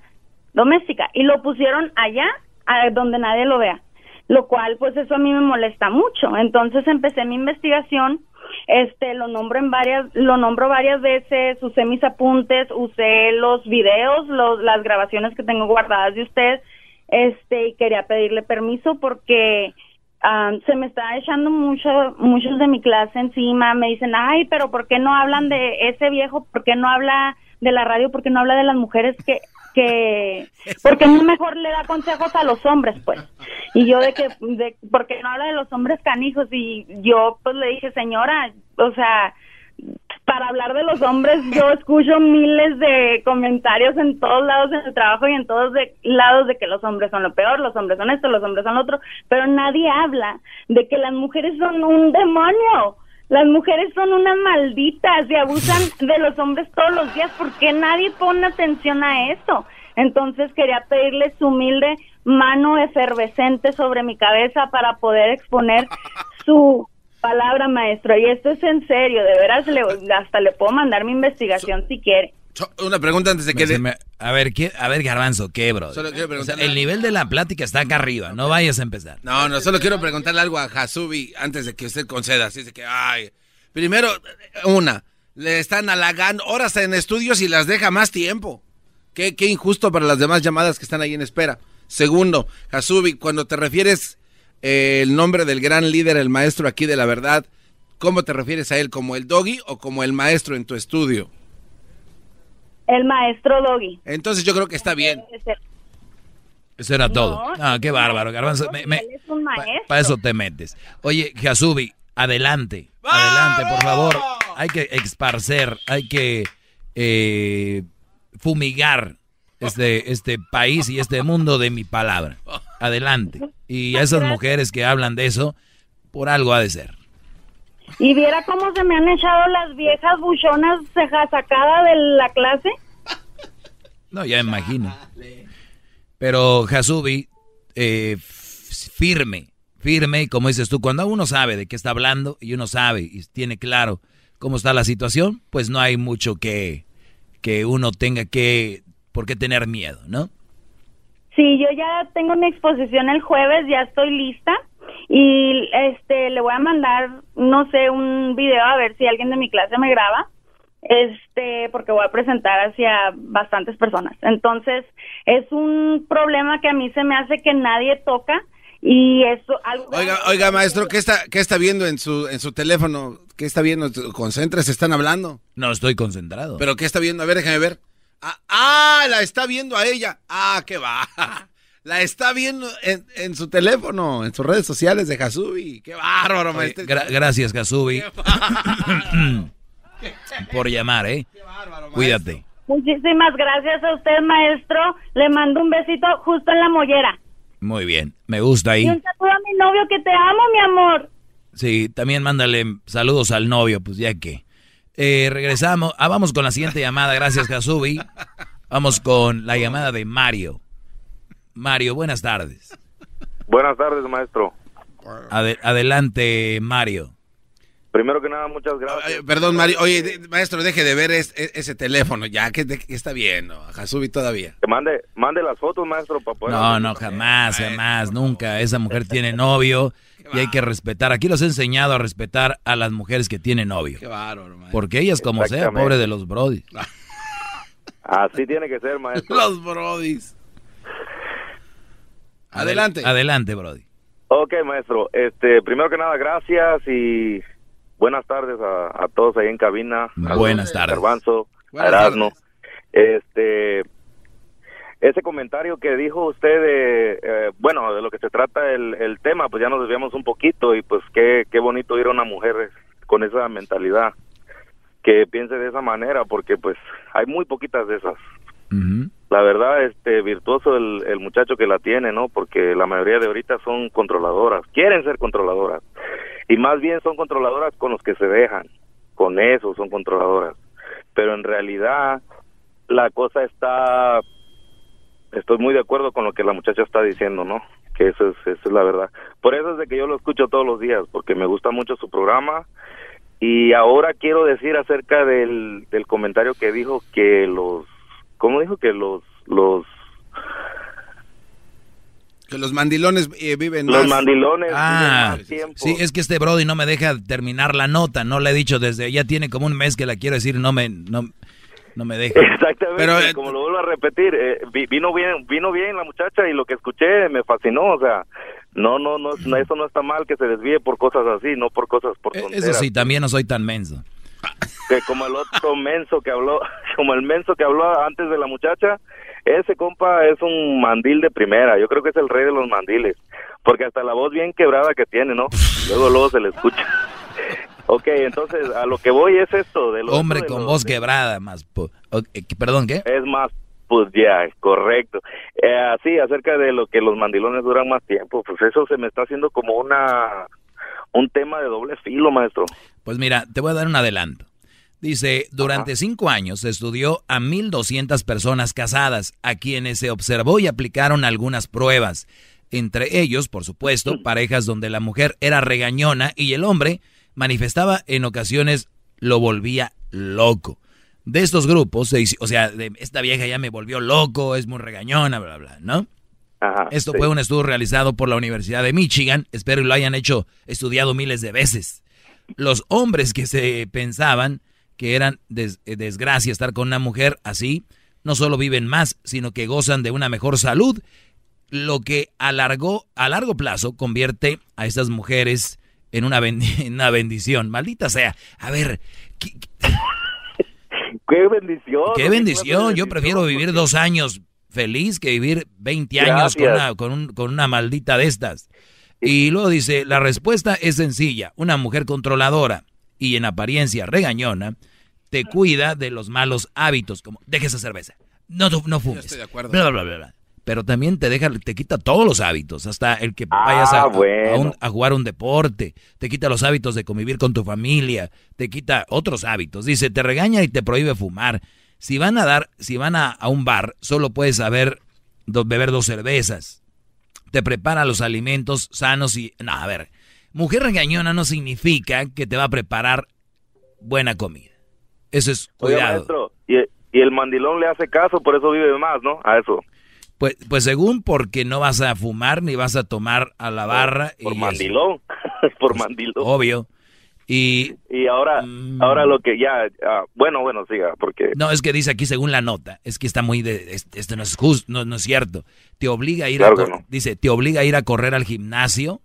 doméstica y lo pusieron allá a donde nadie lo vea. Lo cual, pues eso a mí me molesta mucho. Entonces empecé mi investigación este lo nombro en varias lo nombro varias veces usé mis apuntes usé los videos los, las grabaciones que tengo guardadas de usted este y quería pedirle permiso porque se me está echando mucho muchos de mi clase encima me dicen ay pero por qué no hablan de ese viejo por qué no habla de la radio por qué no habla de las mujeres que que porque no mejor le da consejos a los hombres pues y yo de que de porque no habla de los hombres canijos y yo pues le dije señora o sea para hablar de los hombres yo *laughs* escucho miles de comentarios en todos lados en el trabajo y en todos de, lados de que los hombres son lo peor, los hombres son esto, los hombres son lo otro, pero nadie habla de que las mujeres son un demonio. Las mujeres son unas malditas y abusan *laughs* de los hombres todos los días. porque nadie pone atención a eso? Entonces quería pedirle su humilde mano efervescente sobre mi cabeza para poder exponer *laughs* su palabra, maestro. Y esto es en serio, de veras, le, hasta le puedo mandar mi investigación si quiere. Una pregunta antes de que... Me- a ver, ¿qué, a ver, Garbanzo, ¿qué, bro? Solo quiero O sea, preguntarle- el nivel de la plática está acá arriba, no vayas a empezar. No, no, solo quiero preguntarle algo a Hasubi antes de que usted conceda. Así que, ay. Primero, una, le están halagando horas en estudios y las deja más tiempo. Qué, qué injusto para las demás llamadas que están ahí en espera. Segundo, Hasubi, cuando te refieres eh, el nombre del gran líder, el maestro aquí de la verdad, ¿cómo te refieres a él? ¿Como el doggy o como el maestro en tu estudio? El maestro Doggy. Entonces yo creo que está bien. Eso era todo. No, Ah, qué bárbaro, Garbanzo. me- me- Él es un maestro. Para eso te metes. Oye, Hasubi, adelante. Adelante, por favor. Hay que esparcer, hay que eh, fumigar este, este país y este mundo de mi palabra. Adelante. Y a esas mujeres que hablan de eso, por algo ha de ser. Y viera cómo se me han echado las viejas buchonas ceja sacada de la clase. No, ya imagino. Pero Hasubi, eh, firme, firme, y como dices tú, cuando uno sabe de qué está hablando y uno sabe y tiene claro cómo está la situación, pues no hay mucho que, que uno tenga que, por qué tener miedo, ¿no? Sí, yo ya tengo mi exposición el jueves, ya estoy lista y este le voy a mandar, no sé, un video a ver si alguien de mi clase me graba. Este, porque voy a presentar hacia bastantes personas. Entonces, es un problema que a mí se me hace que nadie toca y eso algo Oiga, oiga, maestro, ¿qué está, qué está viendo en su, en su teléfono? ¿Qué está viendo? Concéntrese, están hablando. No, estoy concentrado. ¿Pero qué está viendo? A ver, déjame ver. Ah, ah, la está viendo a ella. Ah, qué va. *laughs* La está viendo en, en su teléfono, en sus redes sociales de Hasubi. Qué bárbaro, Oye, maestro. gra- gracias, Hasubi, *clears throat* por llamar, ¿eh? Cuídate. Muchísimas gracias a usted, maestro. Le mando un besito justo en la mollera. Muy bien, me gusta ahí. Y un saludo a mi novio que te amo, mi amor. Sí, también mándale saludos al novio, pues ya que. Eh, regresamos. Ah, vamos con la siguiente llamada. Gracias, Kazubi. Vamos con la llamada de Mario. Mario, buenas tardes. Buenas tardes, maestro. Ade- adelante, Mario. Primero que nada, muchas gracias. Ay, Perdón, Mario. Oye, de- maestro, deje de ver es- es- ese teléfono ya. ¿Qué, qué está viendo? Hasubi todavía. Que mande, mande las fotos, maestro, para poder... No, no, jamás, jamás, nunca. Esa mujer tiene novio y hay que respetar. Aquí los he enseñado a respetar a las mujeres que tienen novio. Qué bárbaro, maestro. Porque ellas, como sea, pobre de los brody. Así tiene que ser, maestro. *laughs* Los brodis. Adelante. Adelante, brody. Ok, maestro. Este, primero que nada, gracias y buenas tardes a, a todos ahí en cabina. Buenas tardes. Garbanzo, Erasmo. Este, ese comentario que dijo usted de, eh, bueno, de lo que se trata el, el tema, pues ya nos desviamos un poquito y pues qué, qué bonito ir a una mujer con esa mentalidad que piense de esa manera, porque pues hay muy poquitas de esas. La verdad, este, virtuoso el, el muchacho que la tiene, ¿no? Porque la mayoría de ahorita son controladoras, quieren ser controladoras. Y más bien son controladoras con los que se dejan. Con eso son controladoras. Pero en realidad, la cosa está... Estoy muy de acuerdo con lo que la muchacha está diciendo, ¿no? Que eso es, eso es la verdad. Por eso es de que yo lo escucho todos los días, porque me gusta mucho su programa. Y ahora quiero decir acerca del, del comentario que dijo que los... ¿Cómo dijo? Que los... los Que los mandilones eh, viven Los más. mandilones Ah, viven más tiempo. sí, es que este Brody no me deja terminar la nota. No le he dicho desde, ya tiene como un mes que la quiero decir, no me, no, no me deja. Exactamente, Pero, eh, como lo vuelvo a repetir, eh, vi- vino bien, vino bien la muchacha y lo que escuché me fascinó, o sea, no, no, no, no, eso no está mal que se desvíe por cosas así, no por cosas por Eso tonteras. sí, también no soy tan menso. Que como el otro *laughs* menso que habló, *laughs* como el menso que habló antes de la muchacha, ese compa es un mandil de primera, yo creo que es el rey de los mandiles, porque hasta la voz bien quebrada que tiene, ¿no? Luego, luego se le escucha. *laughs* Ok, entonces a lo que voy es esto de los Hombre de con los- voz quebrada, más. Perdón, ¿qué? Es más, pues ya, correcto. Eh, así, acerca de lo que los mandilones duran más tiempo, pues eso se me está haciendo como una un tema de doble filo, maestro. Pues mira, te voy a dar un adelanto. Dice, durante cinco años se estudió a 1.200 personas casadas, a quienes se observó y aplicaron algunas pruebas. Entre ellos, por supuesto, parejas donde la mujer era regañona y el hombre manifestaba en ocasiones lo volvía loco. de estos grupos, o sea, de esta vieja ya me volvió loco, es muy regañona, bla, bla, ¿no? Ajá, Esto sí. fue un estudio realizado por la Universidad de Michigan, espero que lo hayan hecho, estudiado miles de veces. Los hombres que se pensaban que eran des- eh, desgracia estar con una mujer así, no solo viven más, sino que gozan de una mejor salud, lo que a largo, a largo plazo convierte a estas mujeres en una, bendi- *laughs* en una bendición. Maldita sea. A ver, Qué bendición. qué bendición. Yo prefiero vivir dos años feliz que vivir 20 años con una, con, un- con una maldita de estas. Y luego dice, la respuesta es sencilla. Una mujer controladora y en apariencia regañona te cuida de los malos hábitos, como deje esa cerveza, no, tu- no fumes, estoy de acuerdo. bla, bla, bla, bla. Pero también te deja, te quita todos los hábitos, hasta el que vayas a, Ah, a- bueno. a un- a jugar un deporte, te quita los hábitos de convivir con tu familia, te quita otros hábitos. Dice, te regaña y te prohíbe fumar. Si van a dar, si van a, a un bar, solo puedes saber do- beber dos cervezas. Te prepara los alimentos sanos y... No, a ver, mujer regañona no significa que te va a preparar buena comida. Eso es cuidado. maestro, y, y el mandilón le hace caso, por eso vive más, ¿no? A eso. Pues, pues según porque no vas a fumar ni vas a tomar a la barra. Por y mandilón. *laughs* por mandilón. Obvio. Y Y ahora, Mm. ahora lo que ya, ah, bueno, bueno, siga, porque no, es que dice aquí según la nota, es que está muy de, es- esto no es justo, no, no es cierto. Te obliga a ir Claro a, no. dice, te obliga a ir a correr al gimnasio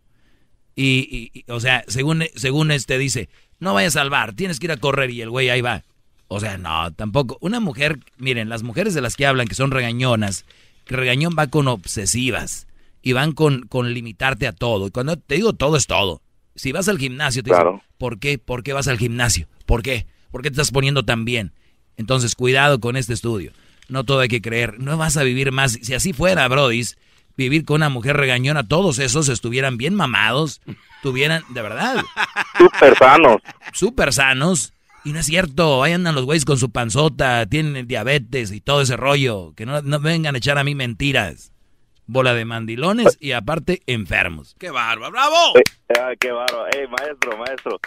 y, y- y, o sea, según, según este dice, no vayas al bar, tienes que ir a correr y el güey ahí va. O sea, no, tampoco. Una mujer, miren, las mujeres de las que hablan que son regañonas, que regañón va con obsesivas y van con, con limitarte a todo. Y cuando te digo todo es todo. Si vas al gimnasio, te Claro. dicen, ¿por qué? ¿Por qué vas al gimnasio? ¿Por qué? ¿Por qué te estás poniendo tan bien? Entonces, cuidado con este estudio. No todo hay que creer. No vas a vivir más. Si así fuera, Brodis, vivir con una mujer regañona, todos esos estuvieran bien mamados, tuvieran, de verdad, *laughs* súper sanos. súper sanos. Y no es cierto, ahí andan los güeyes con su panzota, tienen diabetes y todo ese rollo. Que no, no vengan a echar a mí mentiras. Bola de mandilones y aparte enfermos. ¡Qué bárbaro! ¡Bravo! Eh, ah, qué bárbaro. Ey, maestro, maestro.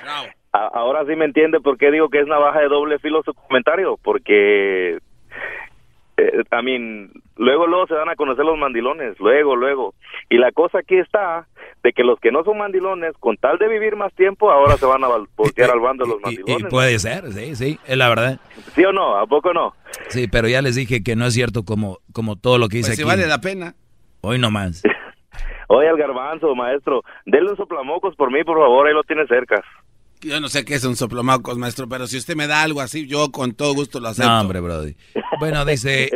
A- ahora sí me entiende por qué digo que es navaja de doble filo su comentario, porque eh, I mean, luego, luego se van a conocer los mandilones, luego, luego. Y la cosa aquí está de que los que no son mandilones, con tal de vivir más tiempo, ahora se van a voltear *laughs* al bando de los Y mandilones. puede ser, sí, sí, es la verdad. ¿Sí o no? ¿A poco no? Sí, pero ya les dije que no es cierto como, como todo lo que dice Pues si aquí. vale la pena. Hoy no más. *laughs* Oye, al garbanzo, maestro, denle un soplamocos por mí, por favor, ahí lo tiene cerca. Yo no sé qué es un soplomacos, maestro, pero si usted me da algo así, yo con todo gusto lo acepto. No, hombre, Brody. *laughs* Bueno, dice,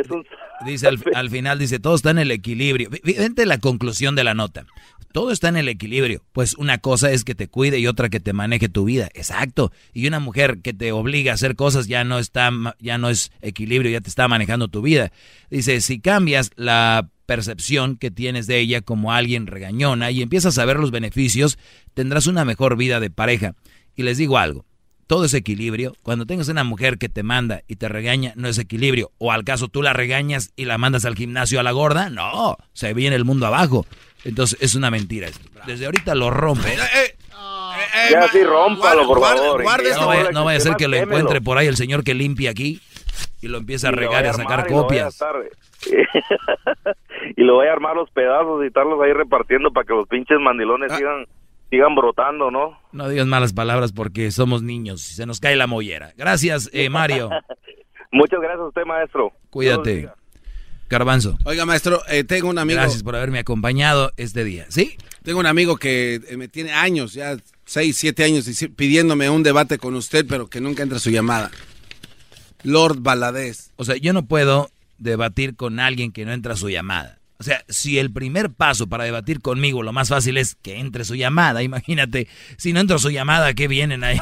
dice al, *laughs* al final, dice, todo está en el equilibrio. Fíjate la conclusión de la nota. Todo está en el equilibrio. Pues una cosa es que te cuide y otra que te maneje tu vida. Exacto. Y una mujer que te obliga a hacer cosas ya no está, ya no es equilibrio, ya te está manejando tu vida. Dice, si cambias la percepción que tienes de ella como alguien regañona y empiezas a ver los beneficios, tendrás una mejor vida de pareja. Y les digo algo, todo es equilibrio. Cuando tengas una mujer que te manda y te regaña, no es equilibrio. O al caso tú la regañas y la mandas al gimnasio a la gorda, no, se viene el mundo abajo. Entonces es una mentira esto. Desde ahorita lo rompe. Ya sí, rómpalo, por favor. este No ya vaya, no vaya a ser que lo encuentre por ahí el señor que limpia aquí y lo empieza a Y regar y a sacar armar y lo vaya a copias. *laughs* y lo voy a armar los pedazos y estarlos ahí repartiendo para que los pinches mandilones Ah. sigan sigan brotando, ¿no? No digas malas palabras porque somos niños y se nos cae la mollera. Gracias, eh, Mario. *laughs* Muchas gracias a usted, maestro. Cuídate. Garbanzo. Oiga, maestro, eh, tengo un amigo. Gracias por haberme acompañado este día. ¿Sí? Tengo un amigo que eh, me tiene años, ya seis, siete años, dici- pidiéndome un debate con usted, pero que nunca entra su llamada. Lord Valadez. O sea, yo no puedo debatir con alguien que no entra su llamada. O sea, si el primer paso para debatir conmigo, lo más fácil es que entre su llamada, imagínate, si no entra su llamada, ¿qué vienen ahí?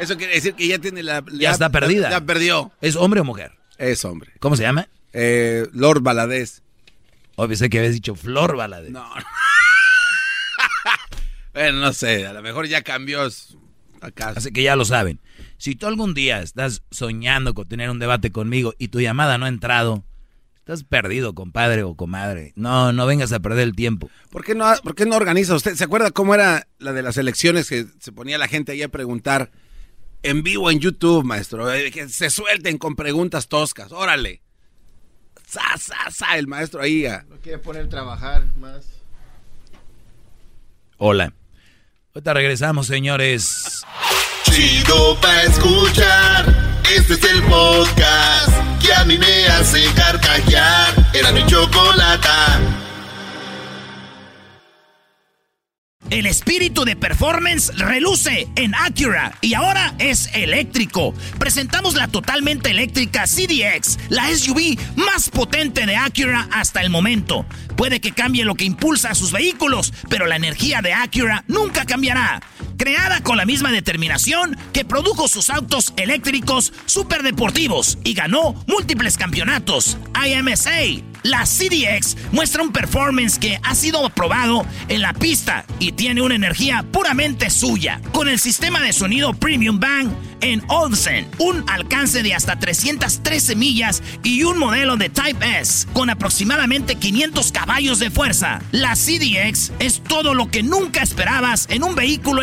Eso quiere decir que ya tiene la... Ya está perdida. Ya, perdió. ¿Es hombre o mujer? Es hombre. ¿Cómo se llama? Eh, Lord Valadez. O pensé que habías dicho Flor Valadez. No. *laughs* bueno, no sé, a lo mejor ya cambió acá. Así que ya lo saben. Si tú algún día estás soñando con tener un debate conmigo y tu llamada no ha entrado, estás perdido, compadre o comadre. No, no vengas a perder el tiempo. ¿Por qué, no, ¿Por qué no organiza usted? ¿Se acuerda cómo era la de las elecciones que se ponía la gente ahí a preguntar en vivo en YouTube, maestro. Eh, que se suelten con preguntas toscas. Órale. Sa, sa, sa, el maestro ahí. ah. No quiere poner a trabajar más. Hola. Ahorita regresamos, señores. Chido pa' escuchar. Este es el podcast que a mí me hace. Era mi. El espíritu de performance reluce en Acura y ahora es eléctrico. Presentamos la totalmente eléctrica CDX, la SUV más potente de Acura hasta el momento. Puede que cambie lo que impulsa a sus vehículos, pero la energía de Acura nunca cambiará. Creada con la misma determinación que produjo sus autos eléctricos superdeportivos y ganó múltiples campeonatos. IMSA, la CDX muestra un performance que ha sido aprobado en la pista y tiene una energía puramente suya. Con el sistema de sonido Premium Bang en Olsen, un alcance de hasta 313 millas y un modelo de Type S con aproximadamente 500 caballos de fuerza. La CDX es todo lo que nunca esperabas en un vehículo